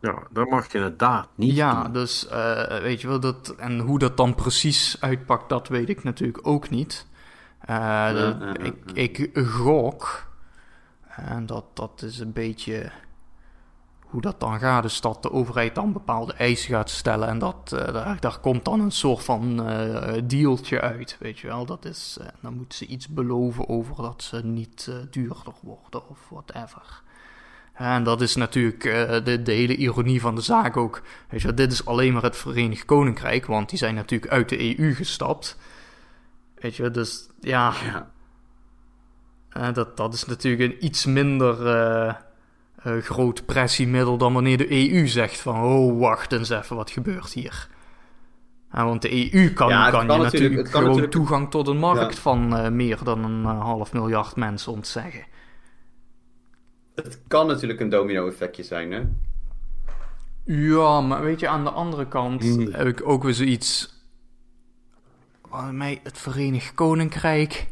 Ja, dat mag je inderdaad niet Ja, doen. dus eh, weet je wel, dat, en hoe dat dan precies uitpakt, dat weet ik natuurlijk ook niet. Eh, ja, ik, ik gok, en dat, dat is een beetje hoe dat dan gaat, dus dat de overheid dan bepaalde eisen gaat stellen en dat, eh, daar, daar komt dan een soort van eh dealtje uit, weet je wel. Dat is, eh, dan moeten ze iets beloven over dat ze niet duurder worden of whatever. En dat is natuurlijk de, de hele ironie van de zaak ook. Weet je, wel, dit is alleen maar het Verenigd Koninkrijk, want die zijn natuurlijk uit de EU gestapt. Weet je, wel, dus ja, ja. dat, dat is natuurlijk een iets minder eh, groot pressiemiddel dan wanneer de EU zegt van, oh, wacht eens even, wat gebeurt hier? Ja, want de EU kan, Ja, het kan, kan je natuurlijk- natuurlijk het kan gewoon natuurlijk- toegang tot een markt Ja. van eh, meer dan een eh, half miljard mensen ontzeggen. Het kan natuurlijk een domino-effectje zijn, hè? Ja, maar weet je, aan de andere kant Hmm. heb ik ook weer zoiets. Mij, het Verenigd Koninkrijk.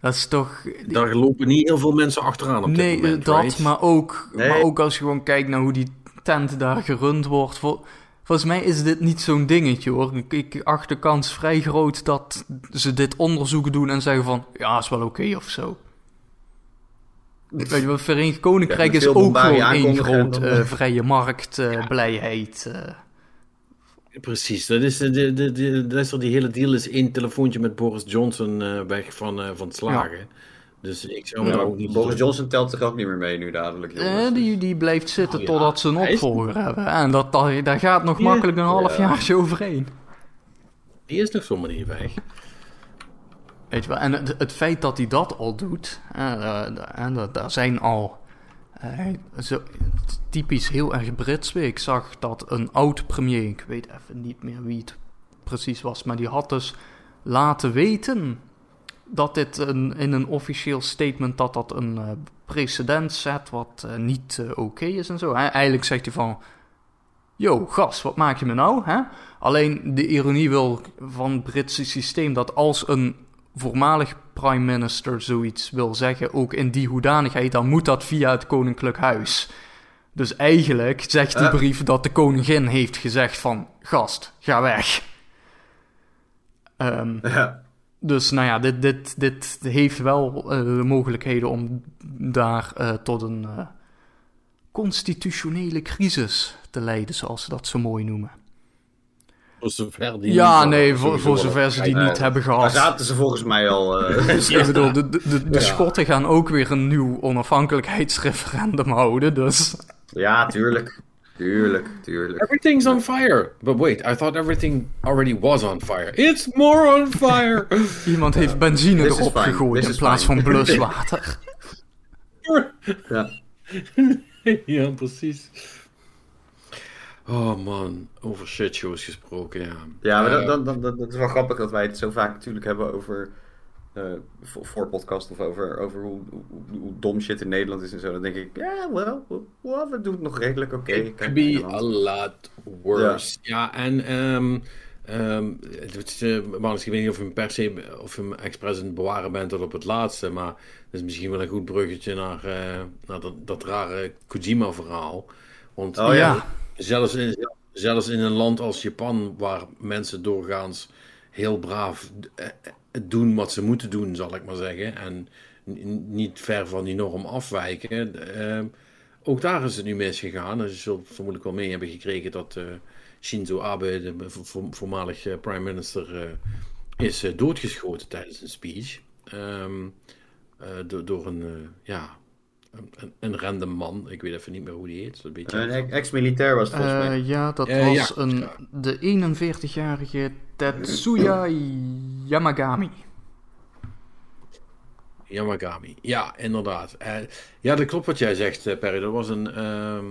Dat is toch. Daar lopen niet heel veel mensen achteraan op dit nee, moment, dat, right? maar, ook, Nee. maar ook als je gewoon kijkt naar hoe die tent daar gerund wordt. Vol, volgens mij is dit niet zo'n dingetje hoor. Ik, ik acht de kans vrij groot dat ze dit onderzoek doen en zeggen van ja, is wel oké of zo. Weet je wel, het Verenigd Koninkrijk Ja, is ook gewoon één groot eh, vrije markt, eh, blijheid. eh. Precies, dat is, de, de, de, de- dat is er die hele deal is één telefoontje met Boris Johnson eh, weg van, eh, van het slagen. Dus ik zou me Ja, daar ook niet... Boris Johnson telt zich ook niet meer mee nu dadelijk. Eh, die, die blijft zitten Oh, ja. totdat ze een is- opvolger hebben. En dat, dat, daar gaat nog Ja. makkelijk een half Ja. jaartje overheen. Die is nog zomaar niet weg. Weet je wel, en het, het feit dat hij dat al doet, eh, eh, en dat- daar zijn al eh, zo, typisch heel erg Brits. Ik zag dat een oud premier, ik weet even niet meer wie het precies was, maar die had dus laten weten dat dit een, in een officieel statement dat dat een eh, precedent zet wat eh, niet oké is en zo. Hij- eigenlijk zegt hij van, yo gast, wat maak je me nou? Hè? Alleen de ironie wil van het Britse systeem dat als een voormalig prime minister zoiets wil zeggen, ook in die hoedanigheid, dan moet dat via het koninklijk huis. Dus eigenlijk zegt die Eh. brief dat de koningin heeft gezegd van, gast, ga weg. Ehm, *laughs* Ja. dus nou ja, dit, dit, dit heeft wel eh, de mogelijkheden om daar eh, tot een constitutionele crisis te leiden, zoals ze dat zo mooi noemen. Voor zover die Ja, niet- nee, voor, zover ze die niet hebben Daar gehad. zaten ze volgens mij al. eh, *laughs* Ik bedoel, de, de, de, de Ja. Schotten gaan ook weer een nieuw onafhankelijkheidsreferendum houden, dus... ja, tuurlijk. Tuurlijk, tuurlijk. Everything's on fire. But wait, I thought everything already was on fire. It's more on fire. *laughs* Iemand heeft benzine This erop gegooid in plaats fine. van *laughs* bluswater. Ja. ja, precies. Oh man, over shitshows gesproken, ja. Ja, maar Eh, dat, dat, dat, dat is wel grappig dat wij het zo vaak natuurlijk hebben over. eh, voor, voor podcast of over, over hoe, hoe, hoe dom shit in Nederland is en zo. Dan denk ik, ja, wel, well, we doen het nog redelijk oké. It Kijk, could be Nederland. a lot worse. Ja, en ehm ehm, het is, eh, Marnus, ik weet niet of je hem per se of je hem expres aan het bewaren bent tot op het laatste, maar het is misschien wel een goed bruggetje naar, eh, naar dat, dat rare Kojima-verhaal. Want Oh, ja. Zelfs, in, zelfs in een land als Japan, waar mensen doorgaans heel braaf eh, doen wat ze moeten doen, zal ik maar zeggen, en niet ver van die norm afwijken. eh, ook daar is het nu misgegaan. Je zult vermoedelijk wel mee hebben gekregen dat eh, Shinzo Abe, de vo- vo- voormalig prime minister, is doodgeschoten tijdens een speech. Ehm, eh, door, door een, ja, een, een- random man. Ik weet even niet meer hoe die heet. Een beetje... Een ex-militair was het volgens mij. Eh, ja, dat Eh, was ja. een, de 41-jarige Tetsuya Yamagami. Yamagami. Ja, inderdaad. Eh, ja, dat klopt wat jij zegt, Perry. Dat was een, ehm,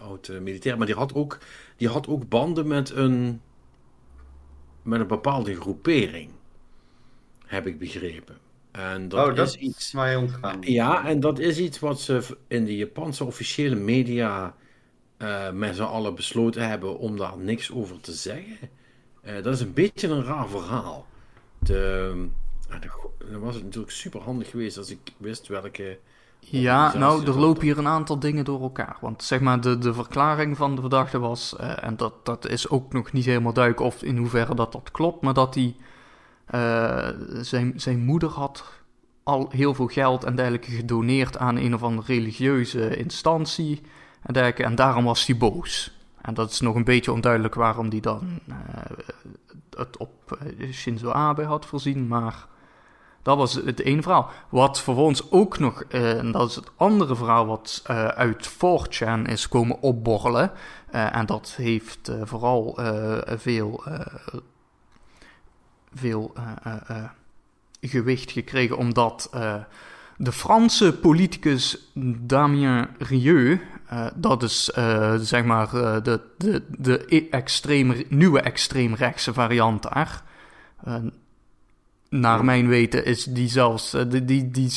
oud-militair. Maar die had, ook, die had ook banden met een, met een bepaalde groepering. Heb ik begrepen. En dat, oh, dat is iets. mij ontgaan. Ja, en dat is iets wat ze in de Japanse officiële media uh, met z'n allen besloten hebben om daar niks over te zeggen. Uh, dat is een beetje een raar verhaal. De, dan was het natuurlijk super handig geweest als ik wist welke. Ja, nou, er lopen hier een aantal dingen door elkaar. Want zeg maar, de, de verklaring van de verdachte was, uh, en dat, dat is ook nog niet helemaal duidelijk of in hoeverre dat, dat klopt, maar dat hij uh, zijn, zijn moeder had al heel veel geld en dergelijke gedoneerd aan een of andere religieuze instantie en. En daarom was hij boos. En dat is nog een beetje onduidelijk waarom hij dan uh, het op Shinzo Abe had voorzien, maar dat was het ene verhaal. Wat vervolgens ook nog, en dat is het andere verhaal wat uit 4chan is komen opborrelen. En dat heeft vooral veel, veel gewicht gekregen omdat de Franse politicus Damien Rieu, dat is zeg maar de, de, de extreem, nieuwe extreemrechtse variant daar naar mijn weten is die zelfs, die, die, die,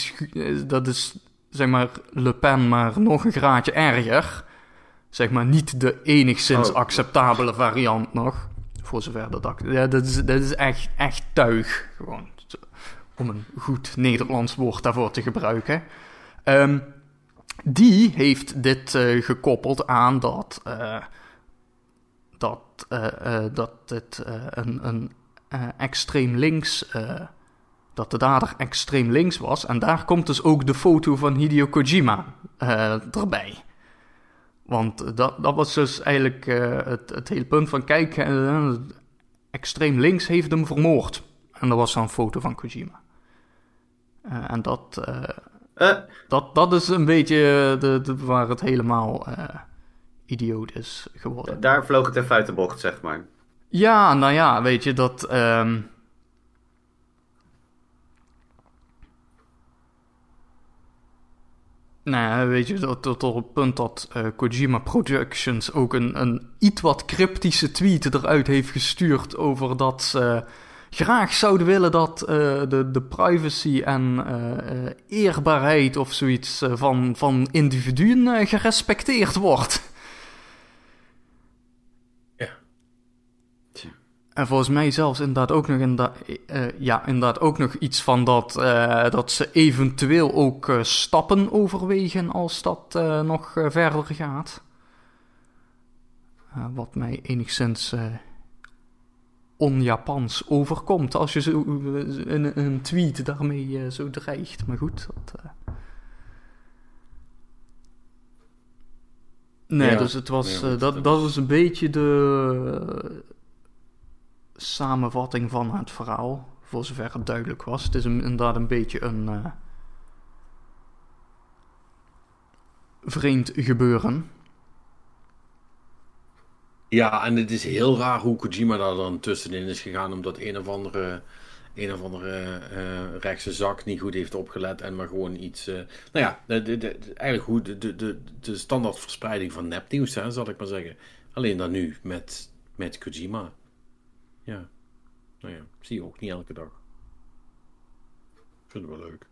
dat is zeg maar Le Pen, maar nog een graadje erger. Zeg maar niet de enigszins oh. acceptabele variant nog. Voor zover dat ik. Dat is, dat is echt, echt tuig. Gewoon. Om een goed Nederlands woord daarvoor te gebruiken. Um, die heeft dit uh, gekoppeld aan dat. Uh, dat, dat het een, een extreem links. Dat de dader extreem links was. En daar komt dus ook de foto van Hideo Kojima erbij. Want dat, dat was dus eigenlijk het, het hele punt van: kijk, extreem links heeft hem vermoord. En dat was dan een foto van Kojima. en dat, dat, dat is een beetje de, de, waar het helemaal idioot is geworden. Daar vloog het even uit de bocht, zeg maar. Ja, nou ja, weet je, dat... Um... Nou weet je, tot, tot op het punt dat uh, Kojima Productions ook een, een iets wat cryptische tweet eruit heeft gestuurd over dat ze graag zouden willen dat uh, de, de privacy en uh, eerbaarheid of zoiets van, van individuen gerespecteerd wordt. En volgens mij zelfs inderdaad ook nog, inderdaad, uh, ja, inderdaad ook nog iets van dat, uh, dat ze eventueel ook uh, stappen overwegen als dat nog verder gaat. wat mij enigszins on-Japans overkomt als je zo een, een tweet daarmee zo dreigt. Maar goed, dat... Nee, ja, dus het was, ja, dat, dat was een beetje de samenvatting van het verhaal, voor zover het duidelijk was. Het is inderdaad een beetje een uh, vreemd gebeuren. Ja, en het is heel raar hoe Kojima daar dan tussenin is gegaan, omdat een of andere, een of andere uh, rechtse zak niet goed heeft opgelet en maar gewoon iets. Uh, nou ja, de, de, eigenlijk hoe de, de, de, de standaardverspreiding van nepnieuws, hè, zal ik maar zeggen. Alleen dan nu met, met Kojima. Ja. Nou ja, zie je ook niet elke dag. Vind het wel leuk.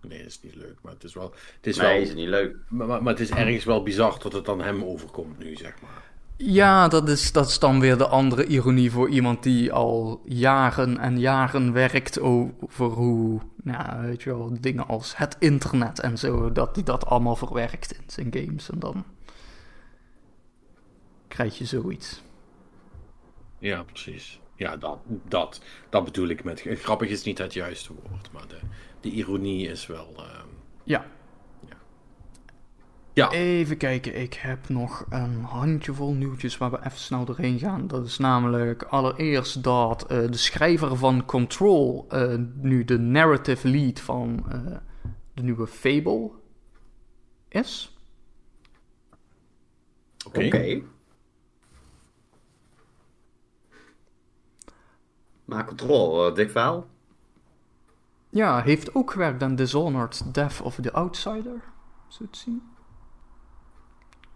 Nee, het is niet leuk, maar het is wel... Het is nee, wel, is niet leuk. Maar, maar, maar, het is ergens wel bizar dat het dan hem overkomt nu, zeg maar. Ja, dat is, dat is dan weer de andere ironie voor iemand die al jaren en jaren werkt over hoe, nou, weet je wel, dingen als het internet en zo, dat hij dat allemaal verwerkt in zijn games. En dan krijg je zoiets. Ja, precies. Ja, dat, dat, dat bedoel ik met. Grappig is niet het juiste woord, maar de, de ironie is wel. Uh, ja. ja. Ja. Even kijken, ik heb nog een handjevol nieuwtjes waar we even snel doorheen gaan. Dat is namelijk allereerst dat uh, de schrijver van Control uh, nu de narrative lead van de nieuwe Fable is. Oké. Okay. Okay. Maar Control, uh, dik verhaal. Ja, heeft ook gewerkt aan Dishonored, Death of the Outsider. Zo te zien.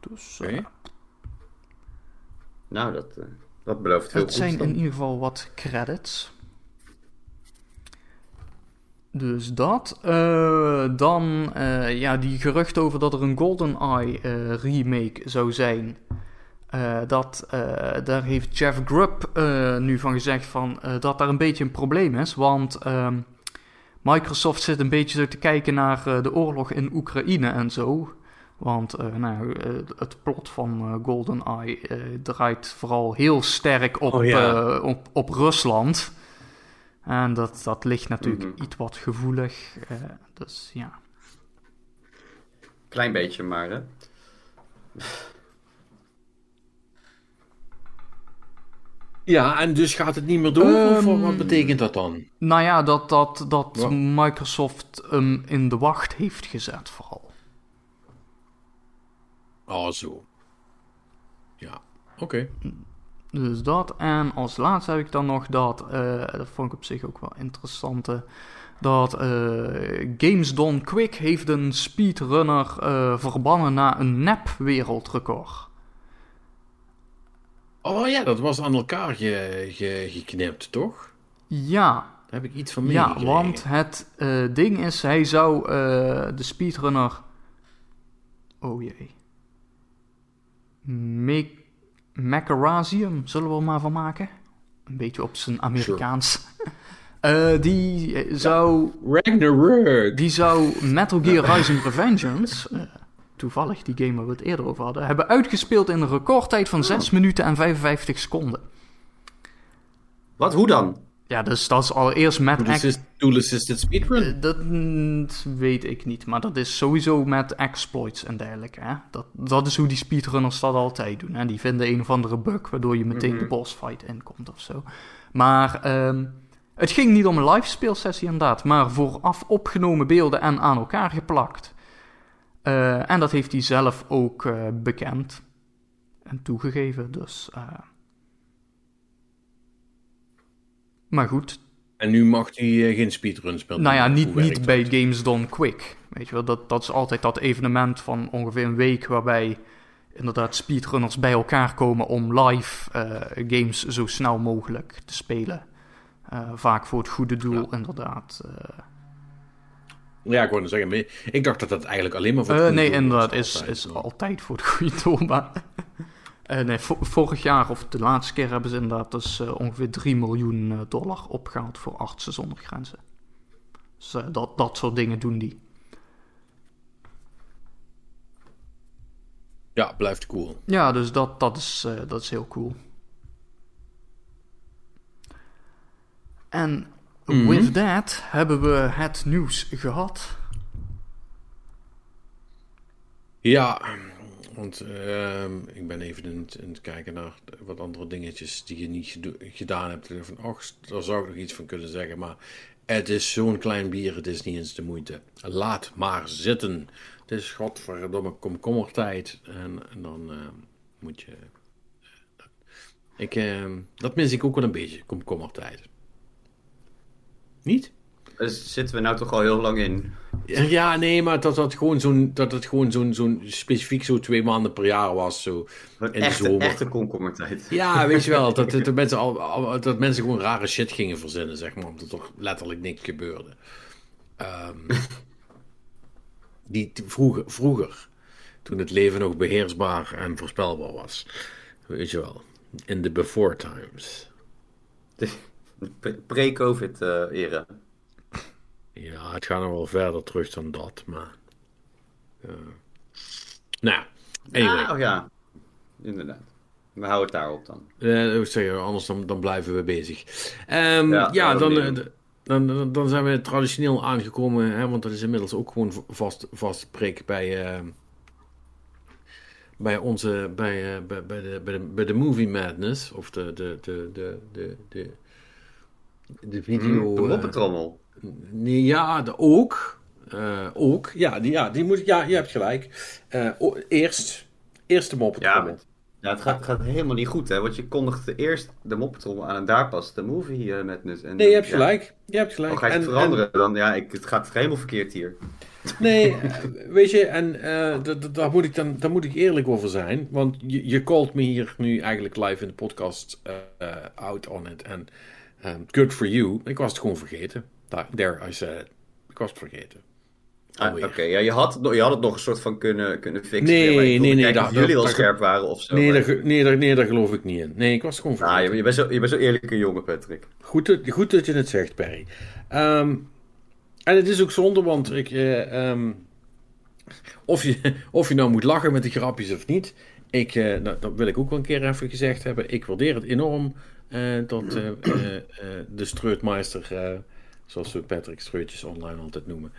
Dus eh, Nou, dat, eh, dat belooft veel het zijn dan. in ieder geval wat credits. Dus dat. Eh, dan eh, ja, die gerucht over dat er een GoldenEye eh remake zou zijn. Eh, dat, eh, daar heeft Jeff Grubb eh, nu van gezegd van, dat daar een beetje een probleem is. Want ehm, Microsoft zit een beetje zo te kijken naar de oorlog in Oekraïne en zo. Want nou, het plot van GoldenEye draait vooral heel sterk op, Oh, ja. op, op Rusland. En dat, dat ligt natuurlijk Mhm. iets wat gevoelig. dus ja. Klein beetje, maar hè. Ja, en dus gaat het niet meer door? of Ehm, wat betekent dat dan? Nou ja, dat, dat, dat Ja. Microsoft hem in de wacht heeft gezet vooral. Oh, zo. Ja, oké. Dus dat. En als laatste heb ik dan nog dat, eh, dat vond ik op zich ook wel interessant, eh, dat eh, Games Done Quick heeft een speedrunner verbannen na een nep wereldrecord. Oh ja, dat was aan elkaar ge, ge- geknipt, toch? Ja, Daar heb ik iets van ja meegekregen. want het eh, ding is, hij zou eh, de speedrunner... Oh jee. Me Macarazium, zullen we er maar van maken? Een beetje op zijn Amerikaans. *laughs* Eh, die zou Ragnarok! Die zou Metal Gear Rising Revengeance, *laughs* toevallig die game waar we het eerder over hadden, hebben uitgespeeld in een recordtijd van 6 minuten en 55 seconden. Wat? Hoe dan? Ja, dus dat is allereerst met... Tool ex- assist- Tool Assisted Speedrun? Eh, Dat weet ik niet, maar dat is sowieso met exploits en dergelijke. Hè? Dat, dat is hoe die speedrunners dat altijd doen. Hè? Die vinden een of andere bug waardoor je meteen de Mhm. boss fight inkomt of zo. Maar ehm, het ging niet om een live speelsessie inderdaad, maar vooraf opgenomen beelden en aan elkaar geplakt. Eh, en dat heeft hij zelf ook eh, bekend en toegegeven. Dus, eh. Maar goed, En nu mag hij geen speedruns meer nou ja, niet, niet dat? bij Games Done Quick. Weet je wel, dat, dat is altijd dat evenement van ongeveer een week waarbij inderdaad speedrunners bij elkaar komen om live games zo snel mogelijk te spelen. Vaak voor het goede doel, inderdaad. Ja, ik wou zeggen, ik dacht dat dat eigenlijk alleen maar voor het Eh, goede nee, doel inderdaad, is, altijd, is altijd voor het goede doel. Maar *laughs* eh, nee, vo- vorig jaar of de laatste keer hebben ze inderdaad dus, eh, ongeveer 3 miljoen dollar opgehaald voor artsen zonder grenzen. Dus dat, dat soort dingen doen die. Ja, blijft cool. Ja, dus dat, dat, is, dat is heel cool. En Mhm. with that hebben we het nieuws gehad. Ja, want ehm, ik ben even aan het, kijken naar wat andere dingetjes die je niet gedaan hebt. Van, och, daar zou ik nog iets van kunnen zeggen, maar het is zo'n klein bier, het is niet eens de moeite. Laat maar zitten. Het is godverdomme komkommertijd en, en dan ehm, moet je... ik, ehm, dat mis ik ook wel een beetje, komkommertijd. Niet? Dus zitten we nou toch al heel lang in. Ja, nee, maar dat dat gewoon zo'n, dat het gewoon zo'n, zo'n specifiek zo twee maanden per jaar was. Zo. Een In de echte, zomer. echte komkommertijd. Ja, weet je wel, *laughs* dat, dat, mensen al, al- dat mensen gewoon rare shit gingen verzinnen, zeg maar, omdat er toch letterlijk niks gebeurde. Ehm, die, die- vroeger, vroeger, toen het leven nog beheersbaar en voorspelbaar was. Weet je wel, in de before times. *laughs* Pre- Pre-COVID-era. Ja, het gaat nog wel verder terug dan dat, maar... eh, nou, anyway. Ah, oh ja, inderdaad. We houden het daarop dan. Eh, ik zeg, anders dan, dan blijven we bezig. Ehm, ja, Ja, dan, eh, dan, dan, dan zijn we traditioneel aangekomen, hè, want dat is inmiddels ook gewoon vast, vast prik bij, eh, bij onze, bij, eh, bij, bij, de, bij, de, bij de Movie Madness, of de, de, de, de, de, de, de video... De eh, moppetrommel. Nee, ja, de, ook. Eh, ook. Ja, die, ja, die moet, ja, je hebt gelijk. Eh, o- eerst, eerst de moppetrommel. ja, het gaat, gaat helemaal niet goed, hè? Want je kondigde eerst de moppetrommel aan en daar pas de movie eh, met nus. En, Nee, je hebt ja, gelijk. Je hebt gelijk. Ga je het En- veranderen, dan ja, ik, het gaat helemaal verkeerd hier. Nee, *laughs* weet je, en d- daar, moet ik dan, daar moet ik eerlijk over zijn. Want je, je called me hier nu eigenlijk live in de podcast out on it. En um, good for you. Ik was het gewoon vergeten. Daar, there I said it. Ik was het vergeten. Ah. Oké, ja, je, had, het nog- je had het nog een soort van kunnen, kunnen fixen. Nee, nee, nee, dat- jullie dat- wel dat- scherp waren of zo. Nee, maar- daar, nee, daar, nee, daar geloof ik niet in. Nee, ik was het gewoon Nou, vergeten. je, je, bent zo, je bent zo eerlijke jongen, Patrick. Goed, dat- goed dat je het zegt, Perry. Ehm, en het is ook zonde, want ik, eh, ehm, of, je, of je nou moet lachen met de grapjes of niet, ik, eh, nou, dat wil ik ook wel een keer even gezegd hebben. Ik waardeer het enorm dat eh, eh, eh, de Streutmeister, eh, zoals we Patrick Streutjes online altijd noemen,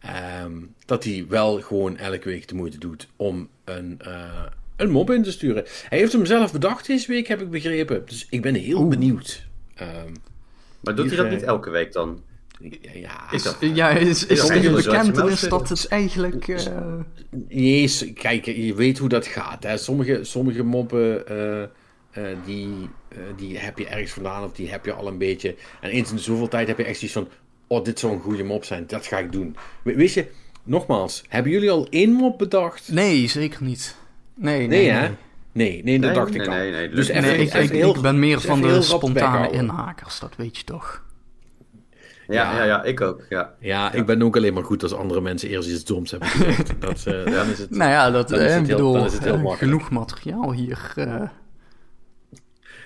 ehm, dat hij wel gewoon elke week de moeite doet om een, eh, een mop in te sturen. Hij heeft hem zelf bedacht deze week, heb ik begrepen. Dus ik ben heel benieuwd. Ehm, Maar doet hij dat niet elke week dan? ja, is, is Ja, uit bekentenis zijn dat het eigenlijk... eh, Jezus, kijk, je weet hoe dat gaat. Hè. Sommige, sommige moppen, eh, die, eh, die heb je ergens vandaan of die heb je al een beetje. En eens in de zoveel tijd heb je echt zoiets van, oh, dit zou een goede mop zijn, dat ga ik doen. We- weet je, nogmaals, hebben jullie al één mop bedacht? nee, zeker niet. Nee, nee, Nee, nee. hè? Nee, nee, dat Nee, dacht nee, ik al. nee, nee, dus lukt even, Nee, ik, even ik, heel- ik ben meer dus van de spontane inhakers, dat weet je toch. Ja, Ja. ja, ja, ik ook. Ja. Ja, ik ben ook alleen maar goed als andere mensen eerst iets doms hebben gezegd. *laughs* dat, eh, dan is het... Nou ja, dat Dan is het heel- bedoel, dan is het heel makkelijk. genoeg materiaal hier. eh.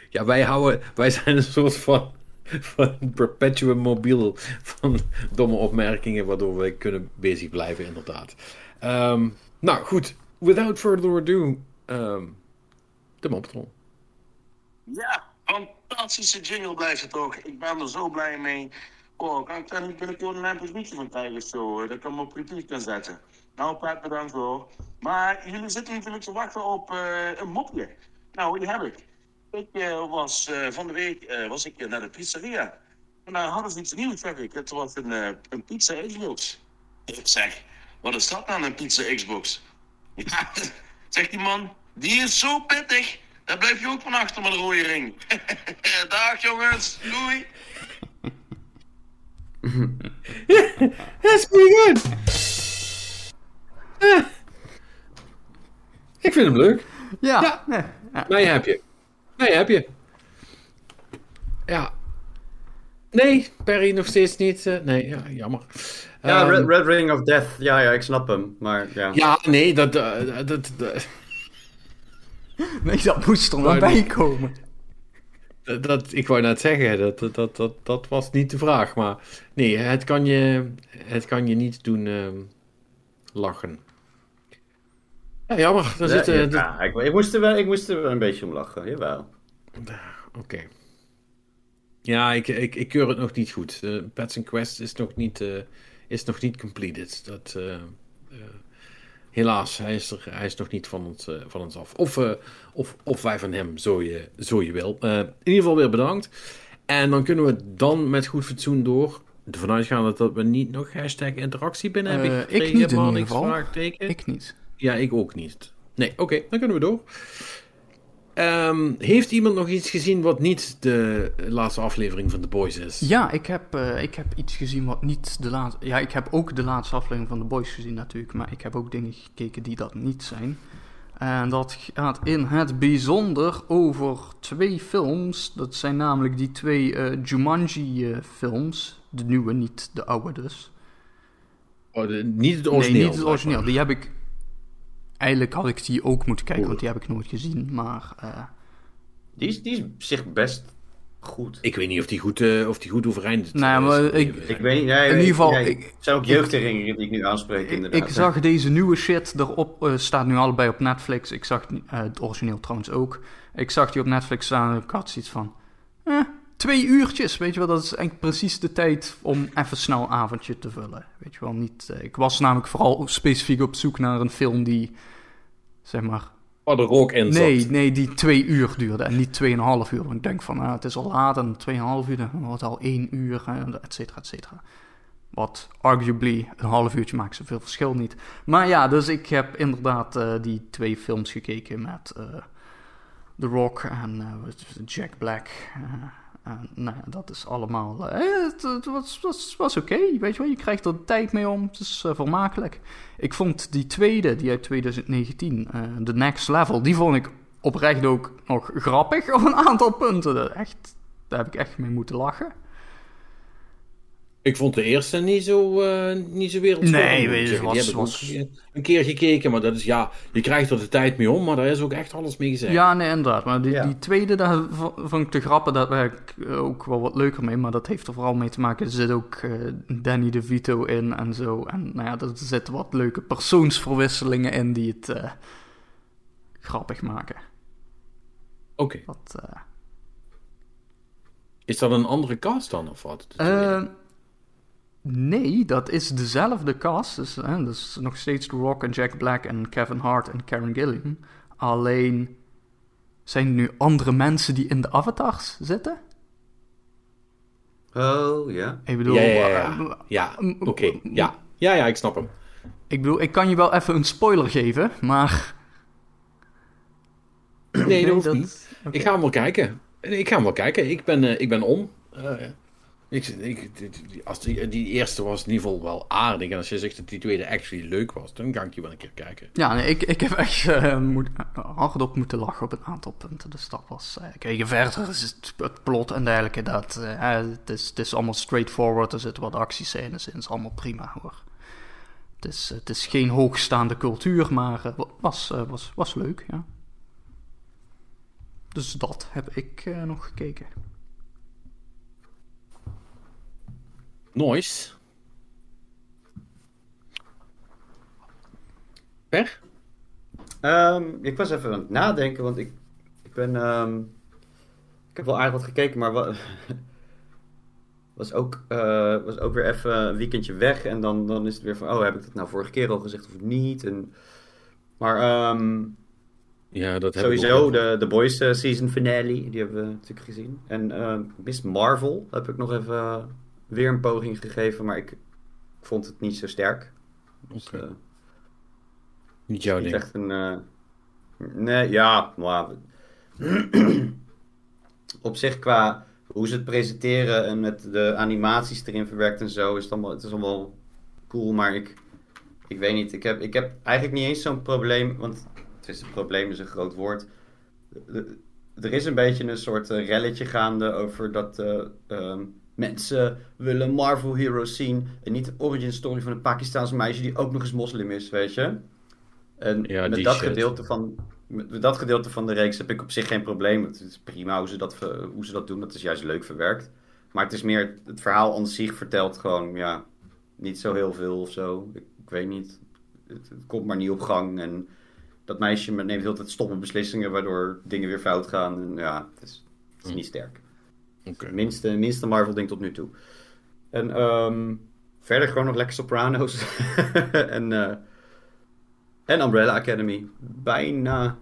Ja, wij, houden, wij zijn een soort van, van perpetuum mobiel van domme opmerkingen, waardoor we kunnen bezig blijven, inderdaad. Ehm, nou goed, without further ado, ehm de moptron. Ja, fantastische jingle blijft het toch. Ik ben er zo blij mee. Oh, kan ik daar niet binnenkort een mp van krijgen zo? Dat ik hem op repeat kan zetten. Nou, Pat, bedankt hoor. Maar jullie zitten natuurlijk te wachten op eh, een mopje. Nou, die heb ik. Ik eh, was eh, van de week eh, was ik naar de pizzeria. En daar hadden ze iets nieuws, zeg ik. Het was een, eh, een pizza Xbox. Ik zeg, wat is dat nou, een pizza Xbox? *laughs* Ja, zegt die man, die is zo pittig. Daar blijf je ook van achter met een rode ring. *laughs* Dag jongens, doei. That's pretty good! Ik vind hem leuk. ja, Ja. nee, ja. Nee, heb je. Nee, heb je. Ja. Nee, Perry nog steeds niet. eh, nee, ja, jammer. Ja, Ehm, Red, Red Ring of Death. Ja, ja, ik snap hem. Maar ja. Ja, nee, dat, eh, dat, dat, nee, dat moest er maar bij komen. dat, dat- ik wou net zeggen, dat, dat, dat, dat, dat was niet de vraag. Maar nee, het kan je, het kan je niet doen ehm, lachen. Ja, jammer. Daar Ja, zit, eh, ja, de- ik, ik, moest er wel, ik moest er wel een beetje om lachen, jawel. Oké. Ja, ik, ik, ik keur het nog niet goed. Uh, Pets Quest is nog niet, eh, is nog niet completed. Dat, eh, eh, helaas, hij is, er, hij is nog niet van ons, van ons af. Of, eh, of, of wij van hem, zo je, zo je wil. Eh, in ieder geval weer bedankt. En dan kunnen we dan met goed fatsoen door. Ervan uitgaande dat we niet nog hashtag interactie binnen hebben ik gekregen. niet in maar ieder niks geval. Ik niet. Ja, ik ook niet. Nee, oké, dan kunnen we door. Ehm, heeft iemand nog iets gezien wat niet de laatste aflevering van The Boys is? Ja, ik heb, eh, ik heb iets gezien wat niet de laatste... Ja, ik heb ook de laatste aflevering van The Boys gezien natuurlijk, maar ik heb ook dingen gekeken die dat niet zijn. En dat gaat in het bijzonder over twee films. Dat zijn namelijk die twee eh, Jumanji-films. de nieuwe, niet de oude dus. Oh, de- niet het origineel. nee, niet het origineel. Die heb ik... Eigenlijk had ik die ook moeten kijken, want die heb ik nooit gezien. Maar eh, Die is, die is op zich best goed. Ik weet niet of die goed, eh, of die goed overeind Nou ja, is. maar ik- Ik weet niet, nee, In ieder geval, ja, ik- het zijn ook jeugdherinneringen die ik nu aanspreek ik, inderdaad. ik zag deze nieuwe shit erop, eh, staat nu allebei op Netflix. Ik zag eh, het origineel trouwens ook. Ik zag die op Netflix staan en ik had zoiets van... Eh, twee uurtjes, weet je wel. Dat is eigenlijk precies de tijd om even snel een avondje te vullen. Weet je wel, niet... eh, ik was namelijk vooral specifiek op zoek naar een film die... Zeg maar, Waar de rook in zat. Nee, nee, die twee uur duurde en niet tweeënhalf uur. Want ik denk van, ah, het is al laat en tweeënhalf uur, dan wordt het al één uur, eh, et cetera, et cetera. Wat arguably een half uurtje maakt zoveel verschil niet. Maar ja, dus ik heb inderdaad eh, die twee films gekeken met The Rock en Jack Black. Eh, En nou ja, dat is allemaal. eh, het, het was, was, was oké, weet je wel. Je krijgt er tijd mee om. Het is eh, vermakelijk. Ik vond die tweede, die uit 2019, eh The Next Level, die vond ik oprecht ook nog grappig op een aantal punten. Echt, daar heb ik echt mee moeten lachen. Ik vond de eerste niet zo, eh niet zo wereldschoon. Nee, weet je, was- was- ook een keer gekeken, maar dat is ja, je krijgt er de tijd mee om, maar daar is ook echt alles mee gezegd. Ja, nee, inderdaad. Maar die, Ja. die tweede, daar vond ik de grappen, daar werd ik ook wel wat leuker mee. Maar dat heeft er vooral mee te maken, er zit ook eh, Danny DeVito in en zo. En nou ja, er zitten wat leuke persoonsverwisselingen in die het eh, grappig maken. Oké. Wat, eh, Is dat een andere cast dan, of wat? De tweede? eh, nee, dat is dezelfde cast. Dus, hè, dat is nog steeds The Rock en Jack Black en Kevin Hart en Karen Gilliam. Alleen zijn er nu andere mensen die in de avatars zitten. Oh, ja. Ik bedoel, ja, ja, ja. eh, Ja, mm, oké. Ja. ja, ja, ik snap hem. Ik bedoel, ik kan je wel even een spoiler geven, maar... Nee, dat hoeft niet. Ik ga hem wel kijken. Ik ga hem wel kijken. Ik ben, eh, ik ben om. Eh, ik, ik, die- als die, eerste was in ieder geval wel aardig. En als je zegt dat die tweede actually leuk was, dan ga ik die wel een keer kijken. Ja, nee, ik, ik heb echt eh, moet, hardop moeten lachen op een aantal punten. Dus dat was... eh kijk, verder is het, het plot en dergelijke. Dat, eh, het, is, het is allemaal straightforward. Er zitten wat actiescènes in. Het is allemaal prima, hoor. Het is, het is geen hoogstaande cultuur, maar eh, was, was, was leuk, ja. Dus dat heb ik nog gekeken. Nice. Per? Ehm, ik was even aan het nadenken, want ik, ik ben. ehm, ik heb wel aardig wat gekeken, maar wa- *laughs* was, ook, eh, was ook weer even een weekendje weg. En dan, dan is het weer van: oh, heb ik dat nou vorige keer al gezegd of niet? En, maar ehm, Ja, dat heb ik sowieso, ook. de, de Boys eh, season finale, die hebben we natuurlijk gezien. En Miss Marvel heb ik nog even weer een poging gegeven, maar ik, ik vond het niet zo sterk. Dus, Oké. eh, Niet jouw niet ding. echt een. eh, nee, ja, maar. *clears throat* op zich qua hoe ze het presenteren en met de animaties erin verwerkt en zo, is het allemaal, het is allemaal cool. Maar ik, ik weet niet, ik heb, ik heb eigenlijk niet eens zo'n probleem, want het is een probleem, is een groot woord. De- Er is een beetje een soort eh, relletje gaande over dat eh, ehm, mensen willen Marvel heroes zien en niet de origin story van een Pakistaans meisje die ook nog eens moslim is, weet je? En Ja, met dat, shit. gedeelte van, met dat gedeelte van de reeks heb ik op zich geen probleem. Het is prima hoe ze dat, hoe ze dat doen. Dat is juist leuk verwerkt. Maar het is meer, het verhaal aan zich vertelt gewoon, ja, niet zo heel veel of zo. Ik, ik weet niet. Het, het komt maar niet op gang. En dat meisje neemt heel tijd stomme beslissingen, waardoor dingen weer fout gaan. En ja, het is, het is Hm. niet sterk. Minste, minste Marvel ding tot nu toe. En ehm, verder gewoon nog lekker Sopranos. *laughs* en, eh, en Umbrella Academy. Bijna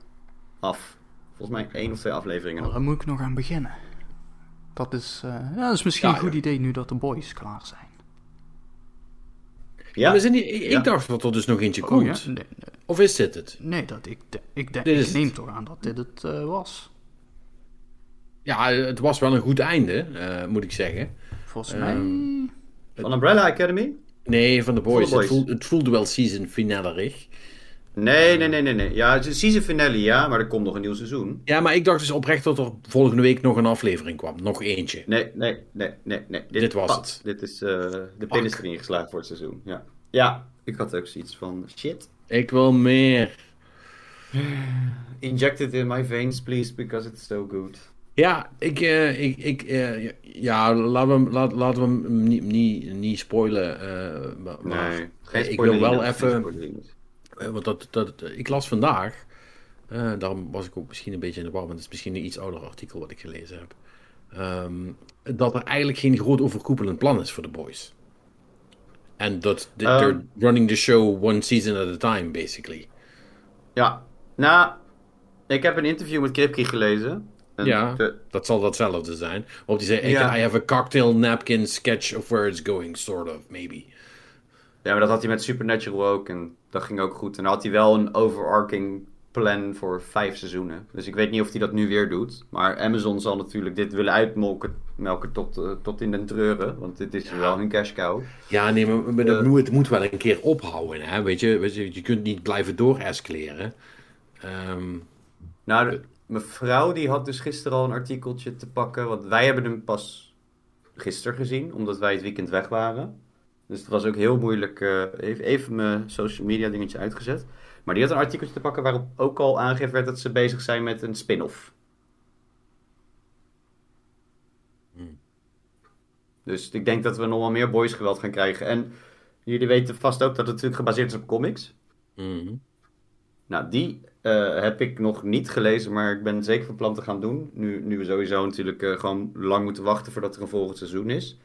af. Volgens mij één of twee afleveringen nog. daar moet ik nog aan beginnen. Dat is, eh, ja, dat is misschien Ja, een goed ja. idee nu dat de boys klaar zijn. Ja, Maar zijn die, ik, Ja. ik dacht dat er dus nog eentje Oh komt. ja? Nee, nee, Of is dit het? nee, dat ik, de- ik, denk, Dit is ik neem het. toch aan dat dit het eh, was. Ja, het was wel een goed einde, eh, moet ik zeggen. Volgens Ehm, mij... van Umbrella Academy? Nee, van de boys. The Boys. Het, voelde, het voelde wel season finale-rig. Nee, nee, nee, nee, nee. Ja, het is season finale, ja, maar er komt nog een nieuw seizoen. Ja, maar ik dacht dus oprecht dat er volgende week nog een aflevering kwam. Nog eentje. Nee, nee, nee, nee, nee. Dit, Dit was pad. het. Dit is eh, de pin is erin geslagen voor het seizoen. Ja. ja, ik had ook zoiets van shit. Ik wil meer. *sighs* Inject it in my veins, please, because it's so good. Ja, ik, eh, ik, ik eh, ja, laten we hem, laat, laten we hem niet, niet, niet spoilen. eh, maar, Nee, geen ik wil wel even, want dat, dat, ik las vandaag, daarom was ik ook misschien een beetje in de war, want het is misschien een iets ouder artikel wat ik gelezen heb, ehm, dat er eigenlijk geen groot overkoepelend plan is voor de boys. En dat Ehm. they're running the show one season at a time, basically. Ja, nou, ik heb een interview met Kripke gelezen. En Ja. de- Dat zal datzelfde zijn. Waarop die zei, Ja. I have a cocktail napkin sketch of where it's going, sort of, maybe. ja, maar dat had hij met Supernatural ook. En dat ging ook goed. En dan had hij wel een overarching plan voor vijf seizoenen. Dus ik weet niet of hij dat nu weer doet. Maar Amazon zal natuurlijk dit willen uitmelken melken tot, eh, tot in den treuren. Want dit is wel hun cash cow. Ja, nee, maar, maar dat Eh. moet, het moet wel een keer ophouden. Hè? Weet je, weet je, je kunt niet blijven doorescaleren. Ehm Nou, de- mevrouw die had dus gisteren al een artikeltje te pakken. Want wij hebben hem pas gisteren gezien, omdat wij het weekend weg waren. Dus het was ook heel moeilijk. eh, even, even mijn social media dingetje uitgezet. Maar die had een artikeltje te pakken waarop ook al aangegeven werd dat ze bezig zijn met een spin-off. Hmm. Dus ik denk dat we nog wel meer boys geweld gaan krijgen. En jullie weten vast ook dat het natuurlijk gebaseerd is op comics. mhm. Nou, die eh, heb ik nog niet gelezen, maar ik ben zeker van plan te gaan doen. Nu, nu we sowieso natuurlijk eh, gewoon lang moeten wachten voordat er een volgend seizoen is.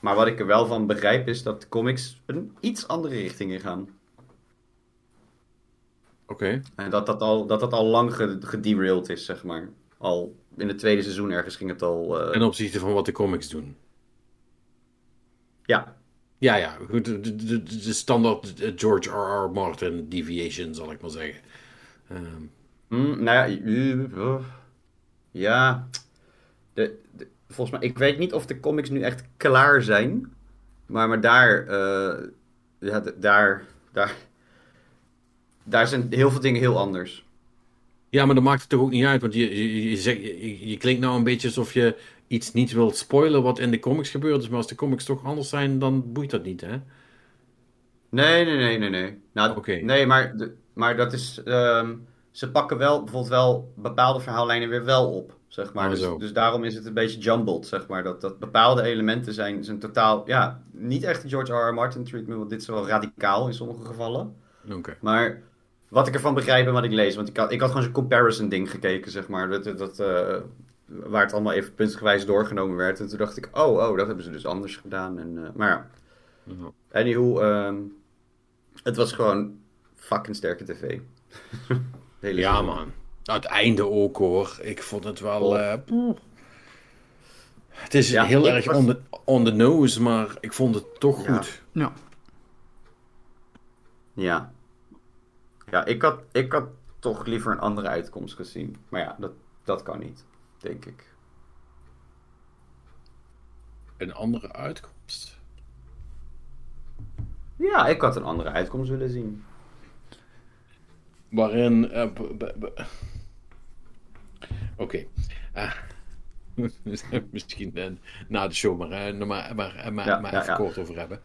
Maar wat ik er wel van begrijp is dat de comics een iets andere richting in gaan. Oké. En dat dat al, dat dat al lang ge- gederailed is, zeg maar. Al in het tweede seizoen ergens ging het al... eh, Ten opzichte van wat de comics doen. Ja, Ja, ja, goed. De, de, de- standaard George R. R. Martin deviation, zal ik maar zeggen. Ehm, Mm, nou ja, uh, ja. De, de- volgens mij, ik weet niet of de comics nu echt klaar zijn. Maar, maar daar, eh, ja, daar, daar, daar zijn heel veel dingen heel anders. Ja, maar dat maakt het toch ook niet uit, want je, je, je, zegt, je, je klinkt nou een beetje alsof je iets niet wilt spoilen wat in de comics gebeurt. Dus maar als de comics toch anders zijn, dan boeit dat niet, hè? Nee, nee, nee, nee, nee. Nou, Oké. nee, maar, de- maar dat is, ehm, ze pakken wel bijvoorbeeld wel bepaalde verhaallijnen weer wel op, zeg maar. Oh, dus, dus daarom is het een beetje jumbled, zeg maar. Dat, dat bepaalde elementen zijn, zijn totaal, ja, niet echt een George R. R. Martin treatment, want dit is wel radicaal in sommige gevallen. Oké. Maar wat ik ervan begrijp en wat ik lees, want ik had, ik had gewoon zo'n comparison ding gekeken, zeg maar. Dat, dat, eh, waar het allemaal even puntsgewijs doorgenomen werd. En toen dacht ik, oh, oh, dat hebben ze dus anders gedaan. En, eh, maar ja. Anywho, ehm, het was gewoon fucking sterke tv. *laughs* Hele Ja, man. Nou, het einde ook, hoor. Ik vond het wel... Oh. eh, het is Ja, heel erg was- on the, on the nose, maar ik vond het toch Ja. goed. Ja. Ja. Ja, ik had, ik had toch liever een andere uitkomst gezien. Maar ja, dat, dat kan niet, denk ik. Een andere uitkomst. Ja, ik had een andere uitkomst willen zien. Waarin. eh, Oké. Ah. *laughs* Misschien eh, na de show maar, eh, maar, maar, maar, Ja, maar even ja. kort over hebben.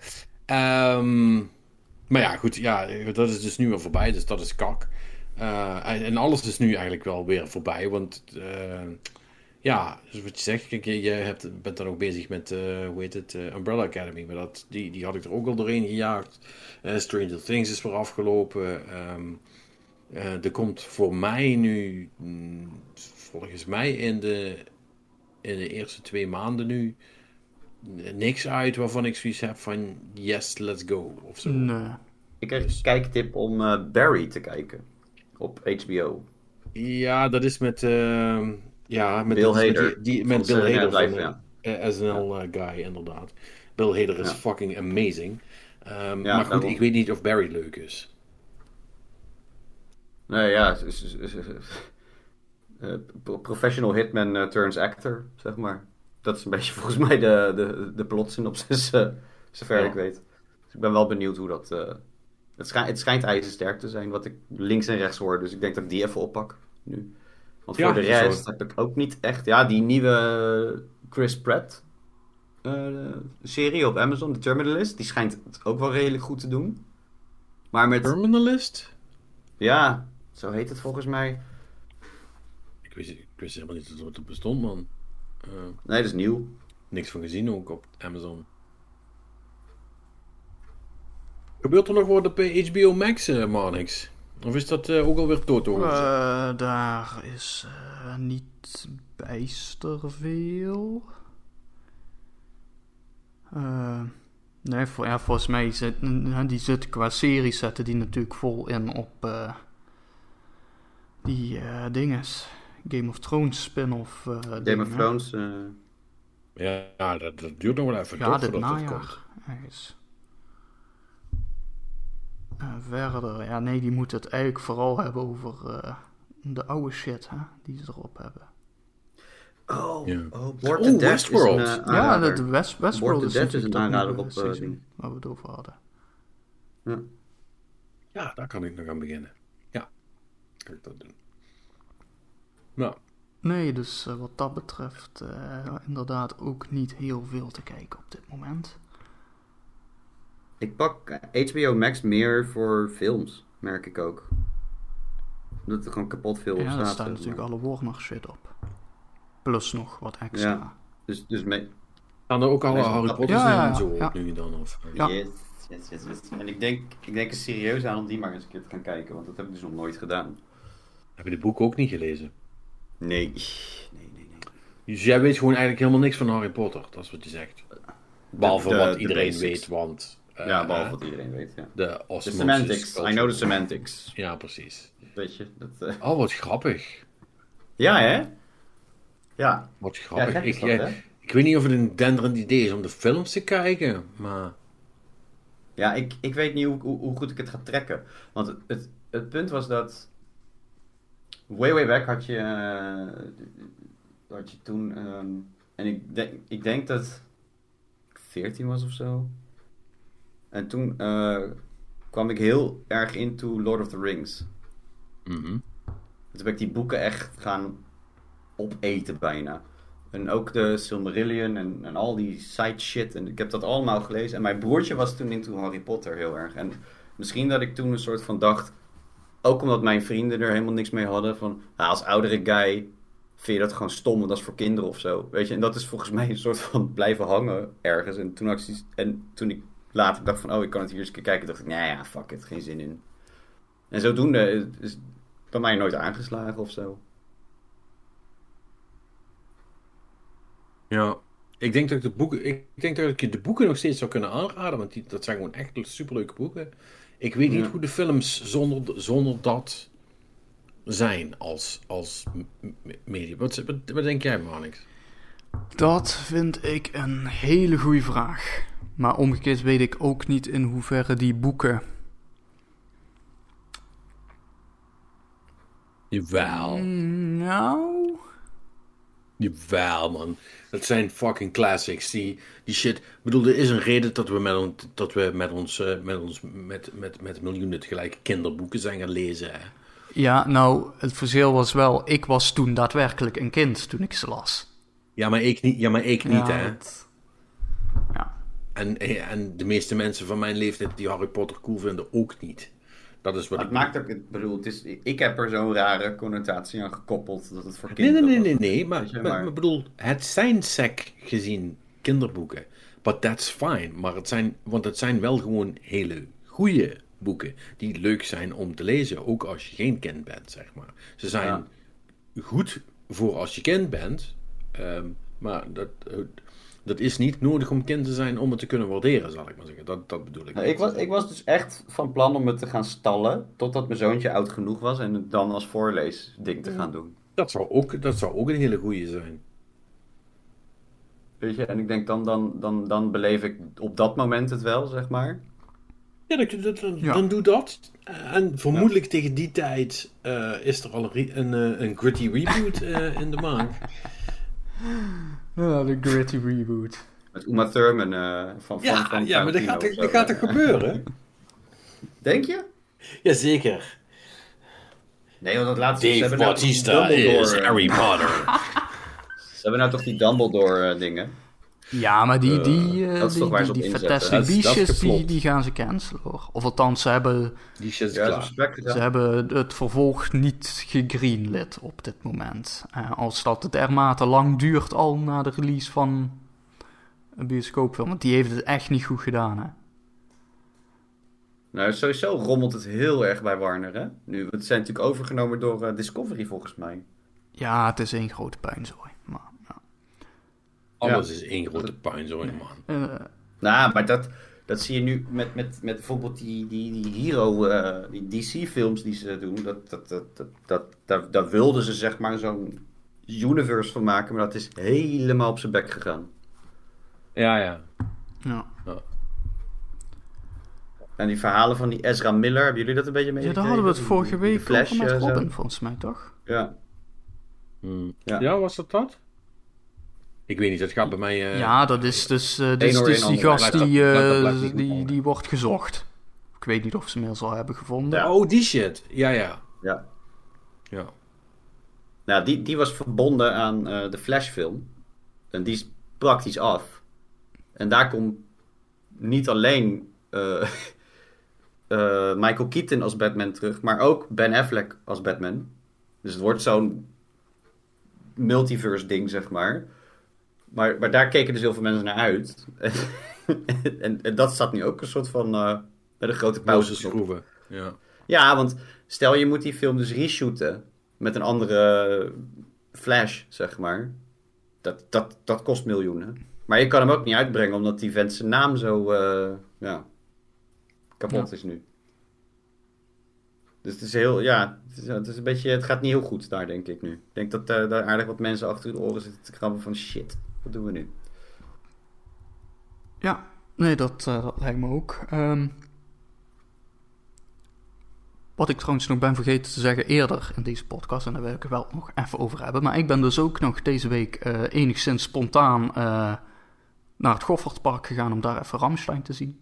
Ehm, maar ja, goed. Ja, dat is dus nu al voorbij, dus dat is kak. En, en alles is nu eigenlijk wel weer voorbij, want. ja, dus wat je zegt, kijk, je, hebt, bent dan ook bezig met, hoe heet het, Umbrella Academy. Maar dat, die, die had ik er ook al doorheen gejaagd. Stranger Things is weer afgelopen. Ehm, eh, er komt voor mij nu, mm, volgens mij in de, in de eerste twee maanden nu, n- niks uit waarvan ik zoiets heb van yes, let's go. Of zo. Nee. Ik kreeg een kijktip om eh, Barry te kijken. Op HBO. Ja, dat is met, ehm, ja, met, Bill met Hader. die, die- met Bill Hader van eh, SNL eh, guy, inderdaad. Bill Hader is Ja. fucking amazing. Ehm, Ja, maar goed, daarom. ik weet niet of Barry leuk is. Nee, ja. eh, pro- professional hitman eh, turns actor, zeg maar. Dat is een beetje *laughs* volgens mij de, de, de plotsynopsis, eh zover Ja. ik weet. Dus ik ben wel benieuwd hoe dat... het, schijnt, het schijnt ijzersterk te zijn, wat ik links en rechts hoor. Dus ik denk dat ik die even oppak nu. Want Ja, voor de rest heb ik ook niet echt... Ja, die nieuwe Chris Pratt serie op Amazon, The Terminalist, die schijnt het ook wel redelijk goed te doen. Maar met... Terminalist? Ja, zo heet het volgens mij. Ik wist, ik wist helemaal niet dat het bestond, man. Eh, Nee, dat is nieuw. niks van gezien ook op Amazon. Gebeurt er nog wat op eh, HBO Max, eh Marnix? Of is dat eh, ook alweer Toto? Eh, daar is eh, niet bijster veel. Eh, nee, voor, ja, volgens mij zit eh, die zit qua serie zetten die natuurlijk vol in op eh, die eh dinges. Game of Thrones spin-off. eh, Game of hè. Thrones. eh, ja, ja dat, dat duurt nog wel even Ja, dit najaar. komt. Ergens. Eh, verder, ja, nee, die moeten het eigenlijk vooral hebben over eh, de oude shit hè, die ze erop hebben. Oh, Ja. oh Board Oh, to Death Westworld. is een uh, Ja, dat West, Westworld is is een aanrader op, seizoen waar we het over hadden. Ja, daar kan ik nog aan beginnen. Ik dat doen. Nou, Nee, dus eh, wat dat betreft eh, inderdaad ook niet heel veel te kijken op dit moment. Ik pak eh, HBO Max meer voor films, merk ik ook. Omdat er gewoon kapot veel op ja, staat. daar staat natuurlijk maar. alle Warner shit op. Plus nog wat extra. Ja. Dus, dus mee... staan er ook alle Harry Potter Ja, ja, en zo ja. op nu dan? Of, Ja. Yes, yes, yes, yes. En ik denk, ik denk er serieus aan om die maar eens een keer te gaan kijken, want dat heb ik dus nog nooit gedaan. Heb je de boek ook niet gelezen? Nee, nee, nee, nee. Dus jij weet gewoon eigenlijk helemaal niks van Harry Potter, dat is wat je zegt. Behalve de- wat de iedereen weet, want... eh, Ja, behalve wat iedereen weet, ja. De semantics, culture. I know the semantics. Ja, precies. Weet je, dat... eh, Oh, wat grappig. Ja, hè? Ja. Wat Ja, grappig. is ik, dat, eh, ik weet niet of het een denderend idee is om de films te kijken, maar... Ja, ik, ik weet niet hoe, hoe, hoe goed ik het ga trekken. Want het, het, het punt was dat. Way, way back had je. eh, had je toen. ehm, en ik denk, ik denk dat. ik 14 was of zo. En toen eh, kwam ik heel erg into Lord of the Rings. Mhm. Toen ben ik die boeken echt gaan opeten bijna. En ook de Silmarillion en, en al die side shit. En ik heb dat allemaal gelezen. En mijn broertje was toen into Harry Potter heel erg. En misschien dat ik toen een soort van dacht... Ook omdat mijn vrienden er helemaal niks mee hadden. Van, nou, als oudere guy vind je dat gewoon stom. Want dat is voor kinderen of zo. Weet je, en dat is volgens *laughs* mij een soort van blijven hangen ergens. En toen, zoiets- en toen ik later dacht van... Oh, ik kan het hier eens een keer kijken. dacht ik, nou ja, fuck it. Geen zin in. En zodoende is het bij mij nooit aangeslagen of zo. Ja. Ik denk dat ik de boeken, ik denk dat ik je de boeken nog steeds zou kunnen aanraden, want die, dat zijn gewoon echt superleuke boeken. Ik weet niet Ja. hoe de films zonder, zonder dat zijn als, als m- m- medium. Wat, wat, wat denk jij, Marnix? Dat vind ik een hele goede vraag. Maar omgekeerd weet ik ook niet in hoeverre die boeken. Jawel. Mm, Nou. Jawel, man. Dat zijn fucking classics. Die, die shit. Ik bedoel, er is een reden dat we met, on, dat we met ons, eh, met, ons met, met, met miljoenen tegelijk kinderboeken zijn gaan lezen. Hè? Ja, nou, het verschil was wel. Ik was toen daadwerkelijk een kind toen ik ze las. Ja, maar ik niet, ja, maar ik niet Ja, hè. Ja. En, en de meeste mensen van mijn leeftijd die Harry Potter cool vinden ook niet. Dat is wat Maar ik het maakt ook, ik bedoel, het is, ik heb er zo'n rare connotatie aan gekoppeld dat het voor Nee, nee, kinderen nee, was. nee, nee. Maar, je, maar, bedoel, het zijn sec gezien kinderboeken. But that's fine. Maar het zijn, want het zijn wel gewoon hele goede boeken. Die leuk zijn om te lezen. Ook als je geen kind bent, zeg maar. Ze zijn Ja. goed voor als je kind bent. ehm, maar dat, dat is niet nodig om kind te zijn om het te kunnen waarderen, zal ik maar zeggen. Dat, dat bedoel ik. Nou, ik, was, ik was dus echt van plan om het te gaan stallen, totdat mijn zoontje oud genoeg was en het dan als voorleesding te gaan doen. dat, zou ook, dat zou ook een hele goede zijn. Weet je, en ik denk dan, dan, dan, dan beleef ik op dat moment het wel, zeg maar. Ja, dat, dat- dat- Ja. dan doe dat. En vermoedelijk tegen die tijd eh, is er al een, eh, een gritty reboot eh, in de maak. *laughs* Ja, de gritty reboot. Met Uma Thurman eh, van, van, Ja, van ja maar dat gaat, dat gaat toch gebeuren? *laughs* Denk je? Jazeker. Nee, want dat laatste... ze Dave hebben nou Bautista is eh, Harry Potter. *laughs* Ze hebben nou toch die Dumbledore eh, dingen. Ja, maar die, die, eh, die, waar die, die inzetten. Fantastic Beasts, die, die gaan ze cancelen hoor. Of althans, ze hebben, Die shit is Ja, klaar. ze hebben het vervolg niet gegreenlit op dit moment. Eh, als dat het dermate lang duurt al na de release van een bioscoopfilm. Want die heeft het echt niet goed gedaan hè. Nou, sowieso rommelt het heel erg bij Warner, hè? Nu, het zijn natuurlijk overgenomen door eh, Discovery, volgens mij. Ja, het is één grote puinzooi. Ja. Alles is één grote puinzooi, man. Eh, Nou, maar dat, dat zie je nu met, met, met bijvoorbeeld die, die, die Hero, eh, die DC-films die ze doen. Dat, dat, dat, dat, dat, daar, daar wilden ze zeg maar zo'n universe van maken, maar dat is helemaal op zijn bek gegaan. Ja, ja. ja. En die verhalen van die Ezra Miller, hebben jullie dat een beetje mee? Ja, daar hadden we het vorige week over met eh, zo. Robin, volgens mij, toch? Ja. Hmm. Ja. Ja. was dat dat? Ik weet niet, dat gaat bij mij... eh, ja, dat is dus, eh, dus, dus die gast die, eh, die, ontvangen. die wordt gezocht. Ik weet niet of ze inmiddels al hebben gevonden. Ja. Oh, die shit. Ja, ja. ja. ja. Nou, die, die was verbonden aan eh, de Flash-film. En die is praktisch af. En daar komt niet alleen eh, *laughs* eh, Michael Keaton als Batman terug, maar ook Ben Affleck als Batman. Dus het wordt zo'n multiverse-ding, zeg maar. Maar. Maar daar keken dus heel veel mensen naar uit. *laughs* en, en dat staat nu ook een soort van eh met een grote pauze. Pauze schroeven. Ja. Ja, want stel je moet die film dus reshooten met een andere flash, zeg maar. Dat, dat, dat kost miljoenen. Maar je kan hem ook niet uitbrengen omdat die vent zijn naam zo eh, ja, kapot Ja. is nu. Dus het is heel, ja, het, is, het, is een beetje, het gaat niet heel goed daar, denk ik nu. Ik denk dat eh, daar aardig wat mensen achter de oren zitten te krabben van shit, wat doen we nu? Ja, nee, dat, eh, dat lijkt me ook. Ehm, wat ik trouwens nog ben vergeten te zeggen eerder in deze podcast, en daar wil ik het wel nog even over hebben. Maar ik ben dus ook nog deze week eh, enigszins spontaan eh, naar het Goffertpark gegaan om daar even Ramstein te zien.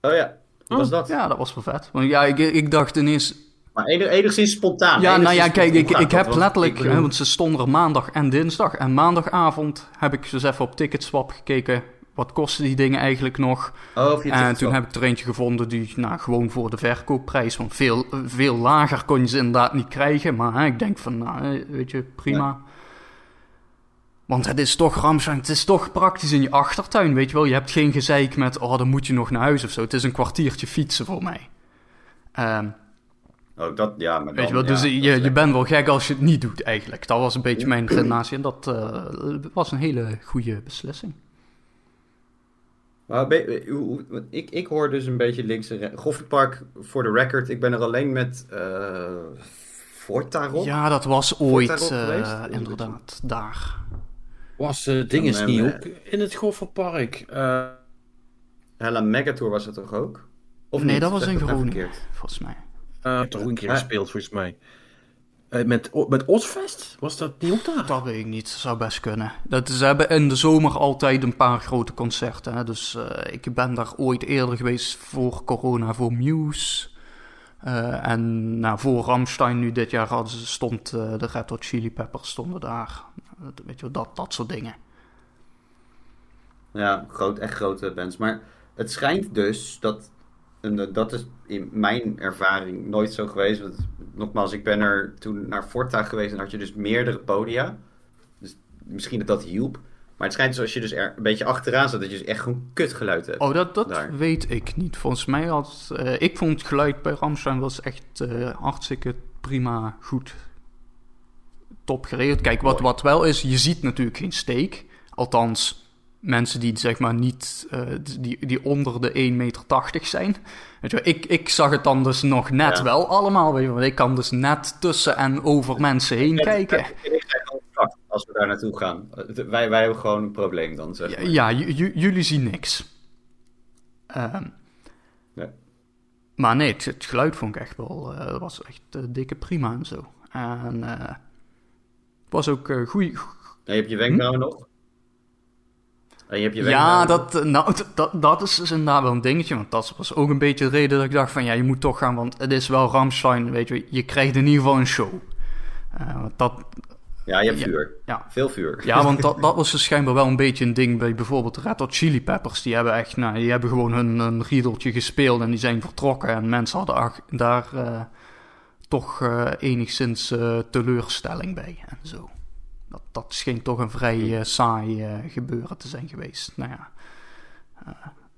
Oh ja, wat was dat? Ja, dat was wel vet. Want ja, ik, ik dacht ineens, Maar enig- enigszins spontaan. Ja, nou ja, kijk, ik, ik heb letterlijk, ik bedoel- hè, want ze stonden er maandag en dinsdag. En maandagavond heb ik dus even op Ticketswap gekeken. Wat kosten die dingen eigenlijk nog? Oh, En toen heb ik er eentje gevonden die, nou, gewoon voor de verkoopprijs. Want veel, veel lager kon je ze inderdaad niet krijgen. Maar hè, ik denk van, nou, weet je, prima. Want het is toch Ramstein, het is toch praktisch in je achtertuin, weet je wel. Je hebt geen gezeik met, oh, dan moet je nog naar huis of zo. Het is een kwartiertje fietsen voor mij. Ehm, Oh, dat, ja, maar Weet je wel, dus je, dat je lekker. bent wel gek als je het niet doet eigenlijk. Dat was een beetje mijn redenatie en dat eh, was een hele goede beslissing. Maar ik, ik hoor dus een beetje links en rechts. Goffertpark, voor de record, ik ben er alleen met eh Forta Rock. Ja, dat was ooit eh? Dat een inderdaad daar. Was uh, ding is Dan, niet eh, ook in het Gofferpark? Eh Hella Megatour was het toch ook? Of nee, niet? dat was in nou Groningen, volgens mij. Uh, heb toch ook een keer gespeeld, volgens mij. Eh, met, met Ozfest? Was dat niet ook daar? Dat weet ik niet, zou best kunnen. Dat, ze hebben in de zomer altijd een paar grote concerten. Hè? Dus eh, ik ben daar ooit eerder geweest voor corona, voor Muse. Eh, en nou, voor Ramstein nu dit jaar hadden ze, stond eh, de Red Hot Chili Peppers stonden daar. Eh, weet je, dat, dat soort dingen. Ja, groot, echt grote bands. Maar het schijnt dus dat, en dat is in mijn ervaring nooit zo geweest. Want nogmaals, ik ben er toen naar Forta geweest en had je dus meerdere podia. Dus misschien dat dat hielp. Maar het schijnt dus als je dus er een beetje achteraan zat, dat je dus echt gewoon kutgeluid hebt. Oh, dat, dat Daar. weet ik niet. Volgens mij had... eh, ik vond het geluid bij Ramstein was echt eh, hartstikke prima, goed, top geregeld. Kijk, wat, wat wel is, je ziet natuurlijk geen steek. Althans, mensen die zeg maar niet... eh, die, die onder de 1,80 meter zijn. Weet je ik, ik zag het dan dus nog net Ja. wel allemaal. Weet je, wel. want ik kan dus net tussen en over mensen heen kijken. Als we daar naartoe gaan. Eh, Wij, wij hebben gewoon een probleem dan, zeg Ja, maar. jullie zien niks. Ehm. Maar nee, het, het geluid vond ik echt wel, eh, was echt dikke prima en zo. En het was ook eh goeie. En je je wenkbrauwen nog? En je hebt je? Ja, dat, eh, nou, dat, dat is dus inderdaad wel een dingetje. Want dat was ook een beetje de reden dat ik dacht van ja, je moet toch gaan. Want het is wel Ramstein, weet je. Je krijgt in ieder geval een show. Eh, want dat, Ja, je hebt vuur. ja, Veel vuur. Ja, *laughs* want dat, dat was dus schijnbaar wel een beetje een ding bij bijvoorbeeld Red Hot Chili Peppers. Die hebben echt, nou, die hebben gewoon hun, hun riedeltje gespeeld en die zijn vertrokken. En mensen hadden daar eh, toch enigszins teleurstelling bij en zo. Dat, scheen toch een vrij eh, saai eh, gebeuren te zijn geweest. Nou ja, eh,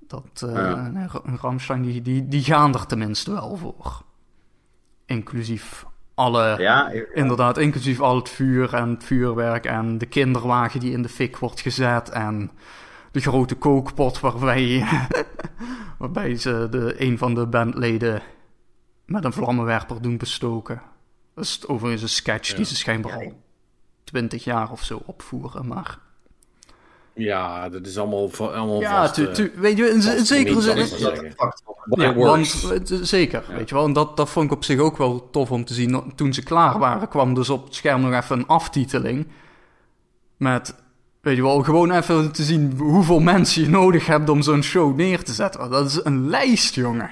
dat, Ja. Ra- Ramstein die, die, die gaan er tenminste wel voor. Inclusief alle... Ja, ik- Inderdaad, inclusief al het vuur en het vuurwerk en de kinderwagen die in de fik wordt gezet en de grote kookpot waarbij, *laughs* waarbij ze de, een van de bandleden met een vlammenwerper doen bestoken. Dat is overigens een sketch die ze schijnbaar al twintig jaar of zo opvoeren, maar Ja, dat is allemaal, allemaal Ja, vast, tu- eh, tu- weet je, in, zekere zin... Ja, want, zeker, weet je wel. En dat, dat vond ik op zich ook wel tof om te zien. Toen ze klaar waren, kwam dus op het scherm nog even een aftiteling. Met, weet je wel, gewoon even te zien hoeveel mensen je nodig hebt om zo'n show neer te zetten. Dat is een lijst, jongen.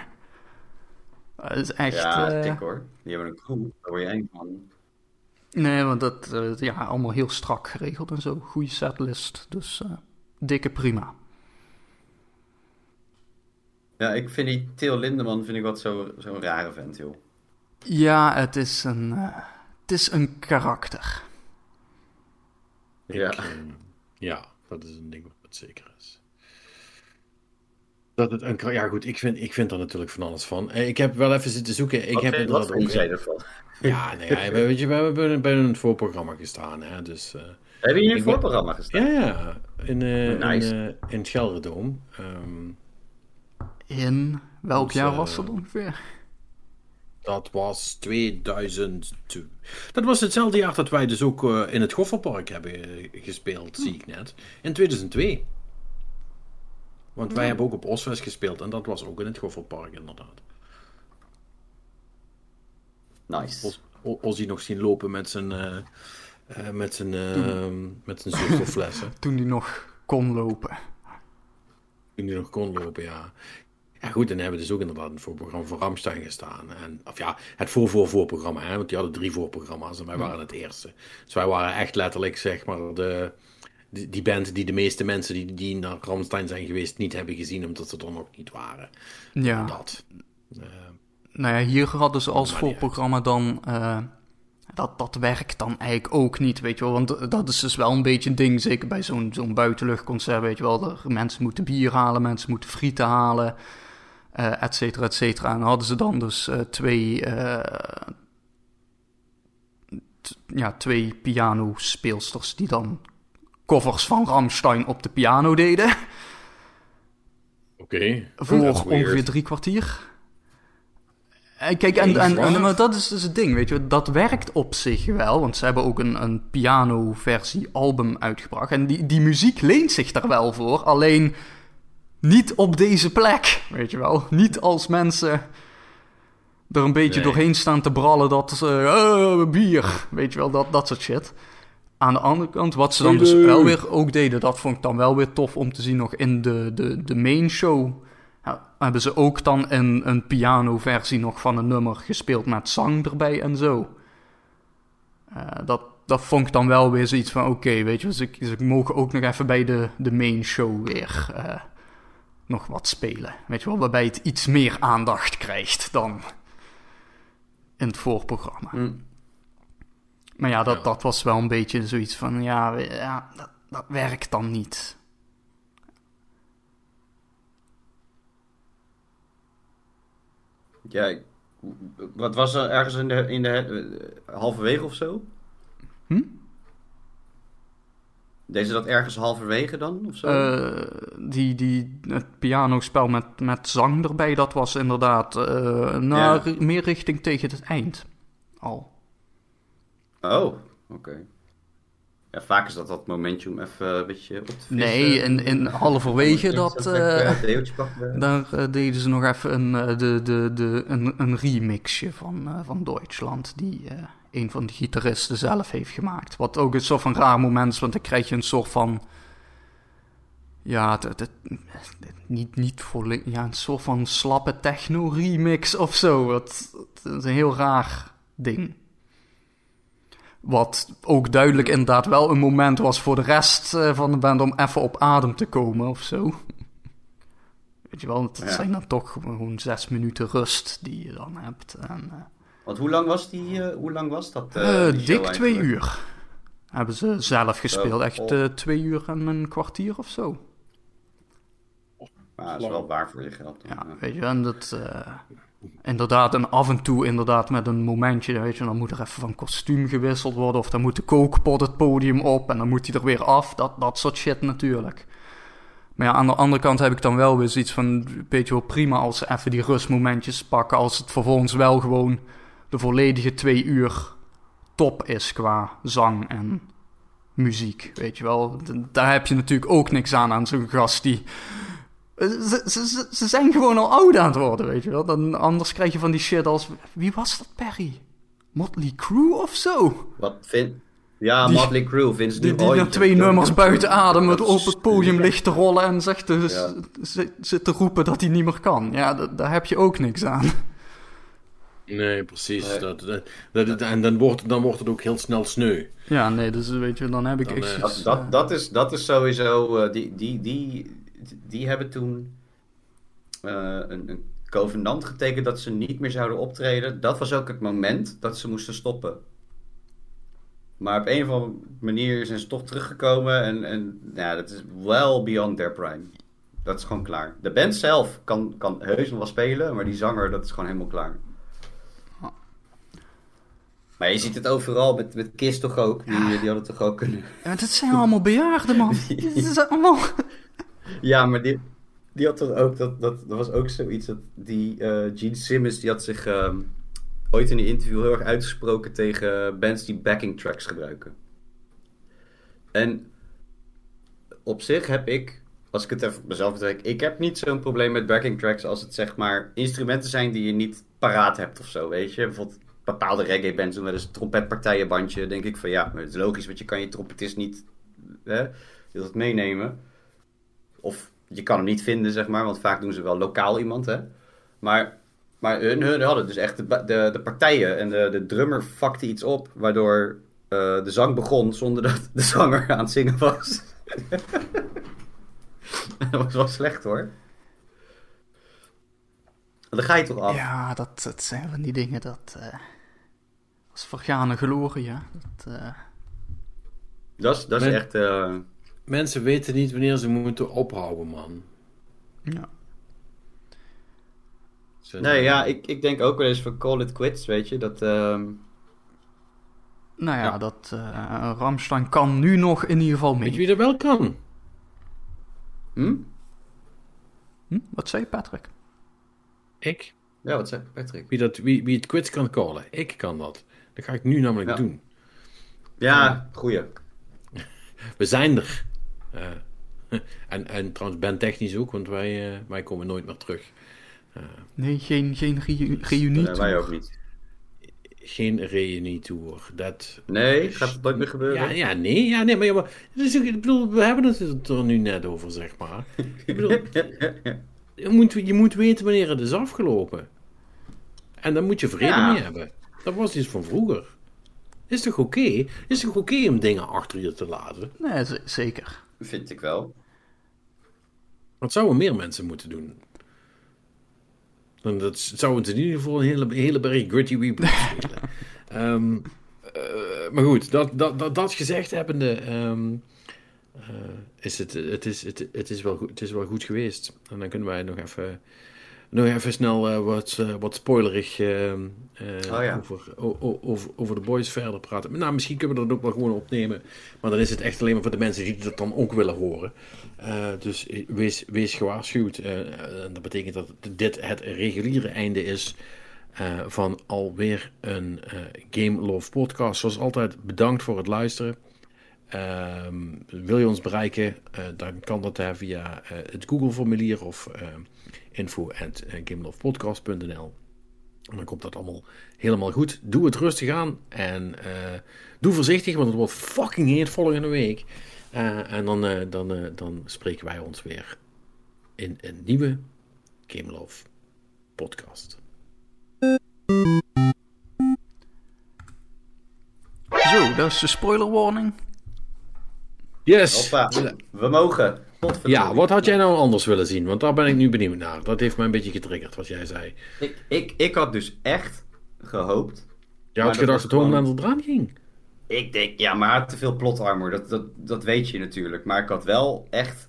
Dat is echt... Ja, dik hoor. Die hebben een crew. Daar word je eng van. Nee, want dat, eh, ja, allemaal heel strak geregeld en zo. Goede setlist, dus eh, dikke prima. Ja, ik vind die Theo Lindeman vind ik wat zo- zo'n rare vent, joh. Ja, het is een, eh, het is een karakter. Ja. Ik, ja, dat is een ding wat het zeker is. Dat het een, ja, goed, ik vind, ik vind er natuurlijk van alles van. Eh, Ik heb wel even zitten zoeken. Ik Wat heb vind- inderdaad wat vind ook- jij ervan? Ja, *laughs* nee, ja, we- weet je, we hebben bij een voorprogramma gestaan, hè, dus... eh, Heb je in Ik een ben- voorprogramma gestaan? ja, ja, in, eh Nice. in, eh, in het Gelderdoom. Ehm, In welk Dus, jaar eh, was dat ongeveer? dat was 2002. Dat was hetzelfde jaar dat wij dus ook eh, in het Gofferpark hebben eh, gespeeld, zie ik net. In 2002. Want wij hebben ook op Osfest gespeeld en dat was ook in het Gofferpark inderdaad. Nice. Ozzy nog zien lopen met zijn, eh, eh, met zijn, eh, met zijn zuurstofflessen. *laughs* Toen die nog kon lopen. Toen hij nog kon lopen, ja. Ja goed, en dan hebben we dus ook inderdaad een voorprogramma voor Ramstein gestaan. En, of ja, het voor-voor-voorprogramma, hè, want die hadden drie voorprogramma's en wij waren het eerste. Dus wij waren echt letterlijk, zeg maar, de, die, die band die de meeste mensen die, die naar Ramstein zijn geweest niet hebben gezien, omdat ze er nog niet waren. Ja. Dat. Nou ja, hier hadden ze als voorprogramma dan... eh, dat, dat werkt dan eigenlijk ook niet, weet je wel. Want dat is dus wel een beetje een ding, zeker bij zo'n zo'n buitenluchtconcert, weet je wel. Dat mensen moeten bier halen, mensen moeten frieten halen, eh et cetera, et cetera. En hadden ze dan dus eh, twee... eh, ja, twee pianospeelsters die dan covers van Rammstein op de piano deden. Oké. Voor ongeveer drie kwartier. Eh, Kijk, en, en, en, maar dat is dus het ding, weet je. Dat werkt op zich wel, want ze hebben ook een, een piano-versie album uitgebracht. En die, die muziek leent zich daar wel voor, alleen niet op deze plek, weet je wel. Niet als mensen er een beetje Nee. doorheen staan te brallen dat ze... eh, bier, weet je wel, dat, dat soort shit. Aan de andere kant, wat ze dan dus wel weer ook deden, dat vond ik dan wel weer tof om te zien nog in de, de, de main show. Hebben ze ook dan een, een piano-versie nog van een nummer gespeeld met zang erbij en zo. Eh, dat, dat vond ik dan wel weer zoiets van, oké, weet je, dus ik, dus mogen ook nog even bij de, de main show weer eh, nog wat spelen. Weet je wel, waarbij het iets meer aandacht krijgt dan in het voorprogramma. Hm. Maar ja, dat, dat was wel een beetje zoiets van, ja, ja dat, dat werkt dan niet. Ja, wat was er ergens in de, in de eh, halverwege of zo? Hm? Deze dat ergens halverwege dan? Of zo? Eh, die, die, het pianospel met, met zang erbij, dat was inderdaad eh, naar, Ja. meer richting tegen het eind al. Oh, oké. Ja, vaak is dat dat momentje om even een beetje op te vissen. Nee, in, in halverwege dat, Uh, daar eh, deden ze nog even een, eh, de, de, de, een, een remixje van, van Duitsland, die een van de gitaristen zelf heeft gemaakt. Wat ook een soort van raar moment is, want dan krijg je een soort van... Ja, het, het, het- niet, niet volledig... Ja, een soort van slappe techno-remix of zo. Het is een heel raar ding. Wat ook duidelijk inderdaad wel een moment was voor de rest eh, van de band om even op adem te komen of zo. Weet je wel, het Ja. zijn dan toch gewoon zes minuten rust die je dan hebt. En, eh, Want hoe lang was, die, eh, hoe lang was dat? show dik twee eigenlijk? uur hebben ze zelf gespeeld. Oh, Echt oh. twee uur en een kwartier of zo. Maar dat is wel waar voor je geld. dan. Ja, weet je, en dat... inderdaad, en af en toe inderdaad met een momentje, weet je, dan moet er even van kostuum gewisseld worden, of dan moet de kookpot het podium op en dan moet hij er weer af. Dat, dat soort shit natuurlijk. Maar ja, aan de andere kant heb ik dan wel weer zoiets van, weet je wel, prima als ze even die rustmomentjes pakken, als het vervolgens wel gewoon de volledige twee uur top is qua zang en muziek, weet je wel. Daar heb je natuurlijk ook niks aan aan zo'n gast die... Ze, ze, ze, ze zijn gewoon al oud aan het worden, weet je wel. Dan, anders krijg je van die shit als... Wie was dat, Perry? Motley Crue of zo? Wat vind... Ja, Die- Motley Crue, Vince Die, Nu die na twee nummers buiten adem het op het podium ligt te rollen en zegt te, Ja. zit, zit te roepen dat hij niet meer kan. Ja, daar heb je ook niks aan. Nee, precies. Nee. Dat, dat, dat- en dan wordt, dan wordt het ook heel snel sneu. Ja, nee, dus weet je, dan heb ik Dan, echt... eh, dat, eh, dat, is, dat is sowieso. eh, die, die, die, die hebben toen eh, een, een covenant getekend dat ze niet meer zouden optreden. Dat was ook het moment dat ze moesten stoppen. Maar op een of andere manier zijn ze toch teruggekomen. En, en ja, dat is well beyond their prime. Dat is gewoon klaar. De band zelf kan, kan heus nog wel spelen, maar die zanger, dat is gewoon helemaal klaar. Maar je ziet het overal met, met Kiss toch ook. Die, die hadden toch ook kunnen. Ja, dit zijn allemaal bejaarden, man. *laughs* Dit is allemaal... Ja, maar die, die had toch ook, dat, dat, dat was ook zoiets, dat die eh, Gene Simmons, die had zich ehm, ooit in een interview heel erg uitgesproken tegen bands die backing tracks gebruiken. En op zich heb ik, als ik het even mezelf betrek, ik heb niet zo'n probleem met backing tracks als het zeg maar instrumenten zijn die je niet paraat hebt of zo, weet je. Bijvoorbeeld bepaalde reggae bands doen wel eens een trompetpartijenbandje, denk ik van ja, maar het is logisch, want je kan je trompetist niet, hè, dat meenemen. Of je kan hem niet vinden, zeg maar, want vaak doen ze wel lokaal iemand, hè. Maar, maar hun, hun hadden dus echt de, de, de partijen en de, de drummer vakte iets op, waardoor eh, de zang begon zonder dat de zanger aan het zingen was. *laughs* dat was wel slecht, hoor. Dan ga je toch af. Ja, dat, dat zijn van die dingen dat... eh is vergane glorie, ja. Dat, eh, Dat is, dat is echt... eh, Mensen weten niet wanneer ze moeten ophouden, man. ja. Nee, ja, ik, ik denk ook wel eens van call it quits, weet je. Dat, ehm, Nou ja, Ja. dat eh Ramstein kan nu nog in ieder geval Weet mee. je wie dat wel kan? hm? Hm? Wat zei je, Patrick? Ik. Ja, wat zei Patrick? Wie, dat, wie, wie het quits kan callen. Ik kan dat. Dat ga ik nu namelijk Ja. doen. Ja, goeie. *laughs* We zijn er. Eh, *laughs* en, en trouwens, bandtechnisch ook, want wij, eh, wij komen nooit meer terug. Nee, geen, geen reu- reunie. Eh, wij ook niet. Geen reunietour. Dat Nee, gaat het nooit meer gebeuren? Ja, ja, nee, ja, nee, maar, ja, maar ook- ik bedoel, we hebben het er nu net over, zeg maar. Ik bedoel, *laughs* je moet, je moet weten wanneer het is afgelopen. En daar moet je vrede Ja. mee hebben. Dat was iets van vroeger. Is toch oké? Is toch oké om dingen achter je te laten? Nee, zeker. Vind ik wel. Dat zouden meer mensen moeten doen. Dan dat zouden ze in ieder geval een hele, hele berg Gritty moeten *laughs* spelen. Ehm, eh, maar goed, dat, dat, dat, dat gezegd hebbende, eh, is het, het, is, het, het, is wel goed, het is wel goed geweest. En dan kunnen wij nog even, nog even snel eh, wat, eh, wat spoilerig eh, Oh ja. over, over, over de boys verder praten. Nou, misschien kunnen we dat ook wel gewoon opnemen. Maar dan is het echt alleen maar voor de mensen die dat dan ook willen horen. Dus wees, wees gewaarschuwd. En dat betekent dat dit het reguliere einde is eh, van alweer een eh, Game Love podcast. Zoals altijd, bedankt voor het luisteren. Ehm, wil je ons bereiken, dan kan dat via het Google-formulier of info at gamelovepodcast.nl. En dan komt dat allemaal helemaal goed. Doe het rustig aan en eh, doe voorzichtig, want het wordt fucking heet volgende week. Eh, en dan, eh, dan, eh, dan spreken wij ons weer in een nieuwe Game Love podcast. Zo, dat is de spoiler warning. Yes! Hoppa, we mogen. Ja, wat had jij nou anders willen zien? Want daar ben ik nu benieuwd naar. Dat heeft mij een beetje getriggerd, wat jij zei. Ik, ik, ik had dus echt gehoopt. Je Maar had dat gedacht was dat Homeland eraan ging. Ik denk, ja, maar te veel plot armor. Dat, dat, dat weet je natuurlijk. Maar ik had wel echt,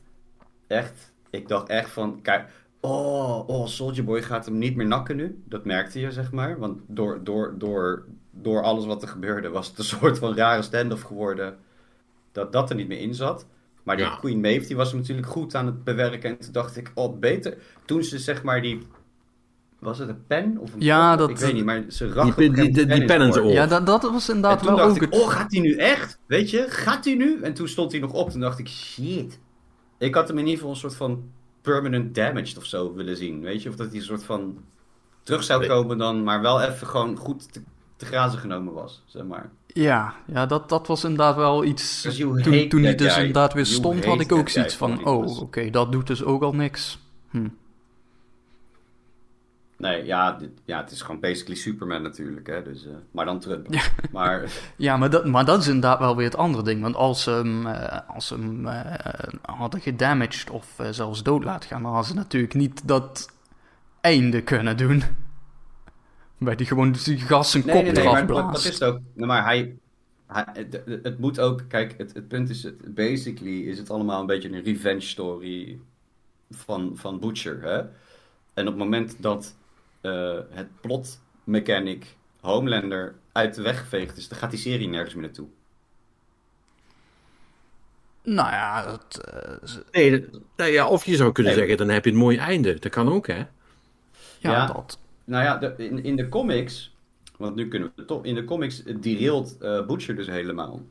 echt, ik dacht echt van, kijk, oh, oh, Soldier Boy gaat hem niet meer nakken nu. Dat merkte je, zeg maar. Want door, door, door, door alles wat er gebeurde was het een soort van rare stand-off geworden. Dat dat er niet meer in zat. Maar die Ja. Queen Maeve, die was hem natuurlijk goed aan het bewerken. En toen dacht ik, oh, beter. Toen ze zeg maar die Was het een pen of een Ja, dat- Ik weet niet, maar ze racht die, die, die, die pen in zijn oor. Ja, dat, dat was En inderdaad toen wel dacht ook ik, het... oh, gaat hij nu echt? Weet je, gaat hij nu? En toen stond hij nog op. Toen dacht ik, shit. Ik had hem in ieder geval een soort van permanent damaged of zo willen zien. Weet je, of dat hij een soort van terug zou komen dan, maar wel even gewoon goed te, te grazen genomen was, zeg maar. Ja, ja dat, dat was inderdaad wel iets... You Toen, toen dus guy. inderdaad weer stond, had ik ook zoiets van... Oh, oké, dat doet dus ook al niks. Hm. Nee, ja, dit- ja, het is gewoon basically Superman natuurlijk, hè. Dus, eh, maar dan Trump. *laughs* Maar *laughs* Ja, maar dat, maar dat is inderdaad wel weer het andere ding. Want als ze hem, eh, als ze hem eh, hadden gedamaged of zelfs dood laten gaan... dan hadden ze natuurlijk niet dat einde kunnen doen. Bij die gewoon die gast zijn Nee, kop nee, nee, eraf maar dat, is het ook. Maar hij, hij het, moet ook, kijk, het, het punt is, het, basically is het allemaal een beetje een revenge story van, van Butcher, hè? En op het moment dat eh, het plot mechanic Homelander uit de weg geveegd is, dan gaat die serie nergens meer naartoe. Nou ja, dat, eh, ze- Nee, dat- nee, ja, of je zou kunnen Nee. zeggen, dan heb je een mooi einde. Dat kan ook, hè? ja, Ja. dat. Nou ja, de- in, in de comics, want nu kunnen we toch, in de comics eh, derailt eh Butcher dus helemaal.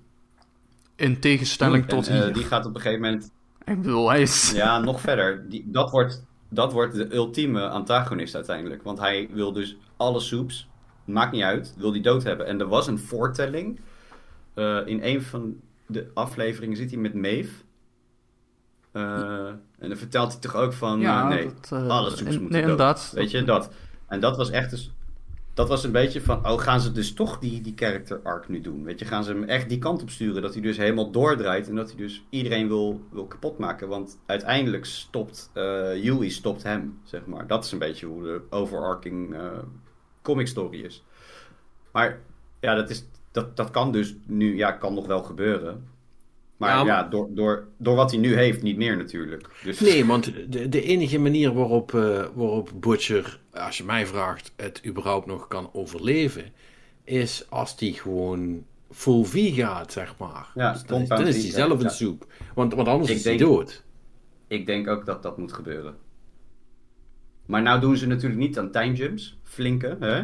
In tegenstelling En, tot eh, hier. die gaat op een gegeven moment Ik bedoel, hij is... Ja, nog verder. Die, dat, wordt, dat wordt de ultieme antagonist uiteindelijk. Want hij wil dus alle soeps, maakt niet uit, wil die dood hebben. En er was een voortelling. eh, in een van de afleveringen zit hij met Maeve. Eh, en dan vertelt hij toch ook van, Ja, eh, nee, dat, eh, alle soeps moeten nee, dood. inderdaad. Weet je, dat. En dat was echt dus... Dat was een beetje van, oh, gaan ze dus toch die, die character arc nu doen? Weet je, gaan ze hem echt die kant op sturen? Dat hij dus helemaal doordraait en dat hij dus iedereen wil, wil kapot maken. Want uiteindelijk stopt, eh Yui stopt hem, zeg maar. Dat is een beetje hoe de overarching eh, comic story is. Maar ja, dat, is, dat, dat kan dus nu, ja, kan nog wel gebeuren. Maar Ja, ja, door, door, door wat hij nu heeft, niet meer natuurlijk. Dus, Nee, want de, de enige manier waarop, eh, waarop Butcher, als je mij vraagt, het überhaupt nog kan overleven, is als hij gewoon full V gaat, zeg maar. Ja, Dus dan, dan is hij zelf een soep. Want, want anders Ik is hij dood. Ik denk ook dat dat moet gebeuren. Maar nou doen ze natuurlijk niet aan time jumps, flinke, hè?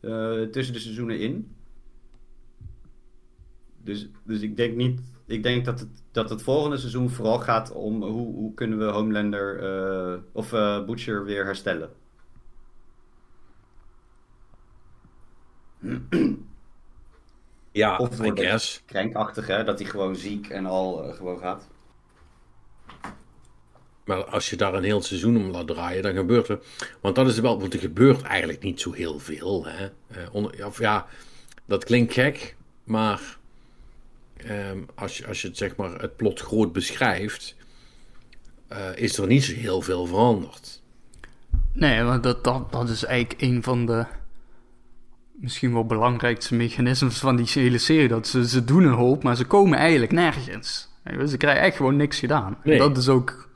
eh, tussen de seizoenen in. Dus, dus ik denk niet. Ik denk dat het, dat het volgende seizoen vooral gaat om hoe, hoe kunnen we Homelander eh, of eh, Butcher weer herstellen. Ja, Of wordt het guess. krankachtig, hè? Dat hij gewoon ziek en al eh, gewoon gaat. Maar als je daar een heel seizoen om laat draaien, dan gebeurt er. Want dat is wel, want er gebeurt eigenlijk niet zo heel veel. Hè? Onder- of ja, dat klinkt gek, maar ehm, als, je, als je het, zeg maar, het plot groot beschrijft, eh, is er niet zo heel veel veranderd. Nee, maar dat, dat, dat is eigenlijk een van de misschien wel belangrijkste mechanismes van die hele serie. Dat ze, ze doen een hoop, maar ze komen eigenlijk nergens. Ze krijgen echt gewoon niks gedaan. En dat is ook...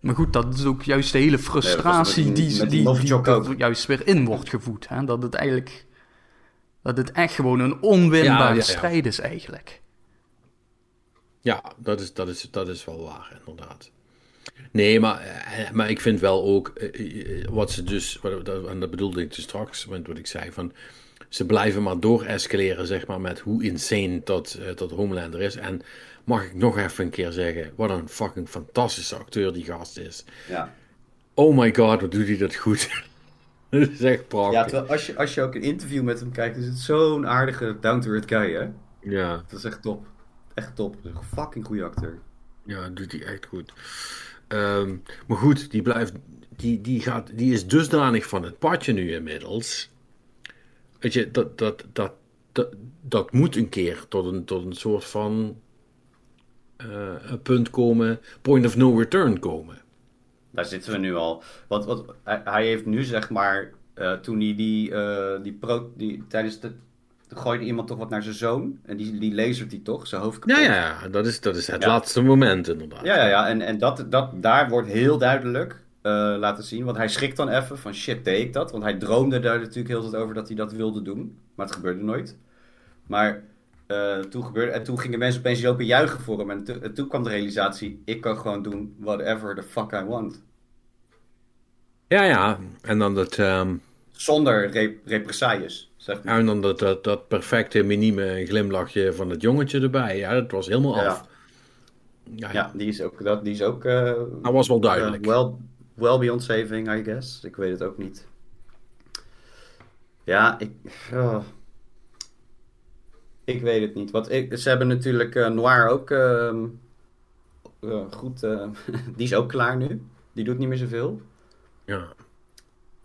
Maar goed, dat is ook juist de hele frustratie die- die, die er juist weer in wordt gevoed. Hè? Dat het eigenlijk... Dat het echt gewoon een onwinbare Ja, ja, ja. strijd is eigenlijk. Ja, dat is, dat is, dat is wel waar, inderdaad. Nee, maar, eh, maar ik vind wel ook eh, eh, wat ze dus, en dat bedoelde ik dus straks, met wat ik zei, van ze blijven maar door escaleren, zeg maar, met hoe insane dat, dat Homelander is. En mag ik nog even een keer zeggen, wat een fucking fantastische acteur die gast is. Ja, Oh my god, wat doet hij dat goed. *laughs* dat is echt ja prachtig. terwijl als je, als je ook een interview met hem kijkt, is het zo'n aardige down-to-earth guy, hè? Ja, Dat is echt top. Echt top. Fucking goede acteur. Ja, doet hij echt goed. Ehm, maar goed, die blijft. Die, die, gaat, die is dusdanig van het padje nu inmiddels. Weet je, dat, dat, dat, dat, dat moet een keer tot een, tot een soort van. eh, een punt komen. Point of no return komen. Daar zitten we nu al. Want, wat, hij, heeft nu zeg maar, eh, toen hij die, eh, die, pro, die tijdens de, gooide iemand toch wat naar zijn zoon. En die, die lasert hij toch, zijn hoofd kapot. Ja, ja, dat is, dat is het Ja. laatste moment inderdaad. Ja, ja, ja. En, en dat, dat, daar wordt heel duidelijk eh, laten zien. Want hij schrikt dan even van shit, deed ik dat? Want hij droomde daar natuurlijk heel tijd over dat hij dat wilde doen. Maar het gebeurde nooit. Maar eh, toen gebeurde... En toen gingen mensen opeens lopen juichen voor hem. En, to- en toen kwam de realisatie, ik kan gewoon doen whatever the fuck I want. ja, ja. En dan dat. ehm, Zonder re represailles, zeg maar. En dan dat, dat, dat perfecte, minieme glimlachje van het jongetje erbij. Ja, dat was helemaal af. Ja, Ja, die is ook, dat, die is ook eh, dat was wel duidelijk. eh, well, well beyond saving, I guess. Ik weet het ook niet. Ja, ik... oh. Ik weet het niet. Want ik, ze hebben natuurlijk eh, Noir ook ehm, eh, goed... *laughs* die is ook klaar nu. Die doet niet meer zoveel. ja.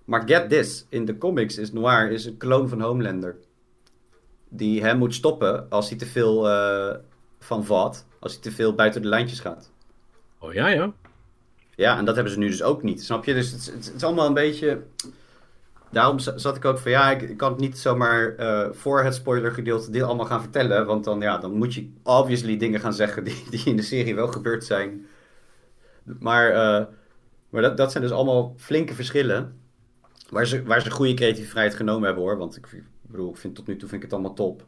Maar get this, in de comics is Noir is een kloon van Homelander. Die hem moet stoppen als hij te veel eh, van valt. Als hij te veel buiten de lijntjes gaat. Oh ja, ja. Ja, en dat hebben ze nu dus ook niet. Snap je? Dus het, is- het, is- het is allemaal een beetje... Daarom za- zat ik ook van ja, ik, ik kan het niet zomaar eh, voor het spoilergedeelte dit allemaal gaan vertellen. Want dan, ja, dan moet je obviously dingen gaan zeggen die, *laughs* die in de serie wel gebeurd zijn. Maar, eh, maar dat, dat zijn dus allemaal flinke verschillen. Waar ze, waar ze goede creatieve vrijheid genomen hebben hoor. Want ik, ik bedoel, ik vind tot nu toe vind ik het allemaal top.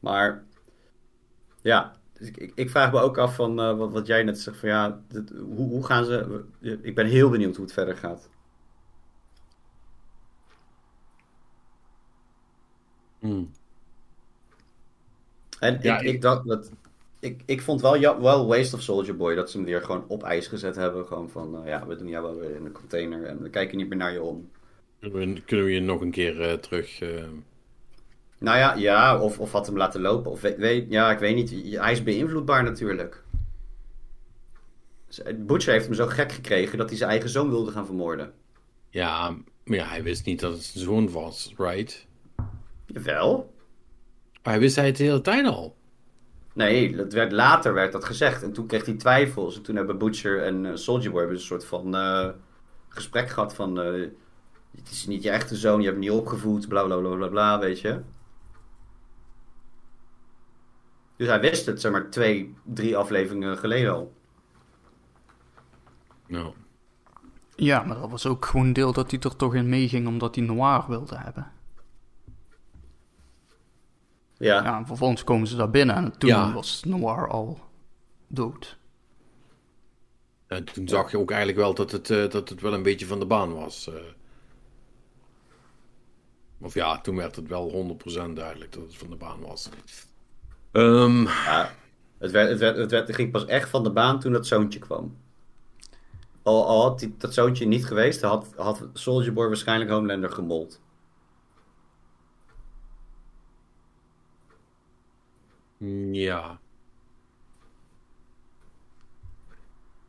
Maar ja, dus ik, ik, ik vraag me ook af van eh, wat, wat jij net zegt van ja, dit- hoe, hoe gaan ze... Ik ben heel benieuwd hoe het verder gaat. Hmm. En Ja, ik- ik, dacht dat, ik, ik vond wel, ja, wel Waste of Soldier Boy dat ze hem weer gewoon op ijs gezet hebben. Gewoon van, eh, ja, we doen jou wel weer in een container en we kijken niet meer naar je om. Kunnen we, kunnen we je nog een keer eh, terug... eh, Nou ja, ja of, of had hem laten lopen. Of weet, weet- ja, ik weet niet. Hij is beïnvloedbaar natuurlijk. Butcher heeft hem zo gek gekregen dat hij zijn eigen zoon wilde gaan vermoorden. Ja, maar ja, hij wist niet dat het zijn zoon was, right? Jawel. Maar hij wist hij het de hele tijd al. Nee, dat werd, later werd dat gezegd. En toen kreeg hij twijfels. En toen hebben Butcher en eh, Soldier Boy een soort van eh, gesprek gehad van... eh, het is niet je echte zoon, je hebt hem niet opgevoed, bla bla bla bla bla, weet je. Dus hij wist het, zeg maar, twee, drie afleveringen geleden al. Nou, Ja, maar dat was ook gewoon een deel dat hij er toch in meeging omdat hij Noir wilde hebben. Ja, Ja, en vervolgens komen ze daar binnen en toen Ja. was Noir al dood. en toen zag je ook eigenlijk wel dat het, eh, dat het wel een beetje van de baan was. eh. Of ja, toen werd het wel 100% duidelijk dat het van de baan was. Ehm, ja. Het, werd, het, werd, het, werd, het ging pas echt van de baan toen dat zoontje kwam. Al, al had die, dat zoontje niet geweest, had, had Soldier Boy waarschijnlijk Homelander gemold. Ja.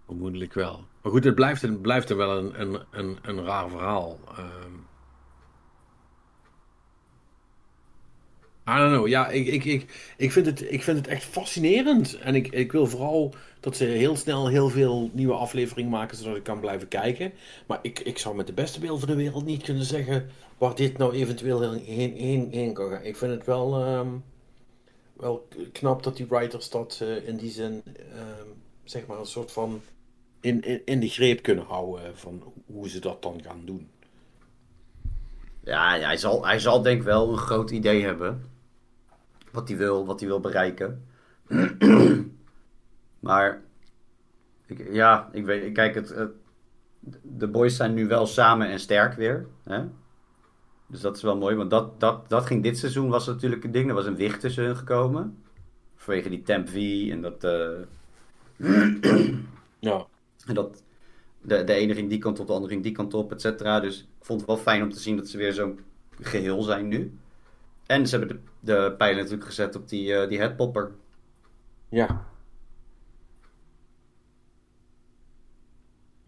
Vermoedelijk wel. Maar goed, het blijft, het blijft er wel een, een, een, een raar verhaal. Ehm I don't know. Ja, ik, ik, ik, ik, vind, het, ik vind het echt fascinerend. En ik, ik wil vooral dat ze heel snel heel veel nieuwe afleveringen maken, zodat ik kan blijven kijken. Maar ik, ik zou met de beste beeld van de wereld niet kunnen zeggen waar dit nou eventueel heen, heen, heen kan gaan. Ik vind het wel, ehm, wel knap dat die writers dat eh, in die zin, ehm, zeg maar, een soort van in, in, in de greep kunnen houden van hoe ze dat dan gaan doen. Ja, hij, zal, hij zal denk ik wel een groot idee hebben. Wat hij wil, wat hij wil bereiken. *clears throat* maar, ik, ja, ik weet, kijk, het, het- de boys zijn nu wel samen en sterk weer. Hè? Dus dat is wel mooi, want dat, dat, dat ging dit seizoen, was natuurlijk een ding. Er was een wicht tussen hun gekomen. Vanwege die Temp V en dat... eh, Ja. en dat de, de ene ging die kant op, de andere ging die kant op, et cetera. Dus ik vond het wel fijn om te zien dat ze weer zo'n geheel zijn nu. En ze hebben de, de pijlen natuurlijk gezet op die, eh die headpopper. Ja.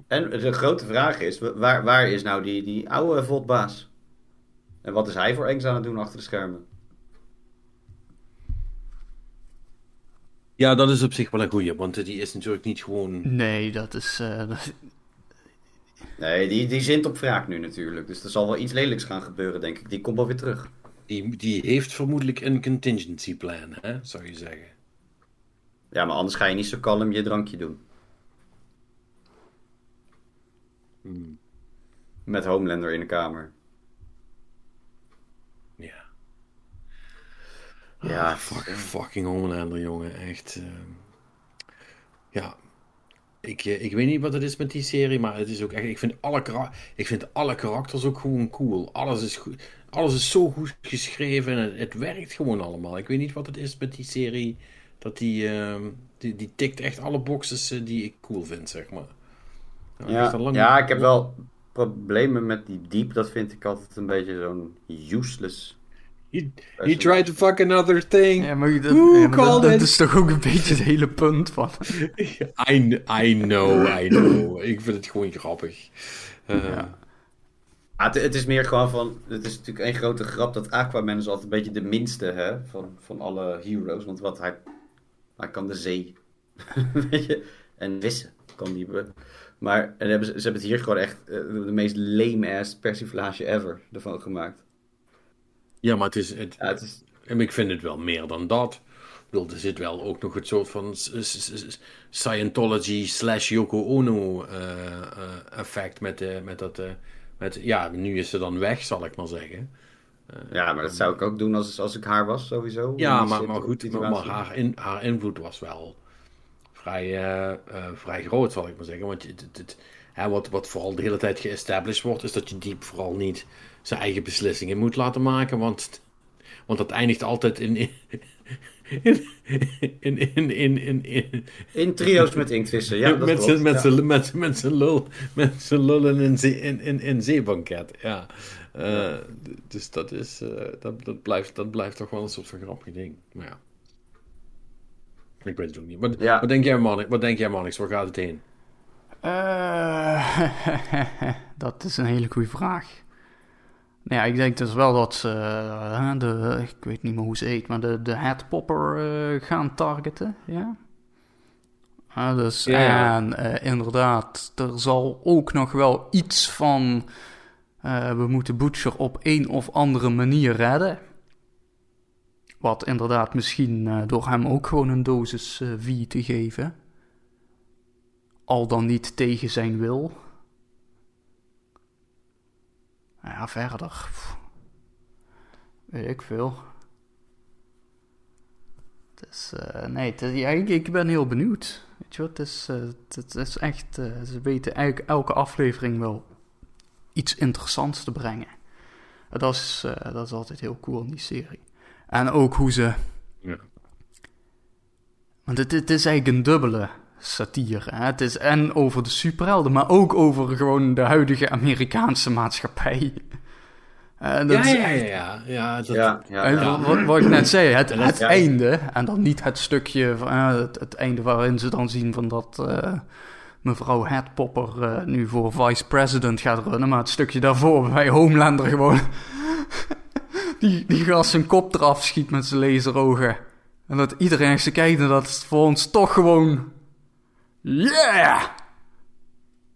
En de grote vraag is, waar, waar is nou die, die oude Voltbaas? En wat is hij voor engs aan het doen achter de schermen? Ja, dat is op zich wel een goeie, want die is natuurlijk niet gewoon... Nee, dat is... eh, *laughs* dat- Nee, die, die zint op wraak nu natuurlijk. Dus er zal wel iets lelijks gaan gebeuren, denk ik. Die komt wel weer terug. Die, die heeft vermoedelijk een contingency plan, hè, zou je zeggen. Ja, maar anders ga je niet zo kalm je drankje doen. Met Homelander in de kamer. Ja. Ja, Ah, fuck, fucking Homelander, jongen, echt. ehm. ja. Ik, eh, ik weet niet wat het is met die serie, maar het is ook echt. Ik vind alle, kara- ik vind alle karakters ook gewoon cool. Alles is, goed, alles is zo goed geschreven en het, het werkt gewoon allemaal. Ik weet niet wat het is met die serie. Dat die, ehm, die, die tikt echt alle boxes eh, die ik cool vind, zeg maar. Nou, Ja, lang- ja, ik heb wel problemen met die diep. Dat vind ik altijd een beetje zo'n useless. He, he tried to fuck another thing. Ja, maar, dat, Who ja, maar dat, called dat it? is toch ook een beetje het hele punt van. I, I know, I know. Ik vind het gewoon grappig. Eh, Ja. Ah, het, het is meer gewoon van. Het is natuurlijk één grote grap dat Aquaman is altijd een beetje de minste hè, van, van alle heroes. Want wat hij. Hij kan de zee. *laughs* Weet je? En vissen kan die. be- Maar en hebben ze, ze hebben het hier gewoon echt eh, de meest lame-ass persiflage ever ervan gemaakt. Ja, maar het is, het, Ja, het is, En ik vind het wel meer dan dat. Ik bedoel, er zit wel ook nog het soort van Scientology slash Yoko Ono eh, eh, effect met, eh, met dat... eh, met, ja, nu is ze dan weg, zal ik maar zeggen. ja, maar dat zou ik ook doen als, als ik haar was, sowieso. Ja, maar, maar goed, maar, haar, in, haar invloed was wel vrij, vrij groot, zal ik maar zeggen. Want het, het, hè, wat, wat vooral de hele tijd geëstablished wordt, is dat je diep vooral niet zijn eigen beslissingen moet laten maken. Want, want dat eindigt altijd in... in in, in, in, in, in, in- trio's met inktvissen, ja. dat met zijn met Ja. zijn- met zijn- met zijn lul met zijn lullen in, zee, in, in, in zeebanket ja Eh, d- dus dat is eh, dat, dat blijft dat blijft toch wel een soort van grappig ding maar ja ik weet het ook niet wat, Ja. wat denk jij man wat denk jij Manix waar gaat het heen Eh, *laughs* dat is een hele goede vraag. Nou ja, ik denk dus wel dat ze, eh, de, ik weet niet meer hoe ze heet, maar de, de headpopper eh, gaan targeten, ja. Dus, Ja, en eh, inderdaad, er zal ook nog wel iets van, we moeten Butcher op een of andere manier redden. Wat inderdaad misschien door hem ook gewoon een dosis V te geven. Al dan niet tegen zijn wil. Nou ja, verder. pff, Weet ik veel. Het is, eh, nee, het is- ja, ik, ik ben heel benieuwd. Weet je wat, het is, eh, het, is echt, eh, ze weten eigenlijk elke aflevering wel iets interessants te brengen. En Dat is, dat is altijd heel cool in die serie. En ook hoe ze, ja. want het, het is eigenlijk een dubbele satire. Hè? Het is en over de superhelden, maar ook over gewoon de huidige Amerikaanse maatschappij. *laughs* En dat ja, is ja, ja, echt- ja, ja, dat, Ja, ja, en ja. Wat, wat ik net zei, het, het Ja. einde, en dan niet het stukje, van, eh, het, het einde waarin ze dan zien van dat eh, mevrouw Headpopper eh, nu voor vice president gaat runnen, maar het stukje daarvoor bij Homelander gewoon *laughs* die, die gast zijn kop eraf schiet met zijn laserogen. En dat iedereen zo kijkt en dat het voor ons toch gewoon, yeah!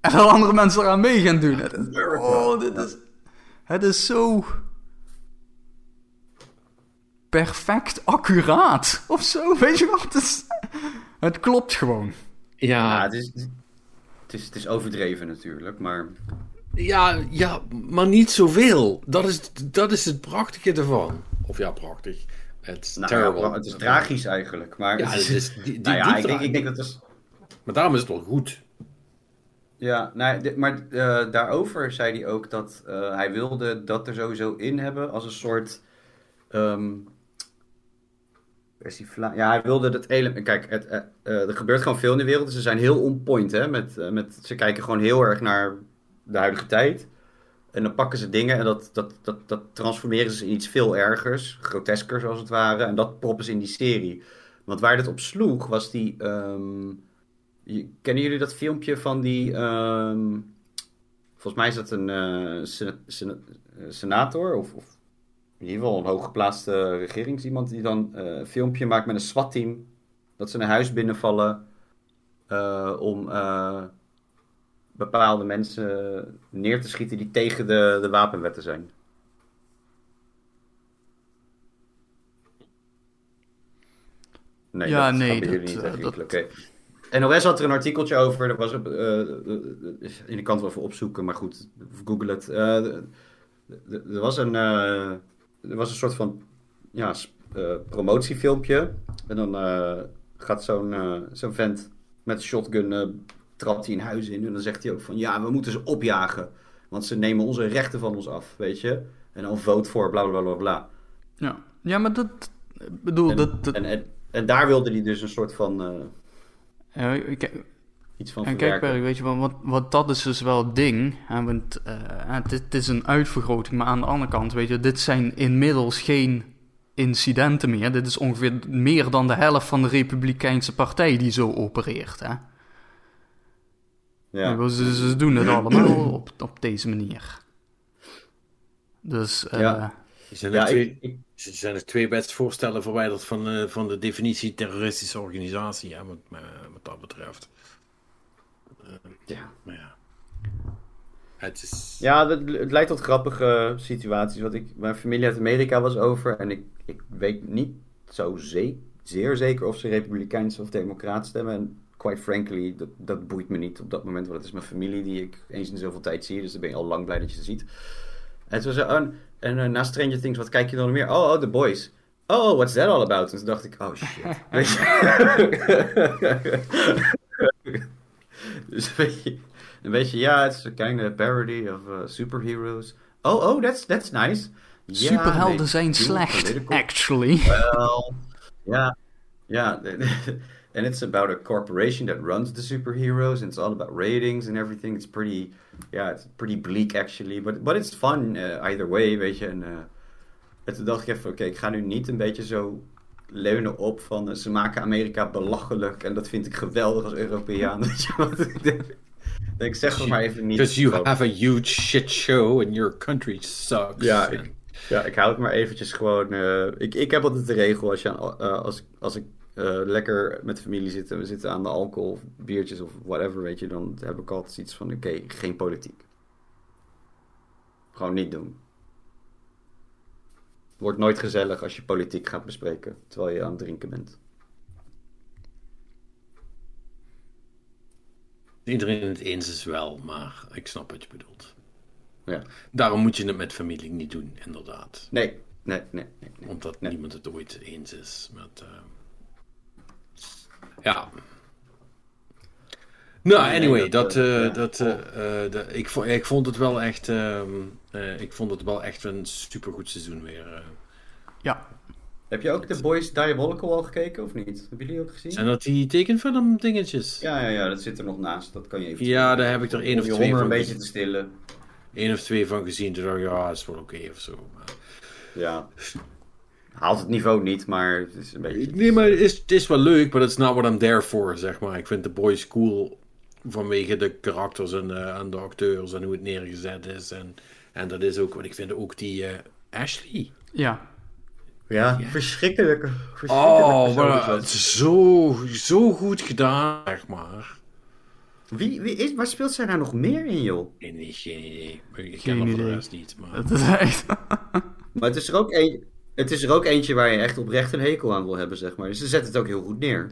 En dat andere mensen eraan mee gaan doen. Het is, oh, dit is, het is zo perfect accuraat of zo. *laughs* Weet je wat? Het, is, het klopt gewoon. Ja, ja, het is, het, is, het is overdreven natuurlijk, maar... ja, ja, maar niet zoveel. Dat is, dat is het prachtige ervan. Of ja, prachtig. Het is Nou, terrible. ja, het is tragisch eigenlijk, maar... Ja, het is, die, die, nou ja, die ik denk, ik denk dat het is... Maar daarom is het wel goed. Ja, dit- maar eh, daarover zei hij ook dat eh, hij wilde dat er sowieso in hebben als een soort. persifla- ja, hij wilde dat element. Kijk, het, eh, er gebeurt gewoon veel in de wereld. Dus ze zijn heel on point. Hè, met, met, ze kijken gewoon heel erg naar de huidige tijd. En dan pakken ze dingen en dat, dat, dat, dat transformeren ze in iets veel ergers, groteskers als het ware. En dat proppen ze in die serie. Want waar dit op sloeg was die. ehm, kennen jullie dat filmpje van die. ehm, volgens mij is dat een eh, eh, senator of, of in ieder geval een hooggeplaatste regeringsiemand die dan eh, een filmpje maakt met een SWAT-team. Dat ze een huis binnenvallen om bepaalde mensen neer te schieten die tegen de, de wapenwetten zijn. Nee, Ja, dat nee, dat, jullie niet. dat- Oké. NOS had er een artikeltje over. Dat was eh, in de kant wel even opzoeken, maar goed, google het. Er was een, er was een soort van ja, promotiefilmpje. En dan gaat zo'n zo'n vent met een shotgun trapt hij in huizen in en dan zegt hij ook van ja, we moeten ze opjagen. Want ze nemen onze rechten van ons af, weet je. En dan vote voor bla bla bla bla. Ja, ja maar dat... bedoel, En, dat... dat en, en, en daar wilde hij dus een soort van iets van En kijk, weet je wel, wat, wat dat is dus wel het ding. Hè, want eh, het, is- het is een uitvergroting, maar aan de andere kant, weet je, dit zijn inmiddels geen incidenten meer. Dit is ongeveer meer dan de helft van de Republikeinse Partij die zo opereert. Hè? ja. Ze, ze doen het allemaal op, op deze manier. Dus, eh, Ja. Er zijn, Ja, er, twee, ik, er zijn er twee wetsvoorstellen verwijderd van, eh, van de definitie terroristische organisatie, wat, eh, wat dat betreft. ja. Maar ja. Het is... Ja, het, het leidt tot grappige situaties. Wat ik, mijn familie uit Amerika was over. En ik, ik weet niet zo ze- zeer zeker of ze Republikeins of Democraat stemmen. En quite frankly, dat, dat boeit me niet op dat moment. Want het is mijn familie die ik eens in zoveel tijd zie. Dus dan ben je al lang blij dat je ze ziet. En toen zei oh, en eh, na Stranger Things, wat kijk je dan meer? Oh, oh, The Boys. Oh, what's that all about? En toen dacht ik, oh shit. *laughs* Weet je? *laughs* dus een beetje, een beetje, ja, het is een kind of parody of uh, superheroes. Oh, oh, that's, that's nice. Ja, superhelden zijn slecht, political. actually. Well, yeah, yeah. and it's about a corporation that runs the superheroes, and it's all about ratings and everything. It's pretty, yeah, it's pretty bleak actually, but but it's fun uh, either way, weet je. En, uh, en toen dacht ik even, oké, ik ga nu niet een beetje zo leunen op van uh, ze maken Amerika belachelijk en dat vind ik geweldig als Europeaan. *laughs* Weet je wat ik denk? Ik zeg het maar even niet. Because you have a huge shit show and your country sucks. Ja, ik, ja, ik hou het maar eventjes gewoon. eh, ik, ik heb altijd de regel als, je aan, eh, als, als ik eh, lekker met de familie zit en we zitten aan de alcohol of biertjes of whatever, weet je, dan heb ik altijd iets van: oké, geen politiek. Gewoon niet doen. Wordt nooit gezellig als je politiek gaat bespreken terwijl je aan het drinken bent. Iedereen het eens is wel, maar ik snap wat je bedoelt. Ja. Daarom moet je het met familie niet doen, inderdaad. Nee, nee, nee. nee, nee. Omdat Nee. niemand het ooit eens is met. eh, Ja. Nou, anyway, dat, dat, eh, eh, ja. dat, eh, eh, ik, vo- ik vond het wel echt. ehm, eh, ik vond het wel echt een supergoed seizoen weer. Ja, Heb je ook de Boys Diabolical al gekeken of niet? Hebben jullie ook gezien? Zijn dat die tekenfilm dingetjes? Ja, ja, ja, dat zit er nog naast. Dat kan je even. Ja, daar heb ik er één of twee van een beetje gezien. te stillen. Eén of twee van gezien. Toen dacht ik, ja, is wel oké of zo. Maar... Ja. Haalt het niveau niet, maar het is een beetje. Nee, maar het is, het is wel leuk, maar that's not what I'm there for, zeg maar. Ik vind de boys cool vanwege de karakters en de, en de acteurs en hoe het neergezet is. En, en dat is ook, want ik vind ook die eh, Ashley. ja. Ja, verschrikkelijke. Oh, verschrikkelijke het is zo, zo goed gedaan, zeg maar. dat. Wie, wie is, waar speelt zij nou nog meer in, joh? Nee, nee, geen idee. Ik ken de rest niet. Maar... Het is echt... *laughs* Maar het is er ook, een, het is er ook eentje waar je echt oprecht een hekel aan wil hebben, zeg maar. Dus ze zet het ook heel goed neer.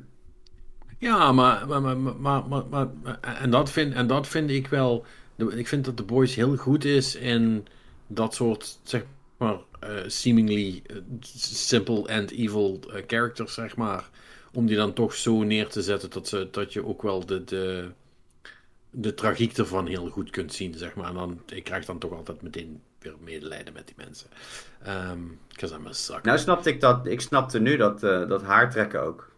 Ja, maar, maar, maar, maar, maar, en, dat vind, en dat vind ik wel. Ik vind dat de Boys heel goed is in dat soort, zeg maar, eh, seemingly eh, simple and evil eh, characters, zeg maar. Om die dan toch zo neer te zetten dat, ze, dat je ook wel de, de, de tragiek ervan heel goed kunt zien, zeg maar. En dan, ik krijg dan toch altijd meteen weer medelijden met die mensen. Because I'm a sucker. Nou snapte ik dat, ik snapte nu dat, dat haartrekken ook.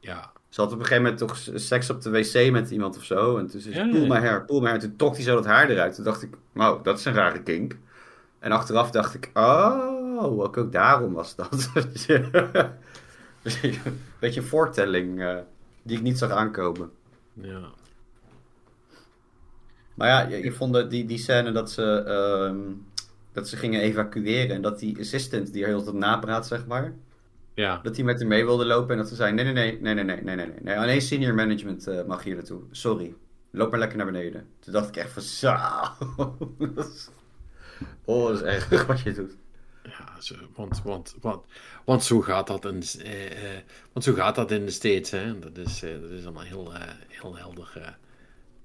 ja. Ze had op een gegeven moment toch seks op de wc met iemand of zo. En toen zei ze, Ja, hair, pull my hair. Toen trok hij zo dat haar eruit. Toen dacht ik, wow, dat is een rare kink. En achteraf dacht ik, oh, ook, ook daarom was dat. *laughs* Een beetje een voortelling eh, die ik niet zag aankomen. ja. Maar ja, je, je vond die, die scène dat ze, ehm, dat ze gingen evacueren. En dat die assistant die er heel tijd napraat, zeg maar. Ja. Dat hij met haar mee wilde lopen en dat ze zei: nee, nee, nee, nee, nee, nee, nee, nee. Alleen senior management eh, mag hier naartoe. Sorry. Loop maar lekker naar beneden. Toen dacht ik echt van zo. *laughs* Oh, dat is erg *laughs* wat je doet. Ja, zo, want, want, want, want zo gaat dat in, eh, eh, want zo gaat dat in de States. Hè? Dat, is, eh, dat is allemaal heel, eh, heel helder eh,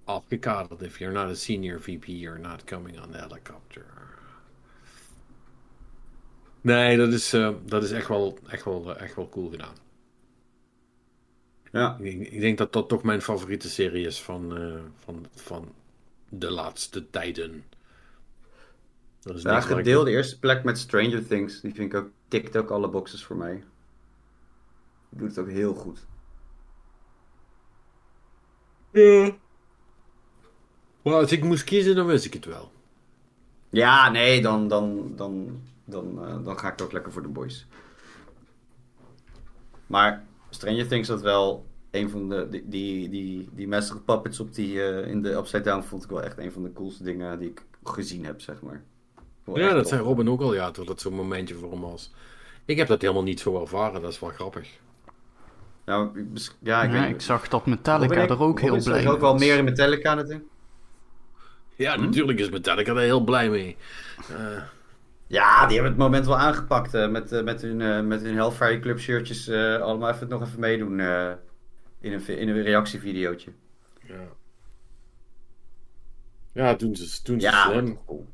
afgekaderd. If you're not a senior VP, you're not coming on the helicopter. Nee, dat is, eh, dat is echt, wel, echt, wel, eh, echt wel cool gedaan. Ja. Ik, ik denk dat dat toch mijn favoriete serie is van, eh, van, van de laatste tijden. Er is Ja, gedeelde eerste plek met Stranger Things. Die vind ik ook, tikt ook alle boxes voor mij. Die doet het ook heel goed. Ja. Maar als ik moest kiezen, dan wist ik het wel. Ja, nee, dan, dan, dan, dan, eh, dan ga ik ook lekker voor de boys. Maar Stranger Things had wel een van de... Die, die, die, die Master Puppets op die, eh, in de Upside Down vond ik wel echt een van de coolste dingen die ik gezien heb, zeg maar. Wel Ja, dat tof. zei Robin ook al, ja, dat dat zo'n momentje voor hem was. Ik heb dat helemaal niet zo ervaren, dat is wel grappig. Nou, ja, ik Ja, weet ik zag dat Metallica Robin, er ook heel blij mee ook wel meer in Metallica natuurlijk. Ja, natuurlijk is Metallica er heel blij mee. Eh, Ja, die hebben het moment wel aangepakt eh, met, eh, met, hun, eh, met hun Hellfire Club shirtjes. eh, allemaal even nog even meedoen eh, in, een, in een reactievideootje. ja. Ja, doen ze, doen ze Ja, slim. cool.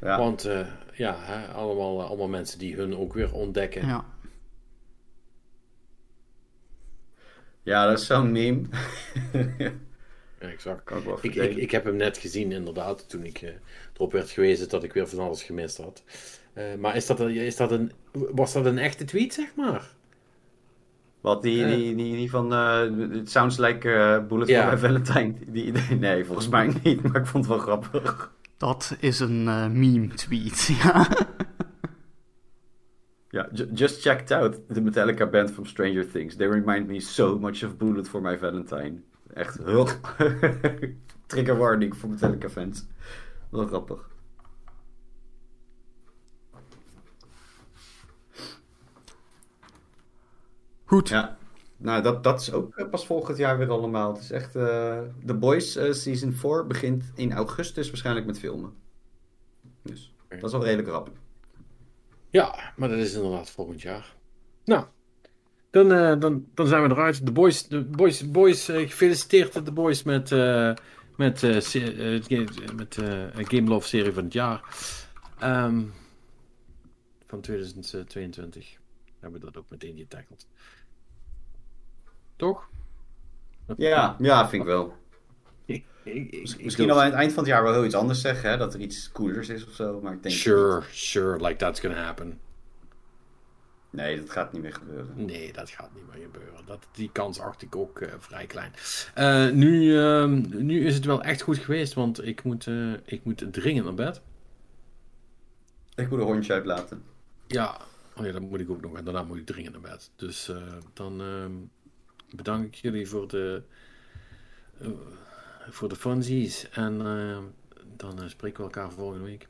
Ja. Want eh, ja, hè, allemaal, allemaal mensen die hun ook weer ontdekken. Ja. ja, dat is zo'n meme. *laughs* Ja, exact. kan ik wel Ik, ik, heb hem net gezien, inderdaad, toen ik eh, erop werd gewezen dat ik weer van alles gemist had. Eh, maar is dat, een- is dat een, was dat een echte tweet, zeg maar? Wat, die, Ja. die, die, die van eh It Sounds Like eh, Bullet Ja. for My Valentine. Die, die- nee, volgens mij niet, maar ik vond het wel grappig. Dat is een eh, meme-tweet, *laughs* ja. Ja, ju- just checked out the Metallica band from Stranger Things. They remind me so much of Bullet for My Valentine. Echt, heel... *laughs* Trigger warning voor Metallica fans. Wel grappig. Goed. Ja, nou dat, dat is ook eh, pas volgend jaar weer allemaal. Het is echt... eh The Boys eh, Season 4 begint in augustus waarschijnlijk met filmen. Dus dat is al redelijk rap. Ja, maar dat is inderdaad volgend jaar. Nou, dan, dan, dan zijn we eruit. De boys, de boys, boys gefeliciteerd de boys met, met, eh, eh, met eh, een Game Love serie van het jaar. Ehm, van 2022. Hebben we dat ook meteen getackled. Toch? Ja, ja, vind ik wel. Ik- ik- ik- Misschien ik al aan het eind van het jaar wel heel iets anders zeggen, hè? dat er iets coolers is of zo. Maar ik denk Sure, sure, like that's gonna happen. Nee, dat gaat niet meer gebeuren. Nee, dat gaat niet meer gebeuren. Dat, die kans acht ik ook eh, vrij klein. Eh, nu, ehm, nu is het wel echt goed geweest, want ik moet, eh, ik moet dringend naar bed. Ik moet een hondje uitlaten. Ja, oh ja, dat moet ik ook nog. En daarna moet ik dringend naar bed. Dus dan ehm, bedank ik jullie voor de, voor de funsies. En eh, dan spreken we elkaar volgende week.